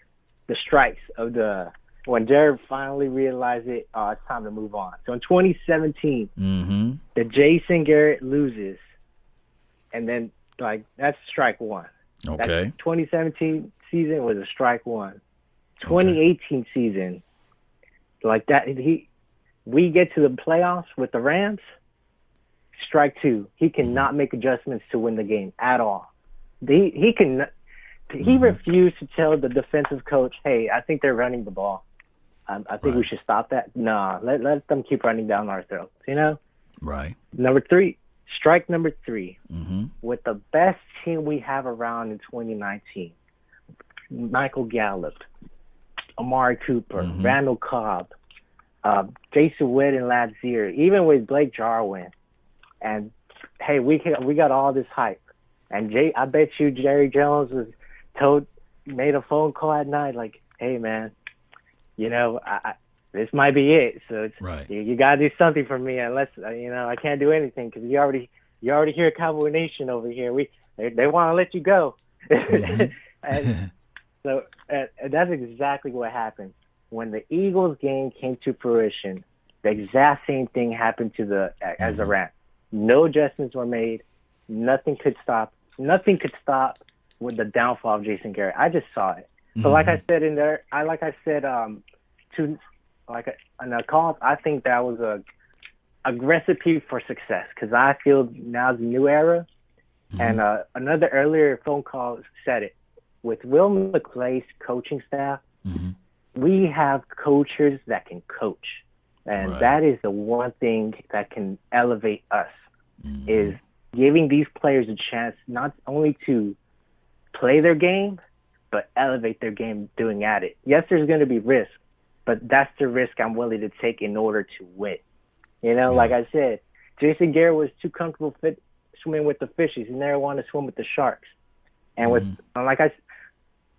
the strikes of the when Jerry finally realized it. Uh, it's time to move on. So in 2017, mm-hmm. the Jason Garrett loses, and then like that's strike one. Okay. That 2017 season was a strike one. 2018 okay. season like that. He, we get to the playoffs with the Rams. Strike two. He cannot make adjustments to win the game at all. He he can. He mm-hmm. refused to tell the defensive coach, "Hey, I think they're running the ball. Um, I think right. we should stop that." Nah, let let them keep running down our throats. You know. Right. Number three, strike number 3 mm-hmm. with the best team we have around in 2019. Michael Gallup, Amari Cooper, mm-hmm. Randall Cobb, uh, Jason Witten and Ladzier, even with Blake Jarwin. And hey, we we got all this hype. And Jay, I bet you Jerry Jones was told, made a phone call at night like, hey man, you know, I, I, this might be it. So it's, right. you, you got to do something for me, unless uh, you know I can't do anything because you already you already hear Cowboy Nation over here. We they, they want to let you go. Mm-hmm. and, so uh, that's exactly what happened. When the Eagles game came to fruition, the exact same thing happened to the as a mm-hmm. No adjustments were made. Nothing could stop. Nothing could stop with the downfall of Jason Garrett. I just saw it. So, mm-hmm. like I said in there, I like I said um, to like in the call, I think that was a a recipe for success because I feel now's a new era. Mm-hmm. And uh, another earlier phone call said it with Will McClay's coaching staff, mm-hmm. we have coaches that can coach. And right. that is the one thing that can elevate us mm-hmm. is giving these players a chance not only to play their game, but elevate their game doing at it. Yes, there's going to be risk, but that's the risk I'm willing to take in order to win. You know, yeah. like I said, Jason Garrett was too comfortable fit, swimming with the fishes. He never wanted to swim with the sharks. And with, mm-hmm. like I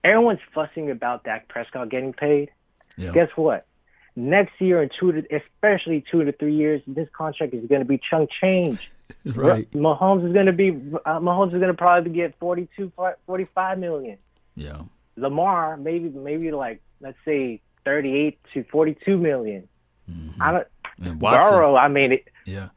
everyone's fussing about Dak Prescott getting paid. Yeah. Guess what? Next year and two to, especially two to three years, this contract is going to be chunk change. right. Mahomes is going to be uh, Mahomes is going to probably get 42, 45 million. Yeah. Lamar maybe maybe like let's say 38 to 42 million. Mm-hmm. I don't. And Burrow, I mean it. Yeah.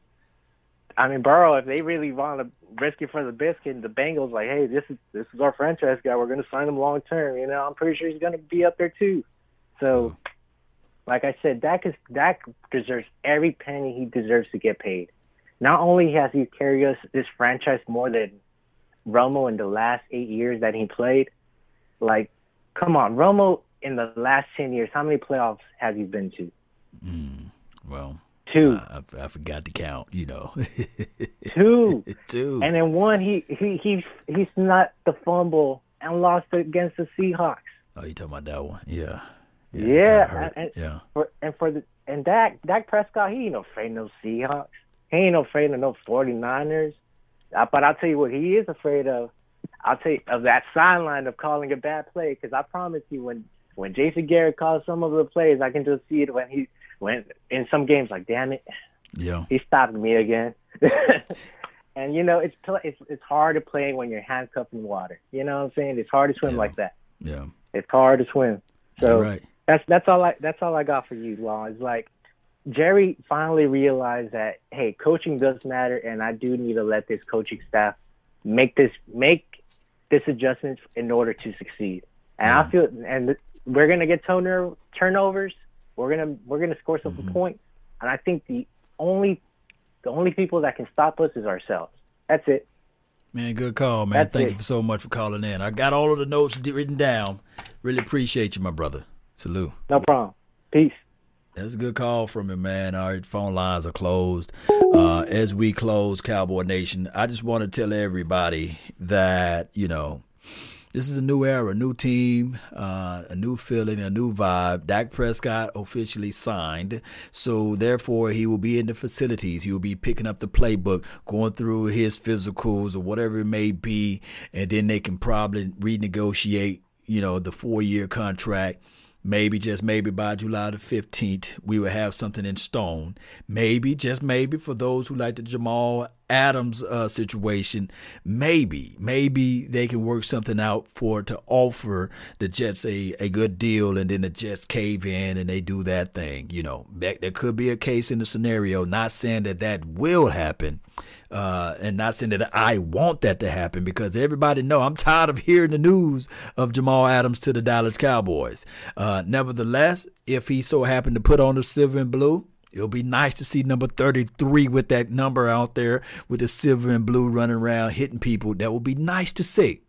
I mean Burrow, if they really want to risk it for the biscuit. And the Bengals like, hey, this is this is our franchise guy. We're going to sign him long term. You know, I'm pretty sure he's going to be up there too. So, like I said, Dak is Dak deserves every penny he deserves to get paid. Not only has he carried us this franchise more than Romo in the last eight years that he played, like, come on, Romo in the last ten years, how many playoffs has he been to? Mm, well, two. I, I, forgot to count. You know, two, two, and then one he he he he's not the fumble and lost against the Seahawks. Oh, you talking about that one? Yeah. Yeah, yeah, and, yeah. For, and for the and Dak Dak Prescott, he ain't no afraid of no Seahawks. He ain't no afraid of no 49ers. Uh, but I'll tell you what he is afraid of. I'll you of that sideline of calling a bad play. Because I promise you, when when Jason Garrett calls some of the plays, I can just see it when he when in some games like, damn it, yeah, he stopped me again. and you know, it's it's it's hard to play when you're handcuffed in water. You know what I'm saying? It's hard to swim yeah. like that. Yeah, it's hard to swim. So right. that's that's all I that's all I got for you, Law. It's like Jerry finally realized that hey, coaching does matter, and I do need to let this coaching staff make this make this adjustment in order to succeed. And yeah. I feel and we're gonna get turner, turnovers. We're gonna we're gonna score some mm-hmm. points, and I think the only the only people that can stop us is ourselves. That's it. Man, good call, man. That's Thank it. you so much for calling in. I got all of the notes written down. Really appreciate you, my brother. Salute. No problem. Peace. That's a good call from him, man. All right, phone lines are closed. Uh, as we close, Cowboy Nation, I just want to tell everybody that, you know, this is a new era, a new team, uh, a new feeling, a new vibe. Dak Prescott officially signed, so therefore he will be in the facilities. He will be picking up the playbook, going through his physicals or whatever it may be, and then they can probably renegotiate, you know, the four-year contract. Maybe, just maybe by July the 15th, we will have something in stone. Maybe, just maybe, for those who like the Jamal Adams uh, situation, maybe, maybe they can work something out for to offer the Jets a, a good deal, and then the Jets cave in and they do that thing. You know, that, there could be a case in the scenario. Not saying that that will happen, uh, and not saying that I want that to happen because everybody know I'm tired of hearing the news of Jamal Adams to the Dallas Cowboys. Uh, nevertheless, if he so happened to put on the silver and blue. It'll be nice to see number 33 with that number out there with the silver and blue running around hitting people. That would be nice to see.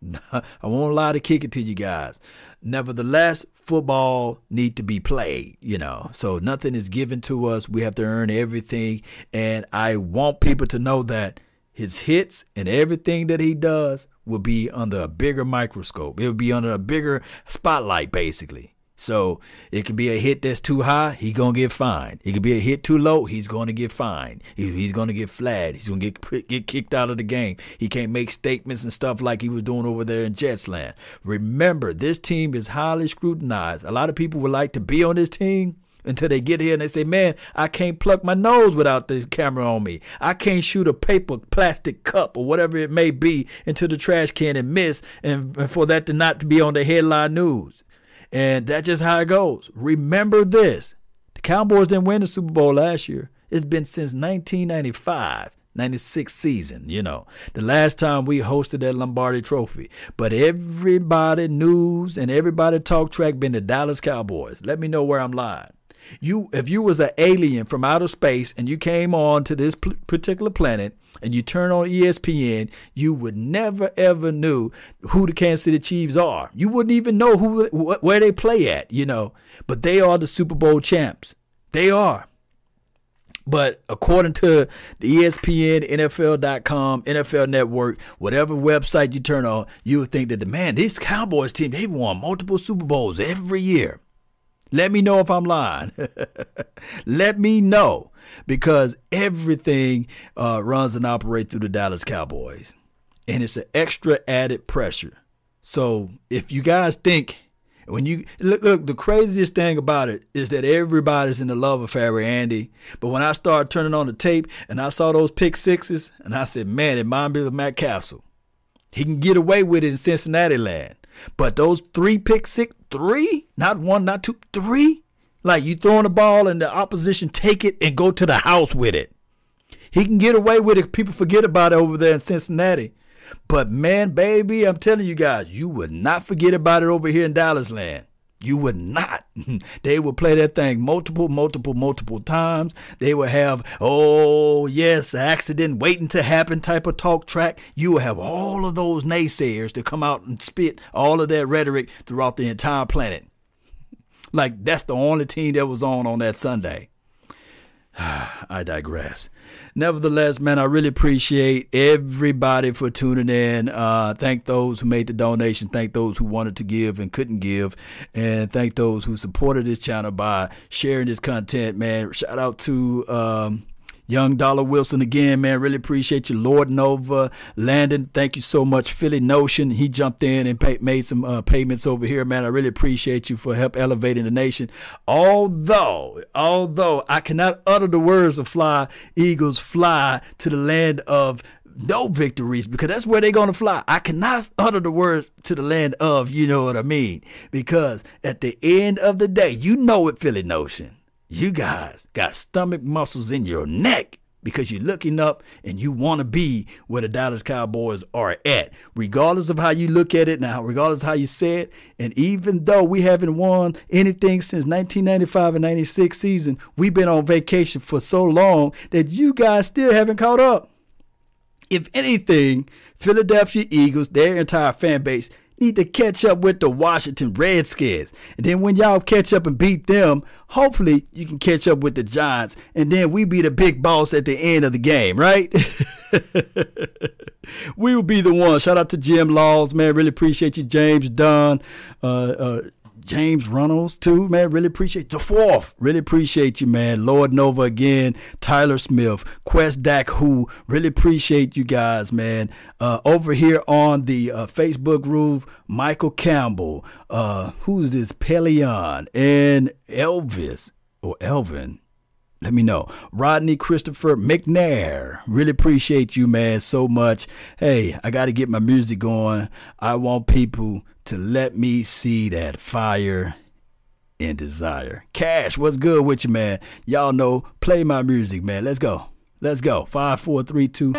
I won't lie to kick it to you guys. Nevertheless, football need to be played, you know. So nothing is given to us. We have to earn everything. And I want people to know that his hits and everything that he does will be under a bigger microscope. It will be under a bigger spotlight, basically. So it can be a hit that's too high, he gonna get fined. It could be a hit too low, he's gonna get fined. He, he's gonna get flagged. He's gonna get get kicked out of the game. He can't make statements and stuff like he was doing over there in Jetsland. Remember, this team is highly scrutinized. A lot of people would like to be on this team until they get here and they say, "Man, I can't pluck my nose without the camera on me. I can't shoot a paper plastic cup or whatever it may be into the trash can and miss, and, and for that to not be on the headline news." And that's just how it goes. Remember this the Cowboys didn't win the Super Bowl last year. It's been since 1995. 96 season, you know, the last time we hosted that Lombardi trophy. But everybody news and everybody talk track been the Dallas Cowboys. Let me know where I'm lying. You, if you was an alien from outer space and you came on to this p- particular planet and you turn on ESPN, you would never ever knew who the Kansas City Chiefs are. You wouldn't even know who wh- where they play at, you know. But they are the Super Bowl champs. They are. But according to the ESPN, NFL.com, NFL Network, whatever website you turn on, you would think that the man, this Cowboys team, they've won multiple Super Bowls every year. Let me know if I'm lying. Let me know because everything uh, runs and operates through the Dallas Cowboys, and it's an extra added pressure. So if you guys think when you look, look, the craziest thing about it is that everybody's in the love affair with Andy. But when I started turning on the tape and I saw those pick sixes, and I said, man, it reminds me of Matt Cassel. He can get away with it in Cincinnati land. But those three pick six, three, not one, not two, three. Like you throwing the ball and the opposition take it and go to the house with it. He can get away with it. People forget about it over there in Cincinnati. But man, baby, I'm telling you guys, you would not forget about it over here in Dallas land. You would not. they would play that thing multiple, multiple, multiple times. They would have, oh, yes, accident waiting to happen type of talk track. You would have all of those naysayers to come out and spit all of that rhetoric throughout the entire planet. like that's the only team that was on on that Sunday. I digress. Nevertheless, man, I really appreciate everybody for tuning in. Uh, thank those who made the donation. Thank those who wanted to give and couldn't give. And thank those who supported this channel by sharing this content, man. Shout out to um, Young Dollar Wilson again, man. Really appreciate you. Lord Nova, Landon, thank you so much. Philly Notion, he jumped in and pay, made some uh, payments over here, man. I really appreciate you for help elevating the nation. Although, although I cannot utter the words of fly, Eagles fly to the land of no victories because that's where they're going to fly. I cannot utter the words to the land of, you know what I mean? Because at the end of the day, you know it, Philly Notion you guys got stomach muscles in your neck because you're looking up and you want to be where the Dallas Cowboys are at, regardless of how you look at it now, regardless of how you say it. And even though we haven't won anything since 1995 and 96 season, we've been on vacation for so long that you guys still haven't caught up. If anything, Philadelphia Eagles, their entire fan base, need to catch up with the Washington Redskins. And then when y'all catch up and beat them, hopefully you can catch up with the Giants. And then we be the big boss at the end of the game, right? we will be the one. Shout out to Jim Laws, man. Really appreciate you, James Dunn. Uh, uh, James Reynolds too, man. Really appreciate the fourth. Really appreciate you, man. Lord Nova again, Tyler Smith, Quest Dak Who. Really appreciate you guys, man. Uh, over here on the uh, Facebook roof, Michael Campbell. Uh, who's this? Pelion and Elvis or Elvin let me know. Rodney Christopher McNair. Really appreciate you, man, so much. Hey, I got to get my music going. I want people to let me see that fire and desire. Cash, what's good with you, man? Y'all know, play my music, man. Let's go. Let's go. Five, four, three, two.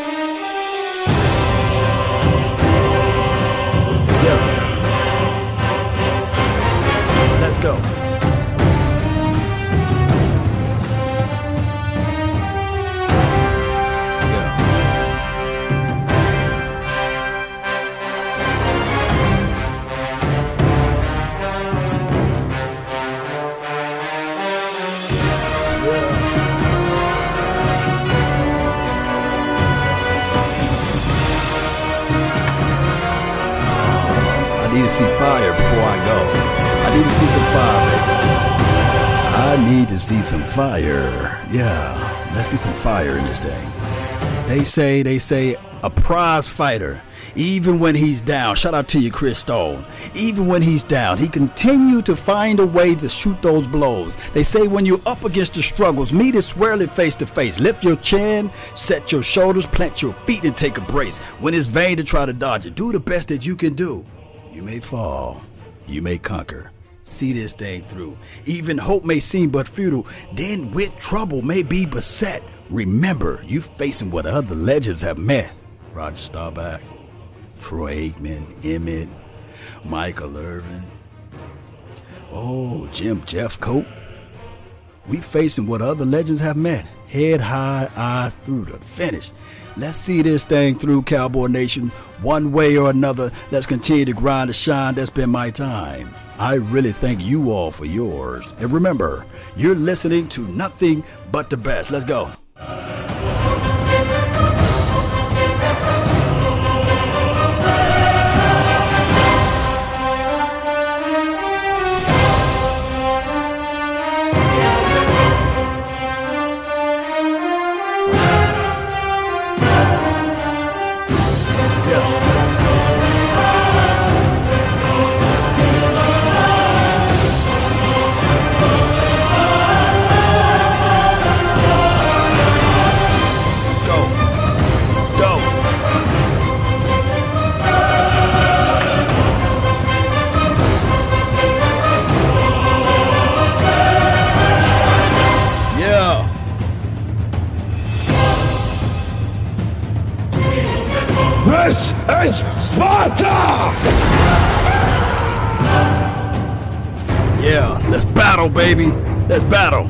Need to see some fire. I need to see some fire. Yeah, let's get some fire in this thing. They say, they say, a prize fighter even when he's down. Shout out to you, Chris Stone. Even when he's down, he continued to find a way to shoot those blows. They say when you're up against the struggles, meet it squarely face to face. Lift your chin, set your shoulders, plant your feet, and take a brace. When it's vain to try to dodge it, do the best that you can do. You may fall, you may conquer. See this thing through. Even hope may seem but futile, then with trouble may be beset. Remember, you facing what other legends have met. Roger Staubach, Troy Aikman, Emmett, Michael Irvin. Oh, Jim Jeffcoat. We facing what other legends have met. Head high, eyes through the finish. Let's see this thing through, Cowboy Nation, one way or another. Let's continue to grind and shine. That's been my time. I really thank you all for yours. And remember, you're listening to nothing but the best. Let's go. This is Sparta! Yeah, let's battle, baby. Let's battle.